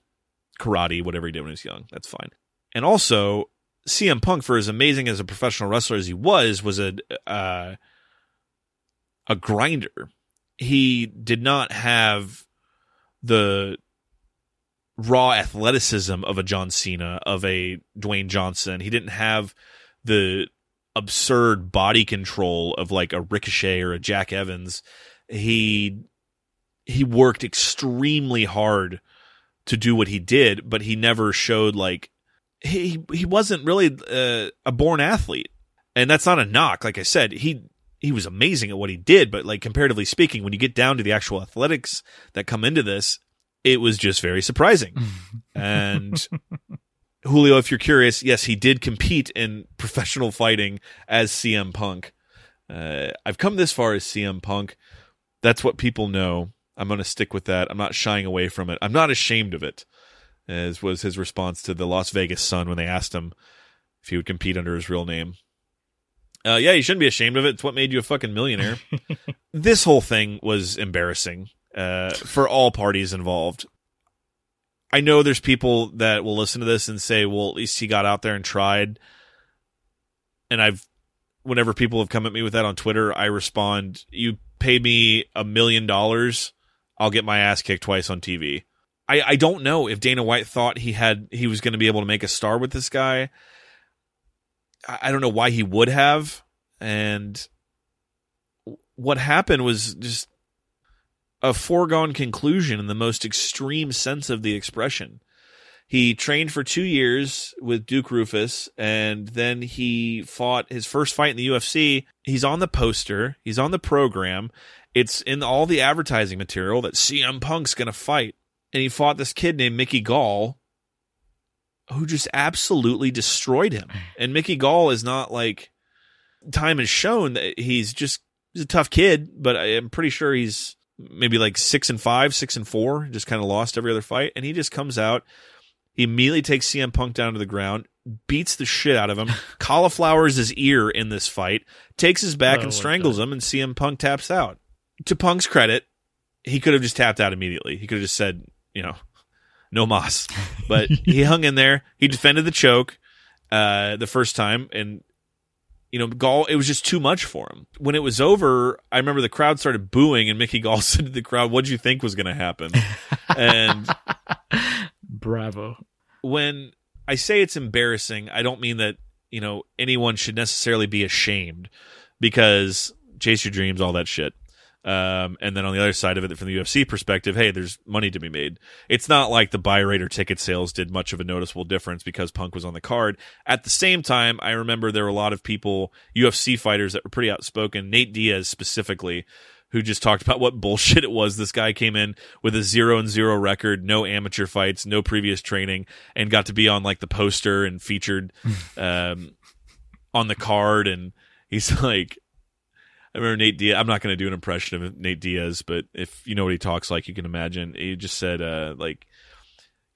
karate, whatever he did when he was young. That's fine. And also, CM Punk, for as amazing as a professional wrestler as he was, was a uh, a grinder he did not have the raw athleticism of a John Cena, of a Dwayne Johnson. He didn't have the absurd body control of like a Ricochet or a Jack Evans. He he worked extremely hard to do what he did, but he never showed like he he wasn't really uh, a born athlete, and that's not a knock. Like I said, he he was amazing at what he did, but like comparatively speaking, when you get down to the actual athletics that come into this, it was just very surprising. and Julio, if you're curious, yes, he did compete in professional fighting as CM Punk. Uh, I've come this far as CM Punk. That's what people know. I'm going to stick with that. I'm not shying away from it. I'm not ashamed of it, as was his response to the Las Vegas Sun when they asked him if he would compete under his real name. Uh, yeah, you shouldn't be ashamed of it. It's what made you a fucking millionaire. this whole thing was embarrassing uh, for all parties involved. I know there's people that will listen to this and say, well, at least he got out there and tried. And I've, whenever people have come at me with that on Twitter, I respond, you pay me a million dollars, I'll get my ass kicked twice on TV. I, I don't know if Dana White thought he had he was going to be able to make a star with this guy. I, I don't know why he would have, and what happened was just a foregone conclusion in the most extreme sense of the expression. He trained for two years with Duke Roufus, and then he fought his first fight in the UFC. He's on the poster, he's on the program. It's in all the advertising material that CM Punk's going to fight. And he fought this kid named Mickey Gall, who just absolutely destroyed him. And Mickey Gall is not like time has shown that he's just he's a tough kid, but I'm pretty sure he's maybe like six and five, six and four, just kind of lost every other fight. And he just comes out, he immediately takes CM Punk down to the ground, beats the shit out of him, cauliflowers his ear in this fight, takes his back Oh, and strangles him, and CM Punk taps out. To Punk's credit, he could have just tapped out immediately. He could have just said, you know, no mas. But he hung in there. He defended the choke uh, the first time, and you know, Gall, it was just too much for him. When it was over, I remember the crowd started booing, and Mickey Gall said to the crowd, "What'd you think was going to happen?" and Bravo. when I say it's embarrassing, I don't mean that you know anyone should necessarily be ashamed because chase your dreams, all that shit. Um, and then on the other side of it, from the UFC perspective, hey, there's money to be made. It's not like the buy rate or ticket sales did much of a noticeable difference because Punk was on the card. At the same time, I remember there were a lot of people, UFC fighters that were pretty outspoken. Nate Diaz specifically, who just talked about what bullshit it was. This guy came in with a zero and zero record, no amateur fights, no previous training, and got to be on like the poster and featured um, on the card. And he's like, I remember Nate Diaz. I'm not going to do an impression of Nate Diaz, but if you know what he talks like, you can imagine. He just said, uh, like,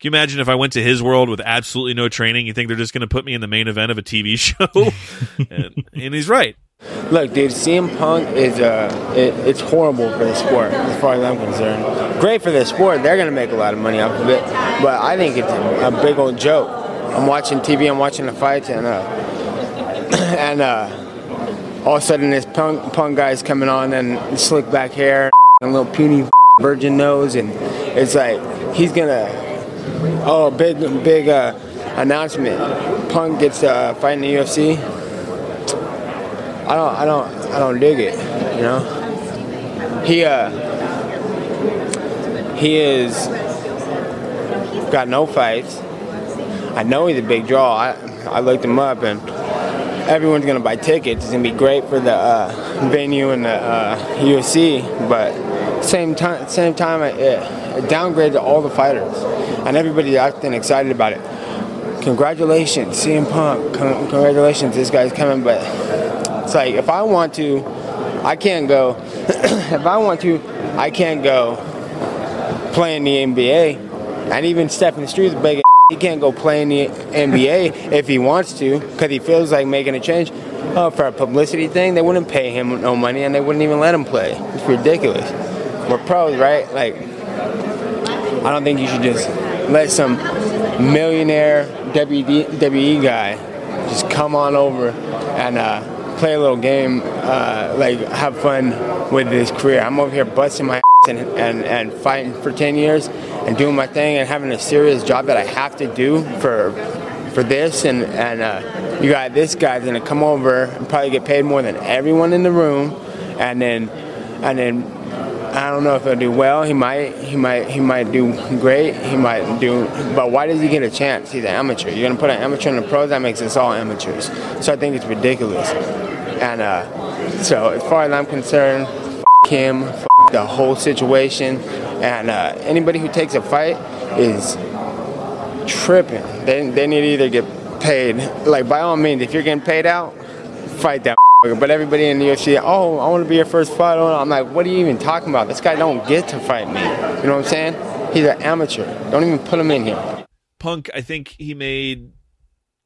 can you imagine if I went to his world with absolutely no training? You think they're just going to put me in the main event of a TV show? and, and he's right. Look, dude, CM Punk is uh, it, it's horrible for the sport as far as I'm concerned. Great for the sport; they're gonna make a lot of money off of it. But I think it's a, a big old joke. I'm watching TV, I'm watching the fights, and uh, and uh, all of a sudden this Punk Punk guy's coming on and slick back hair, and a little puny virgin nose, and it's like he's gonna oh big big uh, announcement. Punk gets uh, fight in the UFC. I don't, I don't, I don't dig it. You know, he, uh, he is got no fights. I know he's a big draw. I, I looked him up, and everyone's gonna buy tickets. It's gonna be great for the uh, venue and the uh, UFC, but same time, same time, it, it downgraded all the fighters, and everybody's acting excited about it. Congratulations, CM Punk. Con- congratulations, this guy's coming, but it's like if I want to, I can't go. if I want to, I can't go play in the NBA. And even Stephen Struth's begging he can't go play in the NBA if he wants to because he feels like making a change. Oh, for a publicity thing, they wouldn't pay him no money and they wouldn't even let him play. It's ridiculous. We're pros, right? Like, I don't think you should just let some millionaire WWE guy just come on over and uh, play a little game, uh, like have fun with his career. I'm over here busting my and, and, and fighting for 10 years and doing my thing and having a serious job that I have to do for for this and and uh, you got this guy's gonna come over and probably get paid more than everyone in the room and then and then I don't know if he'll do well. He might, he might, he might do great. He might do, but why does he get a chance? He's an amateur. You're gonna put an amateur in the pros. That makes us all amateurs. So I think it's ridiculous. And uh, so, as far as I'm concerned, f- him, f- the whole situation, and uh, anybody who takes a fight is tripping. They, they need to either get paid. Like by all means, if you're getting paid out, fight that. But everybody in the UFC, oh, I want to be your first fight. I'm like, what are you even talking about? This guy don't get to fight me. You know what I'm saying? He's an amateur. Don't even put him in here. Punk, I think he made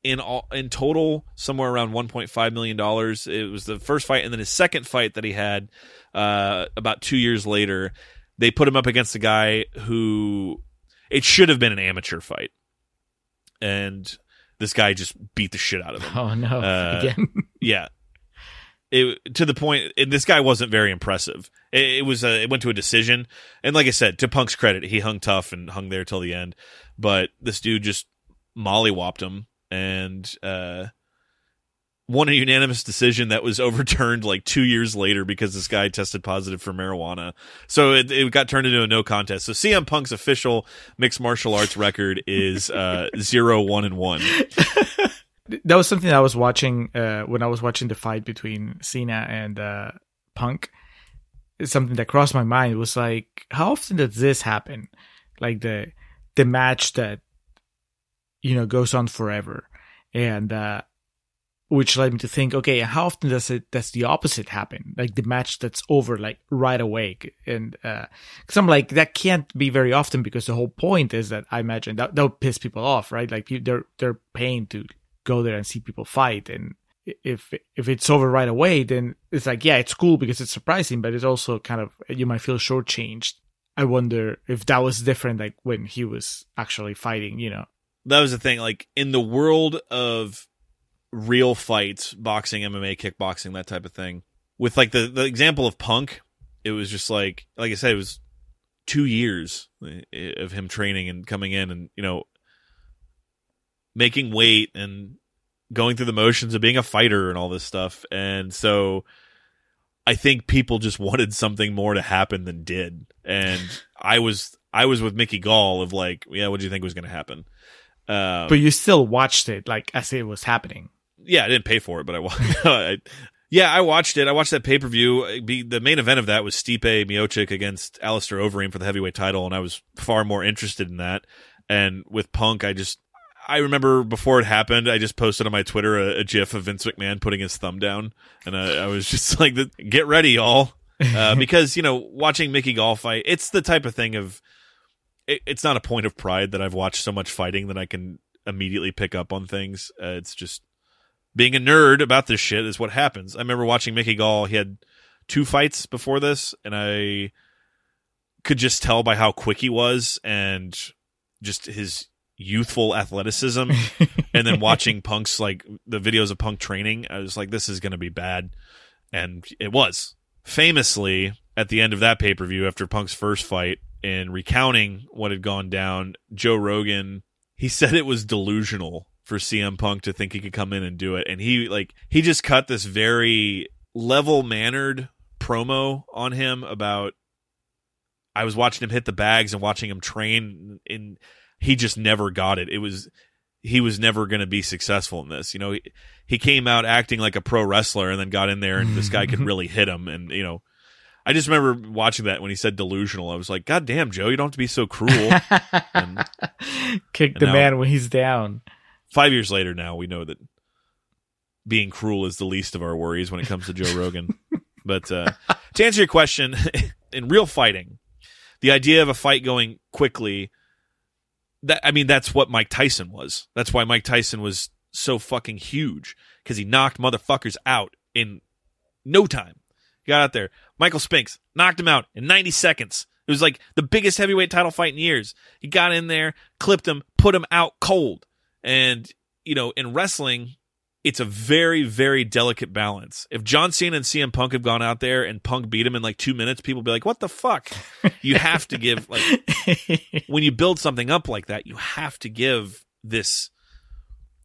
in all in total somewhere around 1.5 million dollars. It was the first fight, and then his second fight that he had uh, about two years later. They put him up against a guy who it should have been an amateur fight, and this guy just beat the shit out of him. Oh no! Uh, Again. yeah. It, to the point, and this guy wasn't very impressive. It, it was a, it went to a decision, and like I said, to Punk's credit, he hung tough and hung there till the end. But this dude just mollywopped him and uh, won a unanimous decision that was overturned like two years later because this guy tested positive for marijuana. So it, it got turned into a no contest. So CM Punk's official mixed martial arts record is uh, zero one and one. that was something I was watching uh, when I was watching the fight between Cena and uh, Punk. It's something that crossed my mind. It was like, how often does this happen? Like the the match that you know goes on forever, and uh, which led me to think, okay, how often does it does the opposite happen? Like the match that's over like right away, and uh, because I'm like that can't be very often because the whole point is that I imagine that that would piss people off, right? Like they're they're paying to go there and see people fight and if if it's over right away then it's like yeah it's cool because it's surprising but it's also kind of you might feel shortchanged i wonder if that was different like when he was actually fighting you know that was the thing like in the world of real fights boxing mma kickboxing that type of thing with like the the example of punk it was just like like i said it was two years of him training and coming in and you know making weight and going through the motions of being a fighter and all this stuff. And so I think people just wanted something more to happen than did. And I was I was with Mickey Gall of like, yeah, what do you think was going to happen? Um, but you still watched it like as it was happening. Yeah, I didn't pay for it, but I, I yeah, I watched it. I watched that pay per view. The main event of that was Stipe Miocic against Alistair Overeem for the heavyweight title, and I was far more interested in that. And with Punk, I just I remember before it happened, I just posted on my Twitter a, a GIF of Vince McMahon putting his thumb down, and I, I was just like, "Get ready, y'all," uh, because you know, watching Mickey Gall fight, it's the type of thing of, it, it's not a point of pride that I've watched so much fighting that I can immediately pick up on things. Uh, it's just being a nerd about this shit is what happens. I remember watching Mickey Gall; he had two fights before this, and I could just tell by how quick he was and just his youthful athleticism. And then watching punks like the videos of punk training i was like this is going to be bad. And it was. Famously at the end of that pay-per-view after punk's first fight in recounting what had gone down joe rogan he said it was delusional for cm punk to think he could come in and do it and he like he just cut this very level mannered promo on him about i was watching him hit the bags and watching him train and he just never got it. It was he was never going to be successful in this. You know, he, he came out acting like a pro wrestler and then got in there and this guy could really hit him. And, you know, I just remember watching that when he said delusional. I was like, God damn, Joe, you don't have to be so cruel. and, Kick and the now, man when he's down. Five years later now, we know that being cruel is the least of our worries when it comes to Joe Rogan. but uh, to answer your question, in real fighting, the idea of a fight going quickly – that I mean that's what Mike Tyson was. That's why Mike Tyson was so fucking huge because he knocked motherfuckers out in no time. He got out there. Michael Spinks knocked him out in 90 seconds. It was like the biggest heavyweight title fight in years. He got in there, clipped him, put him out cold. And, you know, in wrestling, it's a very, very delicate balance. If John Cena and CM Punk have gone out there and Punk beat him in like two minutes, people be like, "What the fuck?" You have to give like when you build something up like that, you have to give this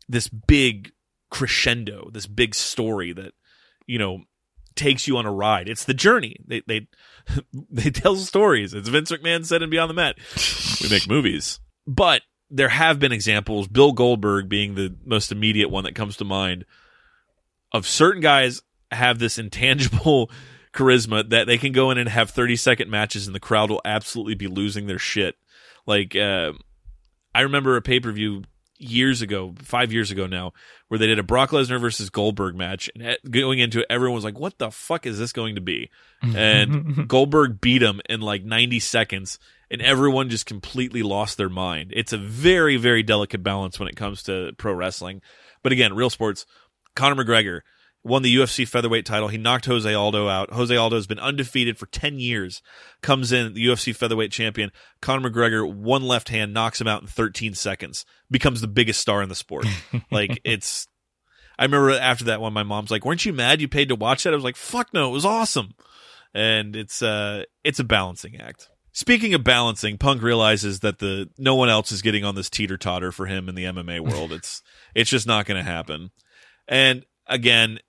this big crescendo, this big story that you know takes you on a ride. It's the journey. They they they tell stories. As Vince McMahon said in Beyond the Mat, we make movies. But there have been examples, Bill Goldberg being the most immediate one that comes to mind, of certain guys have this intangible charisma that they can go in and have 30 second matches and the crowd will absolutely be losing their shit. Like, uh, I remember a pay per view years ago, five years ago now, where they did a Brock Lesnar versus Goldberg match, and going into it, everyone was like, "What the fuck is this going to be?" And Goldberg beat him in like 90 seconds, and everyone just completely lost their mind. It's a very, very delicate balance when it comes to pro wrestling. But again, real sports. Conor McGregor won the UFC featherweight title. He knocked Jose Aldo out. Jose Aldo has been undefeated for 10 years. Comes in, the UFC featherweight champion. Conor McGregor, one left hand, knocks him out in 13 seconds. Becomes the biggest star in the sport. like, it's. I remember after that one, my mom's like, weren't you mad you paid to watch that? I was like, fuck no, it was awesome. And it's, uh, it's a balancing act. Speaking of balancing, Punk realizes that the no one else is getting on this teeter totter for him in the MMA world. it's it's just not going to happen. And again,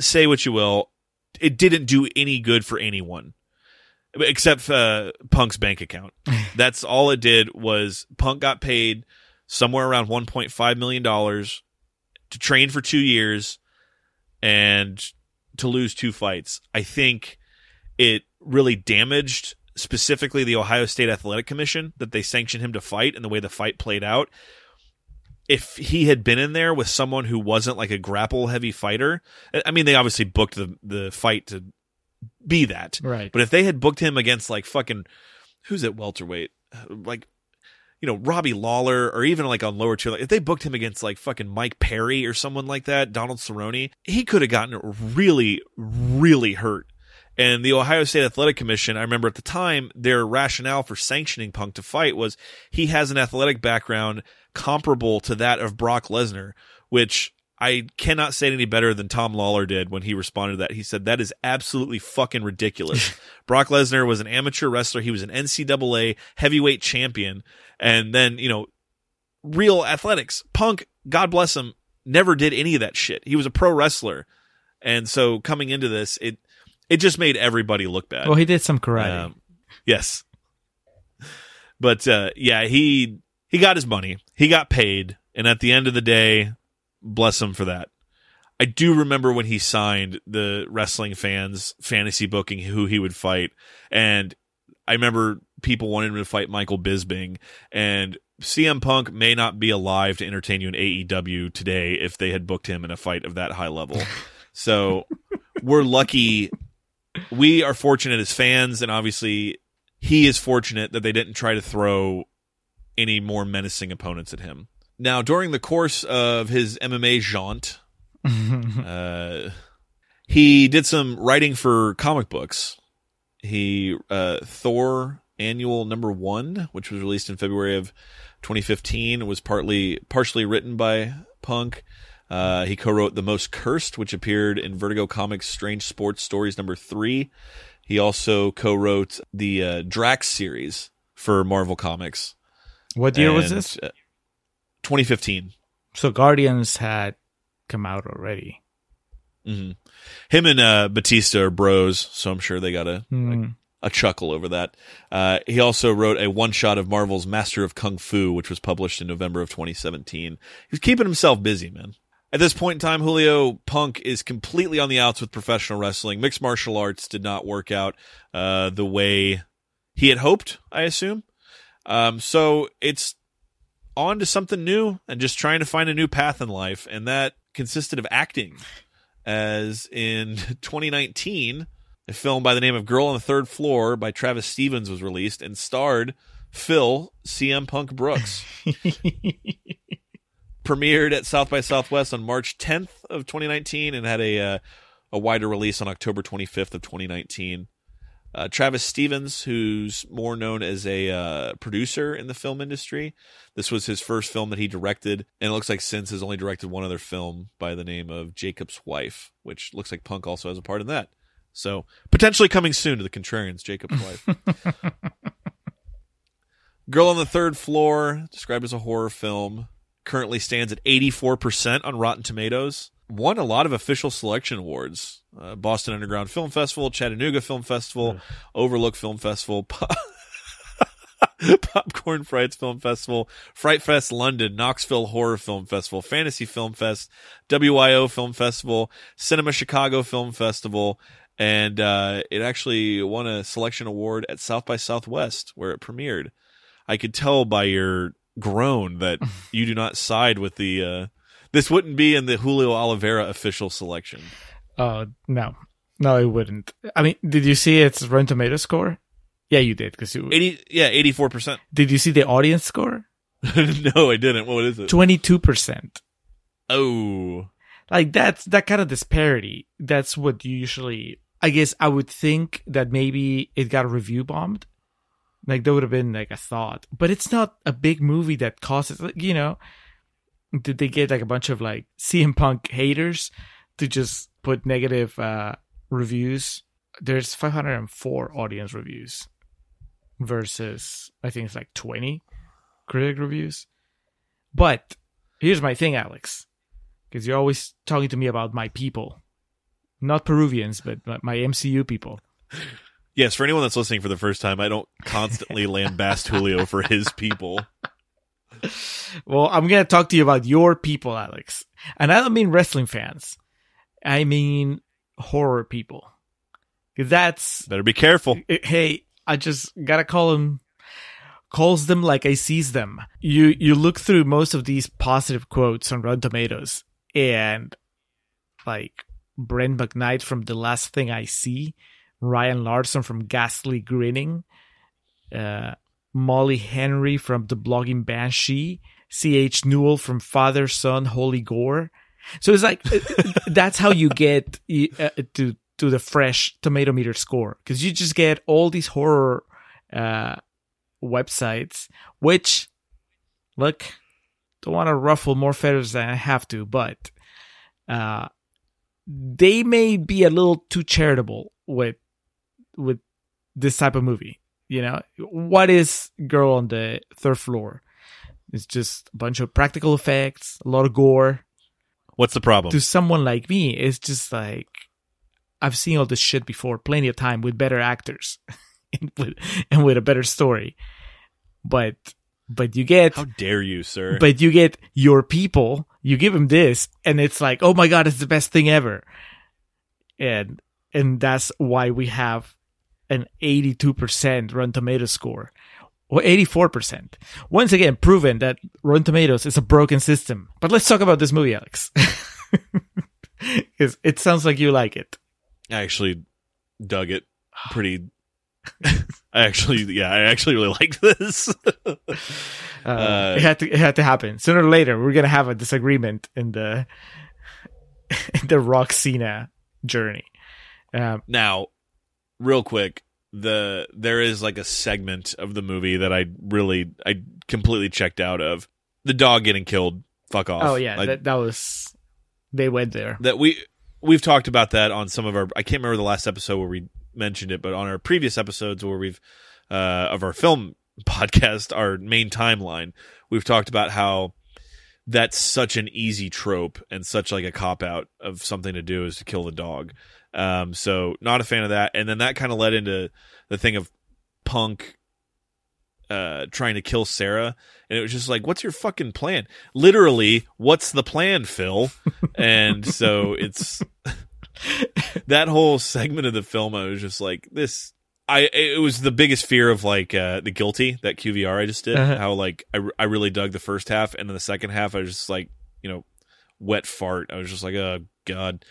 say what you will, it didn't do any good for anyone except uh, Punk's bank account. That's all it did was Punk got paid somewhere around 1.5 million dollars to train for 2 years and to lose two fights. I think it really damaged specifically the Ohio State Athletic Commission that they sanctioned him to fight and the way the fight played out. If he had been in there with someone who wasn't like a grapple heavy fighter, I mean, they obviously booked the the fight to be that, Right. But if they had booked him against like fucking who's at welterweight, like you know Robbie Lawler, or even like on lower tier, like, if they booked him against like fucking Mike Perry or someone like that, Donald Cerrone, he could have gotten really, really hurt. And the Ohio State Athletic Commission, I remember at the time, their rationale for sanctioning Punk to fight was he has an athletic background comparable to that of Brock Lesnar, which I cannot say it any better than Tom Lawlor did when he responded to that. He said, that is absolutely fucking ridiculous. Brock Lesnar was an amateur wrestler. He was an NCAA heavyweight champion. And then, you know, real athletics. Punk, God bless him, never did any of that shit. He was a pro wrestler. And so coming into this, it, it just made everybody look bad. Well, he did some karate. Um, yes. But uh, yeah, he he got his money. He got paid, and at the end of the day, bless him for that. I do remember when he signed the wrestling fans fantasy booking who he would fight, and I remember people wanted him to fight Michael Bisping, and CM Punk may not be alive to entertain you in AEW today if they had booked him in a fight of that high level. So we're lucky. We are fortunate as fans, and obviously he is fortunate that they didn't try to throw any more menacing opponents at him. Now, during the course of his MMA jaunt, uh, he did some writing for comic books. He uh, Thor Annual Number One, which was released in February of 2015, was partly partially written by Punk. Uh, he co-wrote The Most Cursed, which appeared in Vertigo Comics' Strange Sports Stories number three. He also co-wrote the uh, Drax series for Marvel Comics. What year was this? uh, 2015. So Guardians had come out already. hmm Him and uh, Batista are bros, so I'm sure they got a Hmm. a chuckle over that. Uh, he also wrote a one shot of Marvel's Master of Kung Fu, which was published in November of 2017. He's keeping himself busy, man. At this point in time, Julio Punk is completely on the outs with professional wrestling. Mixed martial arts did not work out uh, the way he had hoped, I assume. Um, so it's on to something new and just trying to find a new path in life. And that consisted of acting. As in 2019, a film by the name of Girl on the Third Floor by Travis Stevens was released and starred Phil CM Punk Brooks. Premiered at South by Southwest on March 10th of 2019 and had a uh, a wider release on October 25th of 2019. Uh, Travis Stevens, who's more known as a uh, producer in the film industry. This was his first film that he directed, and it looks like since has only directed one other film by the name of Jacob's Wife, which looks like Punk also has a part in that. So potentially coming soon to the Contrarians, Jacob's Wife. Girl on the Third Floor, described as a horror film, currently stands at 84% on Rotten Tomatoes. Won a lot of official selection awards. Uh, Boston Underground Film Festival, Chattanooga Film Festival, Overlook Film Festival, Popcorn Frights Film Festival, Fright Fest London, Knoxville Horror Film Festival, Fantasy Film Fest, WIO Film Festival, Cinema Chicago Film Festival, and uh, it actually won a selection award at South by Southwest where it premiered. I could tell by your groan that you do not side with the. Uh, this wouldn't be in the Julio Oliveira official selection. Oh no, no, it wouldn't. I mean, did you see its Rotten Tomato score? Yeah, you did because you. Eighty, yeah, eighty-four percent. Did you see the audience score? no, I didn't. What is it? Twenty-two percent. Oh, like that's that kind of disparity. That's what you usually. I guess I would think that maybe it got review bombed. Like that would have been like a thought, but it's not a big movie that causes. You know, did they get like a bunch of like CM Punk haters to just put negative uh reviews? There's 504 audience reviews versus I think it's like 20 critic reviews. But here's my thing, Alex, because you're always talking to me about my people, not Peruvians, but my MCU people. Yes, for anyone that's listening for the first time, I don't constantly lambast Julio for his people. Well, I'm going to talk to you about your people, Alex. And I don't mean wrestling fans. I mean horror people. Cuz that's Better be careful. Hey, I just got to call them calls them like I sees them. You you look through most of these positive quotes on Rotten Tomatoes and like Brent McKnight from The Last Thing I See, Ryan Larson from Ghastly Grinning, uh, Molly Henry from The Blogging Banshee, C.H. Newell from Father, Son, Holy Gore. So it's like that's how you get uh, to to the fresh tomato meter score because you just get all these horror uh, websites, which look don't want to ruffle more feathers than I have to, but uh, they may be a little too charitable with with this type of movie. You know, what is Girl on the Third Floor? It's just a bunch of practical effects, a lot of gore. What's the problem? To someone like me, it's just like I've seen all this shit before, plenty of time with better actors and, with, and with a better story. But but you get how dare you, sir? But you get your people. You give them this, and it's like, oh my god, it's the best thing ever. And and that's why we have an 82% Rotten Tomato score or 84%. Once again, proven that Rotten Tomatoes is a broken system. But let's talk about this movie, Alex. it sounds like you like it. I actually dug it pretty. I actually, yeah, I actually really liked this. uh, uh, it had to, it had to happen sooner or later. We're gonna have a disagreement in the in the Rock Cena journey. Um, now, real quick, the there is like a segment of the movie that I really I completely checked out of. The dog getting killed. Fuck off. Oh yeah, I, that, that was they went there. That we we've talked about that on some of our I can't remember the last episode where we mentioned it, but on our previous episodes where we've uh of our film podcast, our main timeline, we've talked about how that's such an easy trope and such like a cop out of something to do is to kill the dog. Um, so not a fan of that. And then that kind of led into the thing of Punk uh, trying to kill Sarah, and it was just like, "What's your fucking plan?" Literally, what's the plan, Phil? and so it's that whole segment of the film. I was just like, "This." I it was the biggest fear of like uh, the guilty that QVR I just did. Uh-huh. How like I I really dug the first half, and then the second half I was just like, you know, wet fart. I was just like, oh god.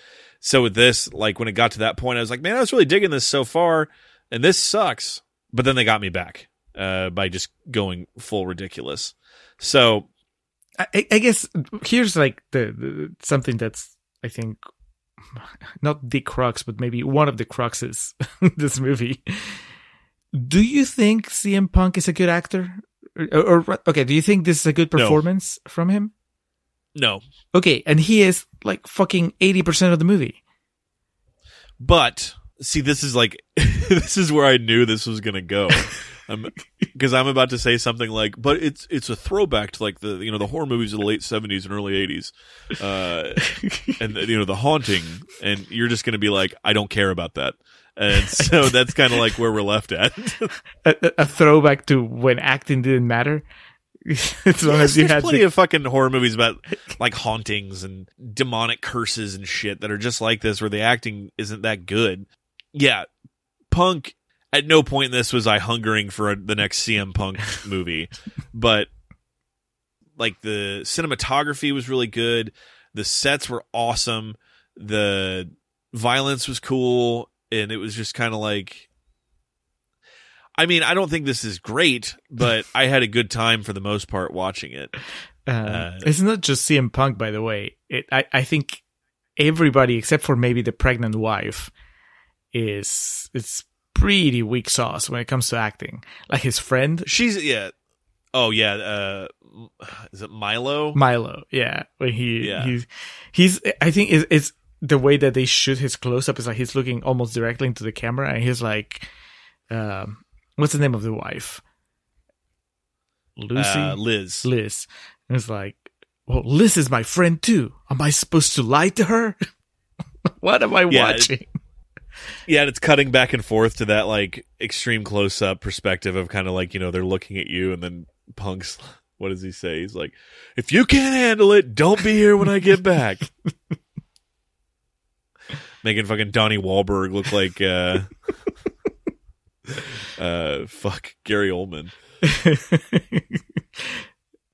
So with this, like when it got to that point, I was like, man, I was really digging this so far, and this sucks. But then they got me back uh, by just going full ridiculous. So I, I guess here's like the, the, something that's I think not the crux, but maybe one of the cruxes this movie Do you think CM Punk is a good actor? Or, or okay, do you think this is a good No. performance from him? No, Okay, and he is like fucking eighty percent of the movie. But see, this is like this is where I knew this was gonna go, because I'm about to say something like, "But it's it's a throwback to like the you know the horror movies of the late '70s and early '80s, uh, and you know the haunting," and you're just gonna be like, "I don't care about that," and so that's kind of like where we're left at. A- a throwback to when acting didn't matter. as long as you There's had plenty the- of fucking horror movies about like hauntings and demonic curses and shit that are just like this, where the acting isn't that good. Yeah, Punk. At no point in this was I hungering for a, the next CM Punk movie, but like the cinematography was really good, the sets were awesome, the violence was cool, and it was just kind of like I mean, I don't think this is great, but I had a good time for the most part watching it. Uh, Uh, it's not just CM Punk, by the way. It, I, I think everybody except for maybe the pregnant wife is it's pretty weak sauce when it comes to acting. Like his friend She's yeah. Oh yeah. Uh, is it Milo? Milo, yeah, when he Yeah. he's he's I think it's, it's the way that they shoot his close up is like he's looking almost directly into the camera and he's like, um, what's the name of the wife? Lucy, Uh, Liz. Liz. And it's like, well, Liz is my friend too. Am I supposed to lie to her? what am I Yeah, watching? Yeah, and it's cutting back and forth to that like extreme close up perspective of kind of like you know they're looking at you, and then Punk's. What does he say? He's like, "If you can't handle it, don't be here when I get back." Making fucking Donnie Wahlberg look like uh, uh, fuck Gary Oldman.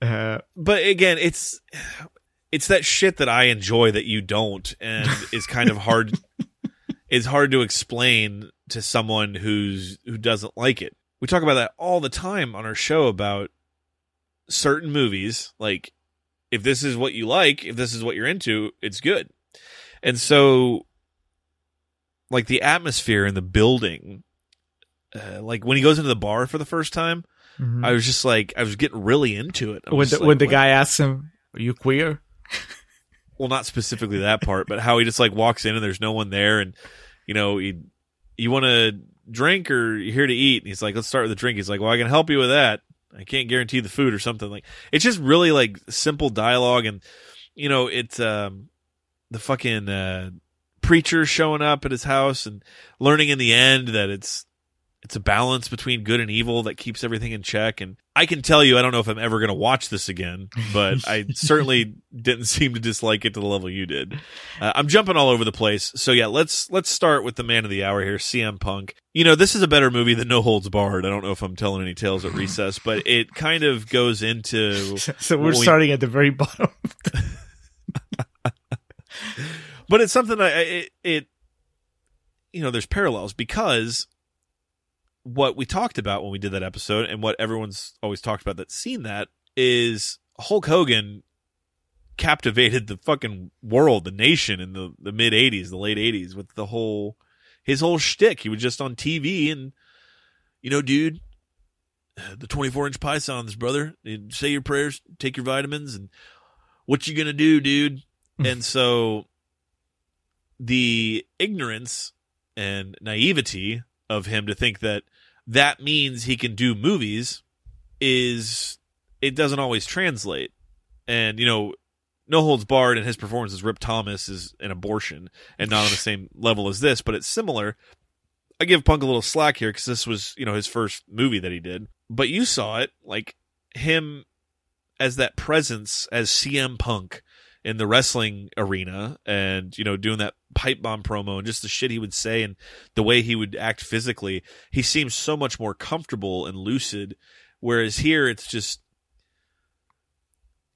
uh, but again, it's it's that shit that I enjoy that you don't, and is kind of hard. it's hard to explain to someone who's who doesn't like it. We talk about that all the time on our show about certain movies. Like, if this is what you like, if this is what you're into, it's good. And so, like the atmosphere in the building, uh, like when he goes into the bar for the first time, Mhm. I was just like, I was getting really into it. When the, like, when the guy asks him, "Are you queer?" well, not specifically that part, but how he just like walks in and there's no one there, and you know, he, you want to drink or you're here to eat? And he's like, let's start with the drink. He's like, well, I can help you with that. I can't guarantee the food or something like. It's just really like simple dialogue, and you know, it's um, the fucking uh, preacher showing up at his house and learning in the end that it's it's a balance between good and evil that keeps everything in check. And I can tell you, I don't know if I'm ever going to watch this again, but I certainly didn't seem to dislike it to the level you did. Uh, I'm jumping all over the place. So yeah, let's let's start with the man of the hour here, CM Punk. You know, this is a better movie than No Holds Barred. I don't know if I'm telling any tales at recess, but it kind of goes into. So we're we- starting at the very bottom. but it's something I I- it, it you know there's parallels because what we talked about when we did that episode and what everyone's always talked about that's seen that is Hulk Hogan captivated the fucking world, the nation in the, the mid '80s, the late '80s with the whole his whole shtick. He was just on TV and you know, dude, the 24 inch pythons, brother. Say your prayers, take your vitamins, and what you gonna do, dude? Hmm. and so the ignorance and naivety of him to think that that means he can do movies is it doesn't always translate. And you know, no holds barred and his performance as Rip Thomas is an abortion and not on the same level as this, but it's similar. I give Punk a little slack here because this was, you know, his first movie that he did. But you saw it, like him as that presence as CM Punk in the wrestling arena and, you know, doing that pipe bomb promo and just the shit he would say and the way he would act physically. He seems so much more comfortable and lucid. Whereas here it's just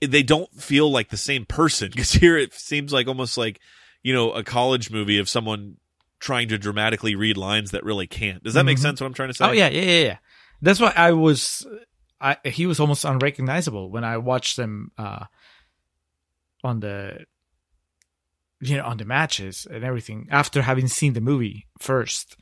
they don't feel like the same person because here it seems like almost like you know a college movie of someone trying to dramatically read lines that really can't. Does that make Mhm. sense? What I'm trying to say? Oh yeah, yeah, yeah, yeah. That's why I was. I he was almost unrecognizable when I watched him uh, on the, you know, on the matches and everything after having seen the movie first.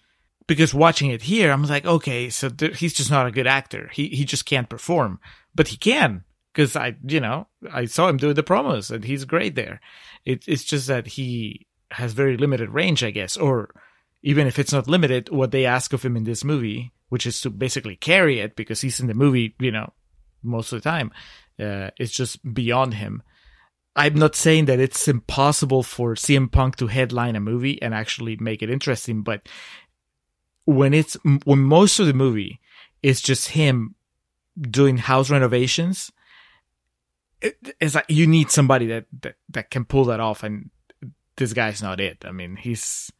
because watching it here, I'm like, okay, so th- he's just not a good actor. He he just can't perform, but he can because I, you know, I saw him doing the promos and he's great there. It, it's just that he has very limited range, I guess, or even if it's not limited, what they ask of him in this movie, which is to basically carry it because he's in the movie, you know, most of the time, uh, is just beyond him. I'm not saying that it's impossible for CM Punk to headline a movie and actually make it interesting, but when it's when most of the movie is just him doing house renovations, it, it's like you need somebody that, that that can pull that off, and this guy's not it. I mean, he's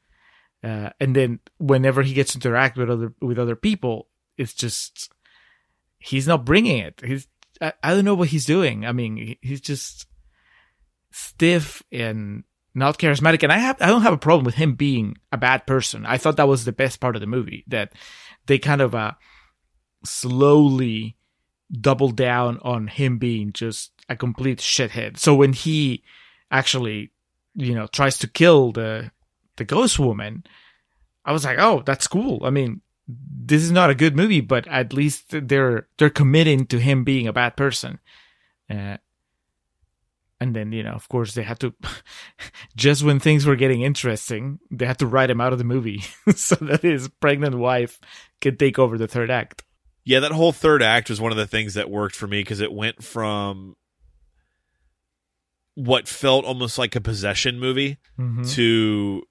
uh, and then whenever he gets to interact with other with other people, it's just he's not bringing it. He's I, I don't know what he's doing. I mean, he's just stiff and not charismatic. And I have I don't have a problem with him being a bad person. I thought that was the best part of the movie that they kind of uh slowly double down on him being just a complete shithead. So when he actually, you know, tries to kill the the ghost woman, I was like, oh, that's cool. I mean, this is not a good movie, but at least they're they're committing to him being a bad person. Uh, and then you know, of course, they had to just when things were getting interesting, they had to write him out of the movie so that his pregnant wife could take over the third act. Yeah, that whole third act was one of the things that worked for me because it went from what felt almost like a possession movie Mhm. to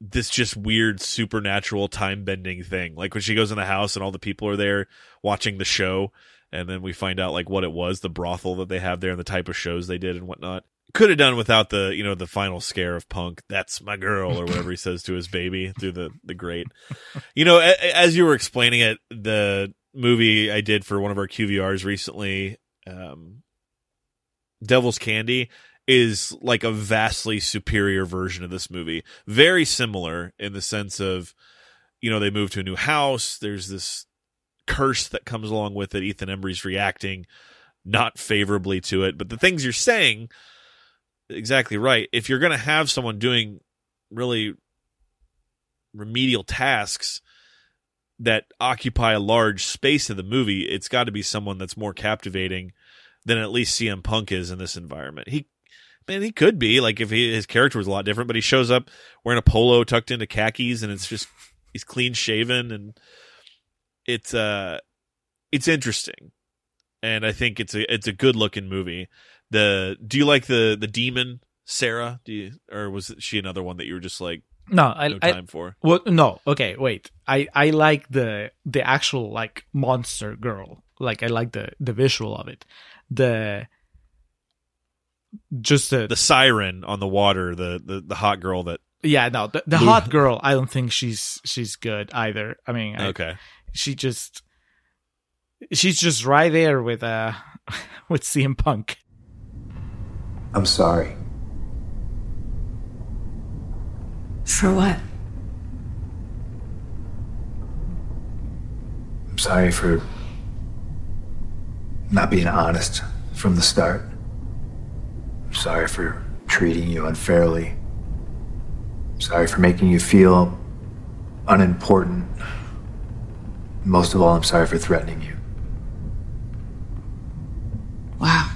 this just weird supernatural time bending thing. Like when she goes in the house and all the people are there watching the show, and then we find out like what it was, the brothel that they have there, and the type of shows they did and whatnot. Could have done without the you know the final scare of Punk. That's my girl, or whatever he says to his baby through the the grate. You know, a- a- as you were explaining it, the movie I did for one of our QVRs recently, um, Devil's Candy is like a vastly superior version of this movie. Very similar in the sense of, you know, they move to a new house. There's this curse that comes along with it. Ethan Embry's reacting not favorably to it. But the things you're saying, exactly right. If you're going to have someone doing really remedial tasks that occupy a large space of the movie, it's got to be someone that's more captivating than at least CM Punk is in this environment. He, man, he could be like if he, his character was a lot different, but he shows up wearing a polo tucked into khakis, and it's just he's clean shaven, and it's uh, it's interesting, and I think it's a it's a good looking movie. The do you like the the demon Sarah? Do you or was she another one that you were just like No, I, no I time for? Well, no. Okay, wait. I I like the the actual like monster girl. Like I like the the visual of it. The just the, The siren on the water, the the, the hot girl that yeah no the, the hot girl. I don't think she's she's good either. I mean, I, okay. She just she's just right there with uh with CM Punk. I'm sorry. For what? I'm sorry for not being honest from the start. I'm sorry for treating you unfairly. I'm sorry for making you feel unimportant. Most of all, I'm sorry for threatening you. Wow.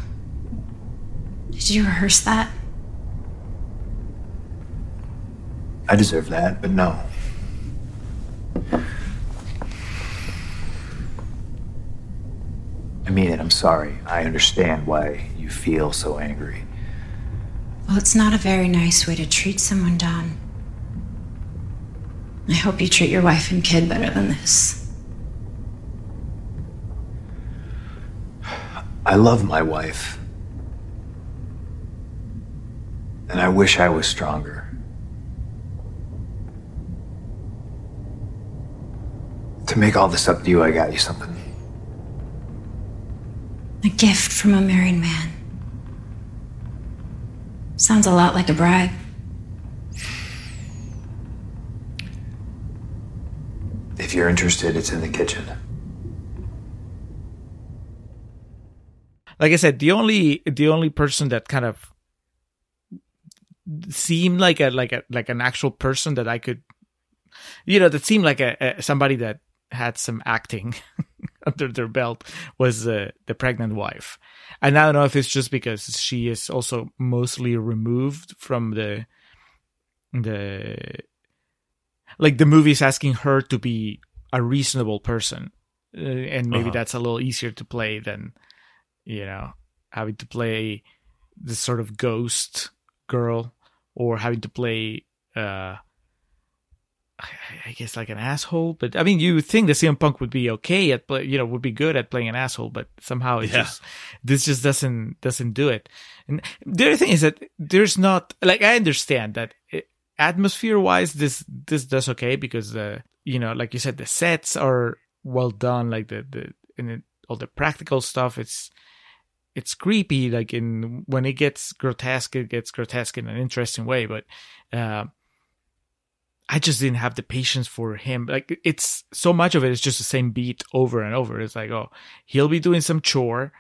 Did you rehearse that? I deserve that, but no. I mean it, I'm sorry. I understand why you feel so angry. Well, it's not a very nice way to treat someone, Don. I hope you treat your wife and kid better than this. I love my wife. And I wish I was stronger. To make all this up to you, I got you something. A gift from a married man. Sounds a lot like a bribe. If you're interested, it's in the kitchen. Like I said, the only the only person that kind of seemed like a like a like an actual person that I could you know, that seemed like a, a somebody that had some acting under their belt was uh, the pregnant wife. And I don't know if it's just because she is also mostly removed from the the like the movie's asking her to be a reasonable person, uh, and maybe Uh-huh. that's a little easier to play than you know having to play this sort of ghost girl or having to play uh I guess like an asshole, but I mean, you would think that CM Punk would be okay at play, you know, would be good at playing an asshole, but somehow it Yeah. just this just doesn't doesn't do it. And the other thing is that there's not like I understand that atmosphere wise, this this does okay because the you know, like you said, the sets are well done, like the the and it, all the practical stuff. It's it's creepy, like in when it gets grotesque, it gets grotesque in an interesting way, but. Uh, I just didn't have the patience for him. Like it's so much of it is just the same beat over and over. It's like, oh, he'll be doing some chore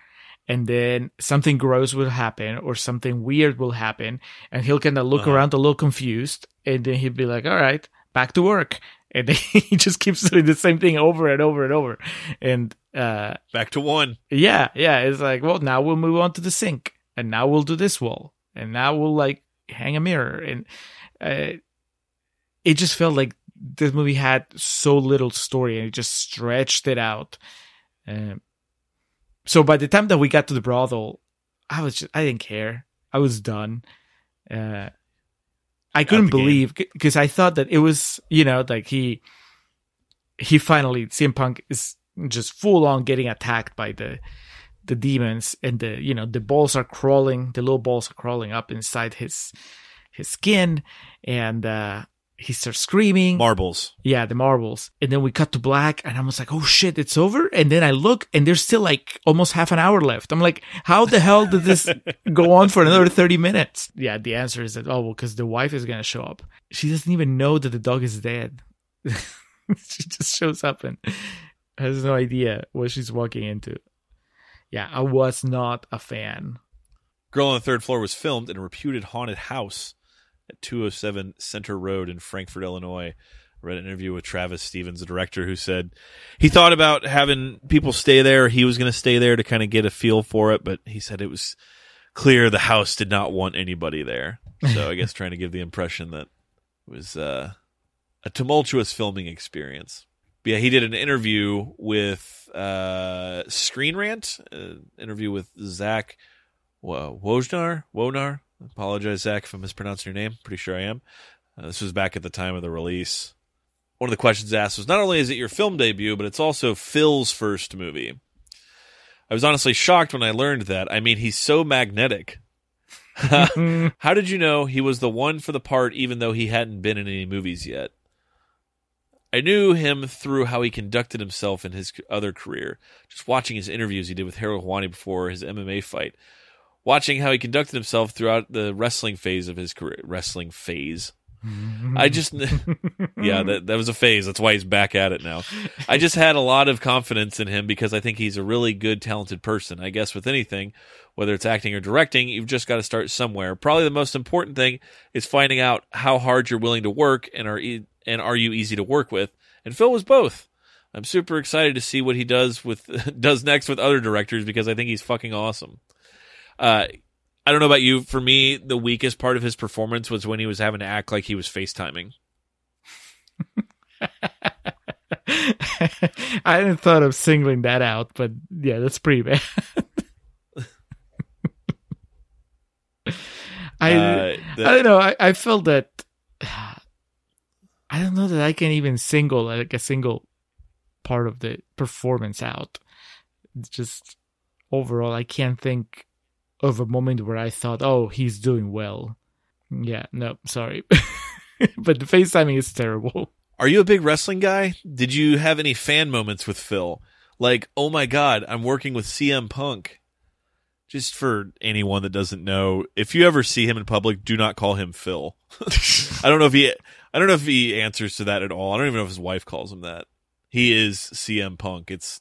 and then something gross will happen or something weird will happen and he'll kind of look Uh-huh. around a little confused and then he'll be like, all right, back to work. And then he just keeps doing the same thing over and over and over. And, uh, Back to one. yeah, yeah. It's like, well, now we'll move on to the sink, and now we'll do this wall, and now we'll like hang a mirror, and uh, it just felt like this movie had so little story, and it just stretched it out. Um, so by the time that we got to the brothel, I was just I didn't care. I was done. Uh, I couldn't believe because I thought that it was you know like he he finally CM Punk is just full on getting attacked by the the demons and the you know the balls are crawling the little balls are crawling up inside his his skin and uh he starts screaming. Marbles. yeah the marbles. And then we cut to black and i was like oh shit it's over? And then i look and there's still like almost half an hour left. I'm like how the hell did this go on for another 30 minutes? Yeah the answer is that oh well because the wife is gonna show up. She doesn't even know that the dog is dead. She just shows up and has no idea what she's walking into yeah i was not a fan Girl on the Third Floor was filmed in a reputed haunted house at 207 Center Road in Frankfort, Illinois. I read an interview with Travis Stevens, the director, who said he thought about having people stay there. He was going to stay there to kind of get a feel for it, but he said it was clear the house did not want anybody there. So I guess trying to give the impression that it was uh, a tumultuous filming experience. But yeah, he did an interview with uh, Screen Rant, uh, interview with Zach Wo- Wojnar. Wonar. Apologize, Zach, if I'm mispronouncing your name. Pretty sure I am. Uh, this was back at the time of the release. One of the questions asked was not only is it your film debut, but it's also Phil's first movie. I was honestly shocked when I learned that. I mean, he's so magnetic. How did you know he was the one for the part, even though he hadn't been in any movies yet? I knew him through how he conducted himself in his other career. Just watching his interviews he did with Ariel Helwani before his MMA fight. Watching how he conducted himself throughout the wrestling phase of his career. Wrestling phase. I just, yeah, that, that was a phase. That's why he's back at it now. I just had a lot of confidence in him because I think he's a really good, talented person. I guess with anything, whether it's acting or directing, you've just got to start somewhere. Probably the most important thing is finding out how hard you're willing to work and are e- and are you easy to work with. And Phil was both. I'm super excited to see what he does with does next with other directors because I think he's fucking awesome. Uh, I don't know about you. For me, the weakest part of his performance was when he was having to act like he was FaceTiming. I hadn't thought of singling that out, but yeah, that's pretty bad. I Uh, the- I don't know. I, I felt that I don't know that I can even single like a single part of the performance out. It's just overall, I can't think of a moment where I thought, "Oh, he's doing well." Yeah, no, sorry, but the FaceTiming is terrible. Are you a big wrestling guy? Did you have any fan moments with Phil? Like, oh my god, I'm working with CM Punk. Just for anyone that doesn't know, if you ever see him in public, do not call him Phil. I don't know if he I don't know if he answers to that at all. I don't even know if his wife calls him that. He is CM Punk. It's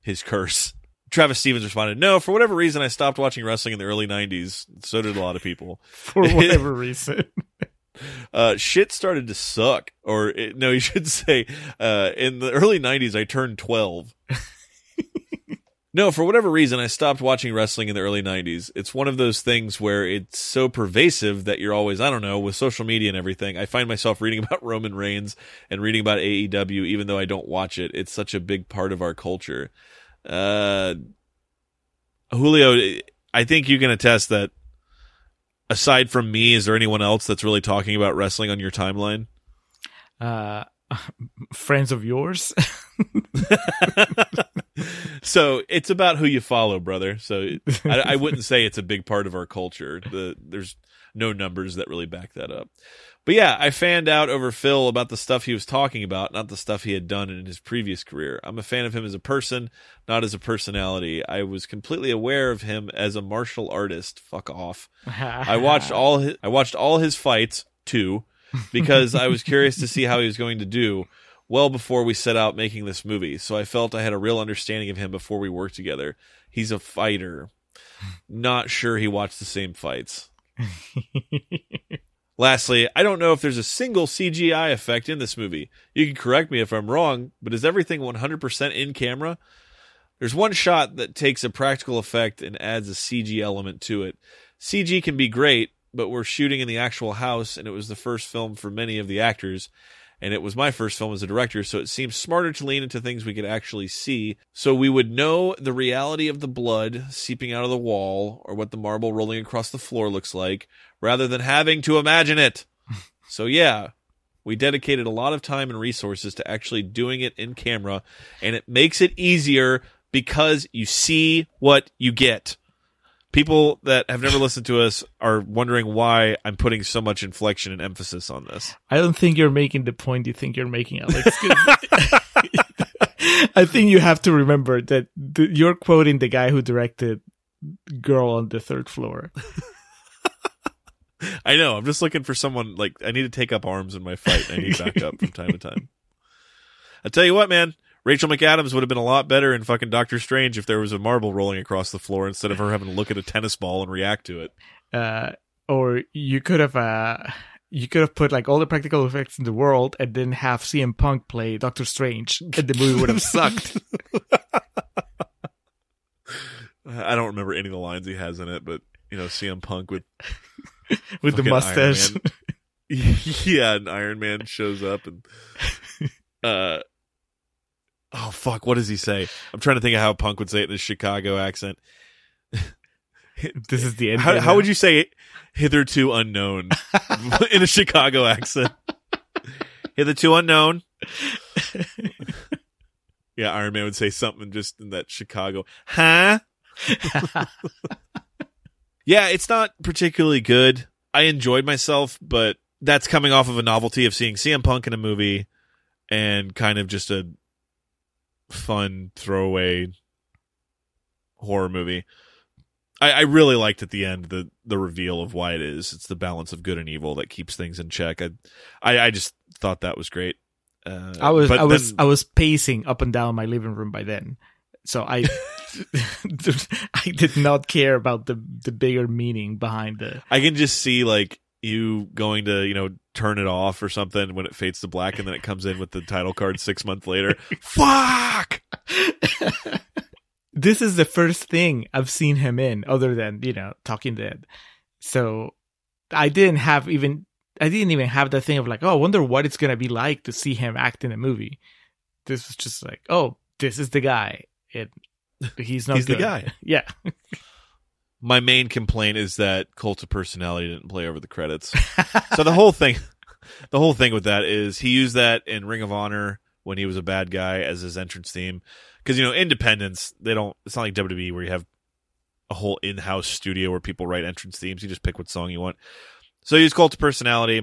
his curse. Travis Stevens responded, "No, for whatever reason I stopped watching wrestling in the early 90s. So did a lot of people." For whatever reason. uh, shit started to suck. Or it, no, you should say, uh, in the early '90s, I turned 12. no, for whatever reason, I stopped watching wrestling in the early '90s. It's one of those things where it's so pervasive that you're always, I don't know, with social media and everything. I find myself reading about Roman Reigns and reading about AEW, even though I don't watch it. It's such a big part of our culture. Uh, Julio, I think you can attest that aside from me, is there anyone else that's really talking about wrestling on your timeline? Uh, friends of yours. so it's about who you follow, brother. So I, I, wouldn't say it's a big part of our culture. The there's no numbers that really back that up. But yeah, I fanned out over Phil about the stuff he was talking about, not the stuff he had done in his previous career. I'm a fan of him as a person, not as a personality. I was completely aware of him as a martial artist. Fuck off. I watched all his, I watched all his fights too because I was curious to see how he was going to do well before we set out making this movie. So I felt I had a real understanding of him before we worked together. He's a fighter. Not sure he watched the same fights. Lastly, I don't know if there's a single CGI effect in this movie. You can correct me if I'm wrong, but is everything 100% in camera? There's one shot that takes a practical effect and adds a CG element to it. CG can be great, but we're shooting in the actual house, and it was the first film for many of the actors, and it was my first film as a director, so it seemed smarter to lean into things we could actually see, so we would know the reality of the blood seeping out of the wall or what the marble rolling across the floor looks like, rather than having to imagine it. so yeah, we dedicated a lot of time and resources to actually doing it in camera, and it makes it easier because you see what you get people that have never listened to us are wondering why I'm putting so much inflection and emphasis on this. I don't think you're making the point you think you're making, Alex. I think you have to remember that the, you're quoting the guy who directed Girl on the Third Floor. I know. I'm just looking for someone like I need to take up arms in my fight. I need backup from time to time. I tell you what, man. Rachel McAdams would have been a lot better in fucking Doctor Strange if there was a marble rolling across the floor instead of her having to look at a tennis ball and react to it. Uh, or you could have uh, you could have put like all the practical effects in the world and then have CM Punk play Doctor Strange, and the movie would have sucked. I don't remember any of the lines he has in it, but you know, CM Punk with with the mustache. yeah, and Iron Man shows up and uh oh fuck, what does he say? I'm trying to think of how Punk would say it in his Chicago accent. this is the end. How, how would you say it? Hitherto unknown in a Chicago accent. Hitherto unknown. yeah, Iron Man would say something just in that Chicago. Huh? yeah, it's not particularly good. I enjoyed myself, but that's coming off of a novelty of seeing CM Punk in a movie and kind of just a fun throwaway horror movie. I, I, really liked at the end the the reveal of why it is. It's the balance of good and evil that keeps things in check. I I, I just thought that was great. Uh, I was I then, was I was pacing up and down my living room by then, so I I did not care about the the bigger meaning behind the. I can just see like you going to you know turn it off or something when it fades to black and then it comes in with the title card six months later. Fuck! This is the first thing i've seen him in other than you know talking dead. So i didn't have even i didn't even have that thing of like oh i wonder what it's gonna be like to see him act in a movie. This was just like oh this is the guy. It he's not he's good. the guy. Yeah my main complaint is that cult of personality didn't play over the credits. so the whole thing, the whole thing with that is he used that in Ring of Honor when he was a bad guy as his entrance theme. Because you know, independence, they don't. It's not like WWE where you have a whole in-house studio where people write entrance themes. You just pick what song you want. So he used cult of personality,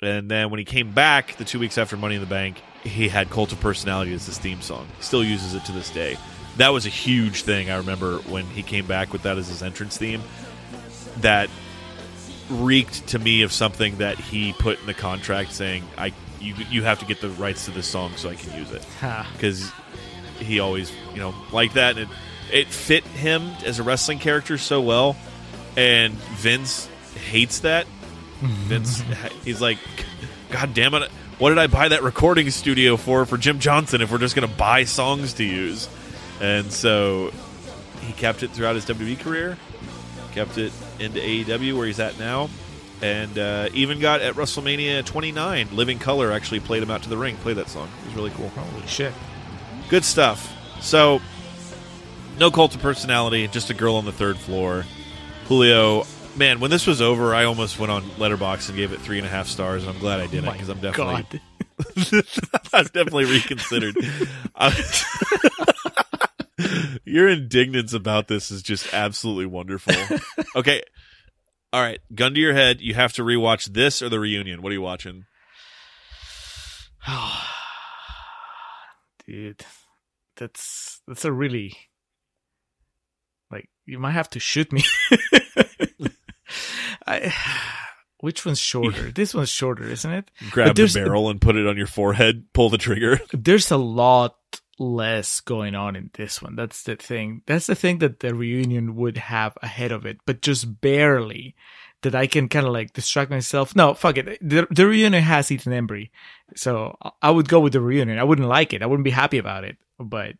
and then when he came back the two weeks after Money in the Bank, he had cult of personality as his theme song. Still uses it to this day that was a huge thing. I remember when he came back with that as his entrance theme. That reeked to me of something that he put in the contract, saying, "I you you have to get the rights to this song so I can use it," because he always you know like that, and it it fit him as a wrestling character so well. And Vince hates that Vince, he's like, God damn it! What did I buy that recording studio for for Jim Johnston if we're just going to buy songs to use? And so he kept it throughout his WWE career, kept it into AEW where he's at now, and uh, even got at WrestleMania 29. Living Colour actually played him out to the ring, played that song. It was really cool. Holy shit. Good stuff. So, no cult of personality, just a girl on the third floor. Julio, man, when this was over, I almost went on Letterboxd and gave it three and a half stars, and I'm glad I didn't My because I'm definitely. I've definitely reconsidered. Your indignance about this is just absolutely wonderful. Okay, all right, gun to your head. You have to rewatch this or the reunion. What are you watching? Dude, that's that's a really like you might have to shoot me. I, which one's shorter? This one's shorter, isn't it? Grab the barrel and put it on your forehead. Pull the trigger. There's a lot less going on in this one. That's the thing. That's the thing that the reunion would have ahead of it, but just barely. That I can kind of like distract myself. No, fuck it. The, the reunion has Ethan Embry, so I- would go with the reunion. I wouldn't like it. I wouldn't be happy about it. But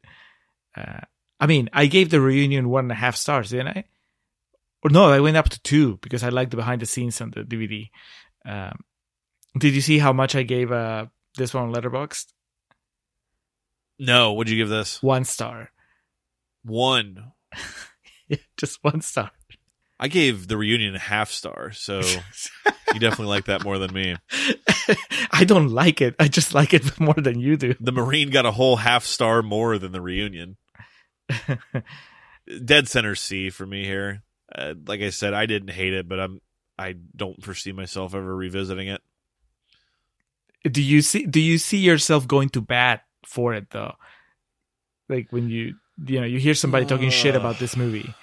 uh, I mean, I gave the reunion one and a half stars, didn't I? Or no, I went up to two because I liked the behind the scenes on the DVD. Um, did you see how much I gave uh, this one on Letterboxd? No, what'd you give this? One star. One. Just one star. I gave the reunion a half star, so you definitely like that more than me. I don't like it. I just like it more than you do. The Marine got a whole half star more than the reunion. Dead center C for me here. Uh, like I said, I didn't hate it, but I'm I don't foresee myself ever revisiting it. Do you see? Do you see yourself going to bat for it though? Like when you you know you hear somebody talking shit about this movie,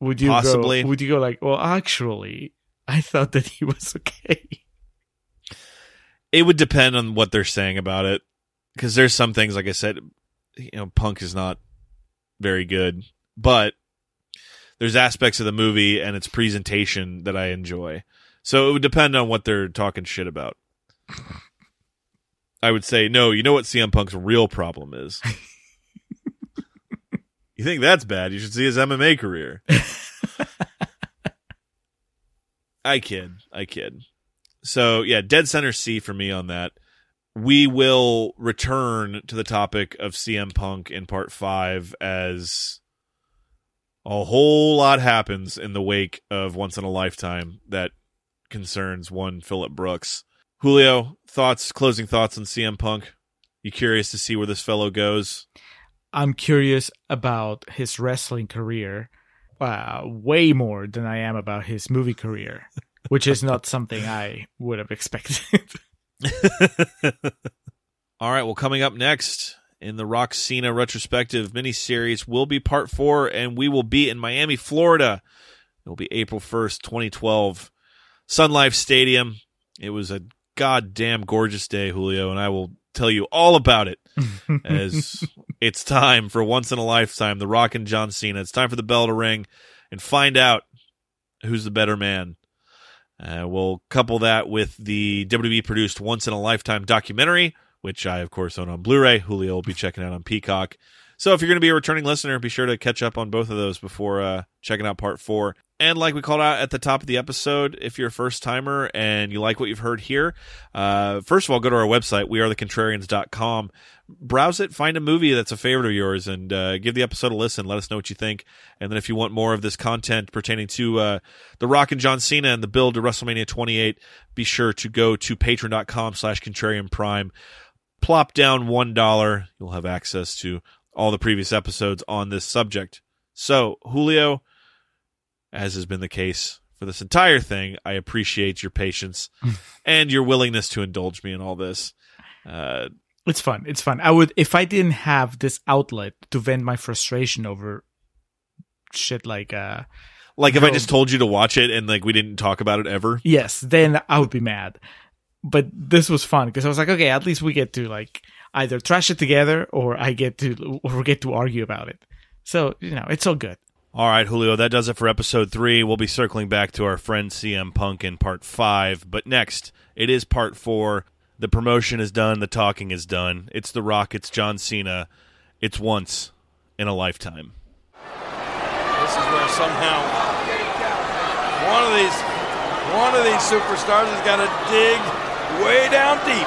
would you go- Possibly. would you go like, well, actually, I thought that he was okay. It would depend on what they're saying about it, because there's some things, like I said, you know, Punk is not very good, but there's aspects of the movie and its presentation that I enjoy. So it would depend on what they're talking shit about. I would say, no, you know what CM Punk's real problem is? you think that's bad? You should see his MMA career. I kid. I kid. So, yeah, dead center C for me on that. We will return to the topic of CM Punk in part five as a whole lot happens in the wake of Once in a Lifetime that concerns one Phillip Brooks. Julio, thoughts, closing thoughts on CM Punk? You curious to see where this fellow goes? I'm curious about his wrestling career, uh, way more than I am about his movie career, which is not something I would have expected. All right, well, coming up next in the Rock Cena retrospective miniseries will be part four, and we will be in Miami, Florida. It will be April 1st, 2012. Sun Life Stadium. It was a goddamn gorgeous day, Julio, and I will tell you all about it as it's time for once in a lifetime, The Rock and John Cena. It's time for the bell to ring and find out who's the better man. Uh, we'll couple that with the WWE produced Once in a Lifetime documentary, which I, of course, own on Blu ray. Julio will be checking out on Peacock. So if you're going to be a returning listener, be sure to catch up on both of those before uh, checking out part four. And like we called out at the top of the episode, if you're a first timer and you like what you've heard here, uh, first of all, go to our website, wearethecontrarians.com. Browse it, find a movie that's a favorite of yours, and uh, give the episode a listen. Let us know what you think. And then if you want more of this content pertaining to uh, The Rock and John Cena and the build to WrestleMania 28, be sure to go to patreon.com slash contrarian prime. Plop down $1. You'll have access to all the previous episodes on this subject. So, Julio, as has been the case for this entire thing, I appreciate your patience and your willingness to indulge me in all this. Uh, it's fun. It's fun. I would if I didn't have this outlet to vent my frustration over shit like uh like if I just told you to watch it and like we didn't talk about it ever. yes, then I would be mad. But this was fun because I was like, okay, at least we get to like either trash it together or I get to or we get to argue about it. So, you know, it's all good. All right, Julio, that does it for episode three. We'll be circling back to our friend CM Punk in part five. But next, it is part four. The promotion is done, the talking is done. It's The Rock, it's John Cena. It's once in a lifetime. This is where somehow one of these one of these superstars has got to dig way down deep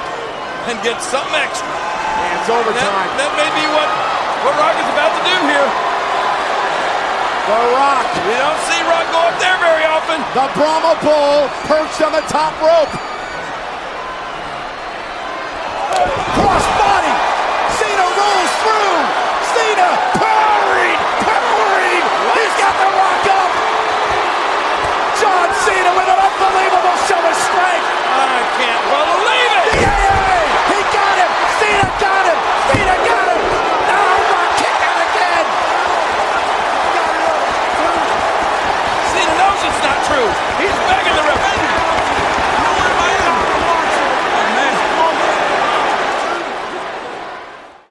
and get something extra. And it's overtime. That, that may be what, what Rock is about to do here. The Rock. We don't see Rock go up there very often. The Brahma Bull perched on the top rope. Cross body. Cena rolls through. Cena powering, powering. What? He's got The Rock up. John Cena with an unbelievable show of strength. I can't well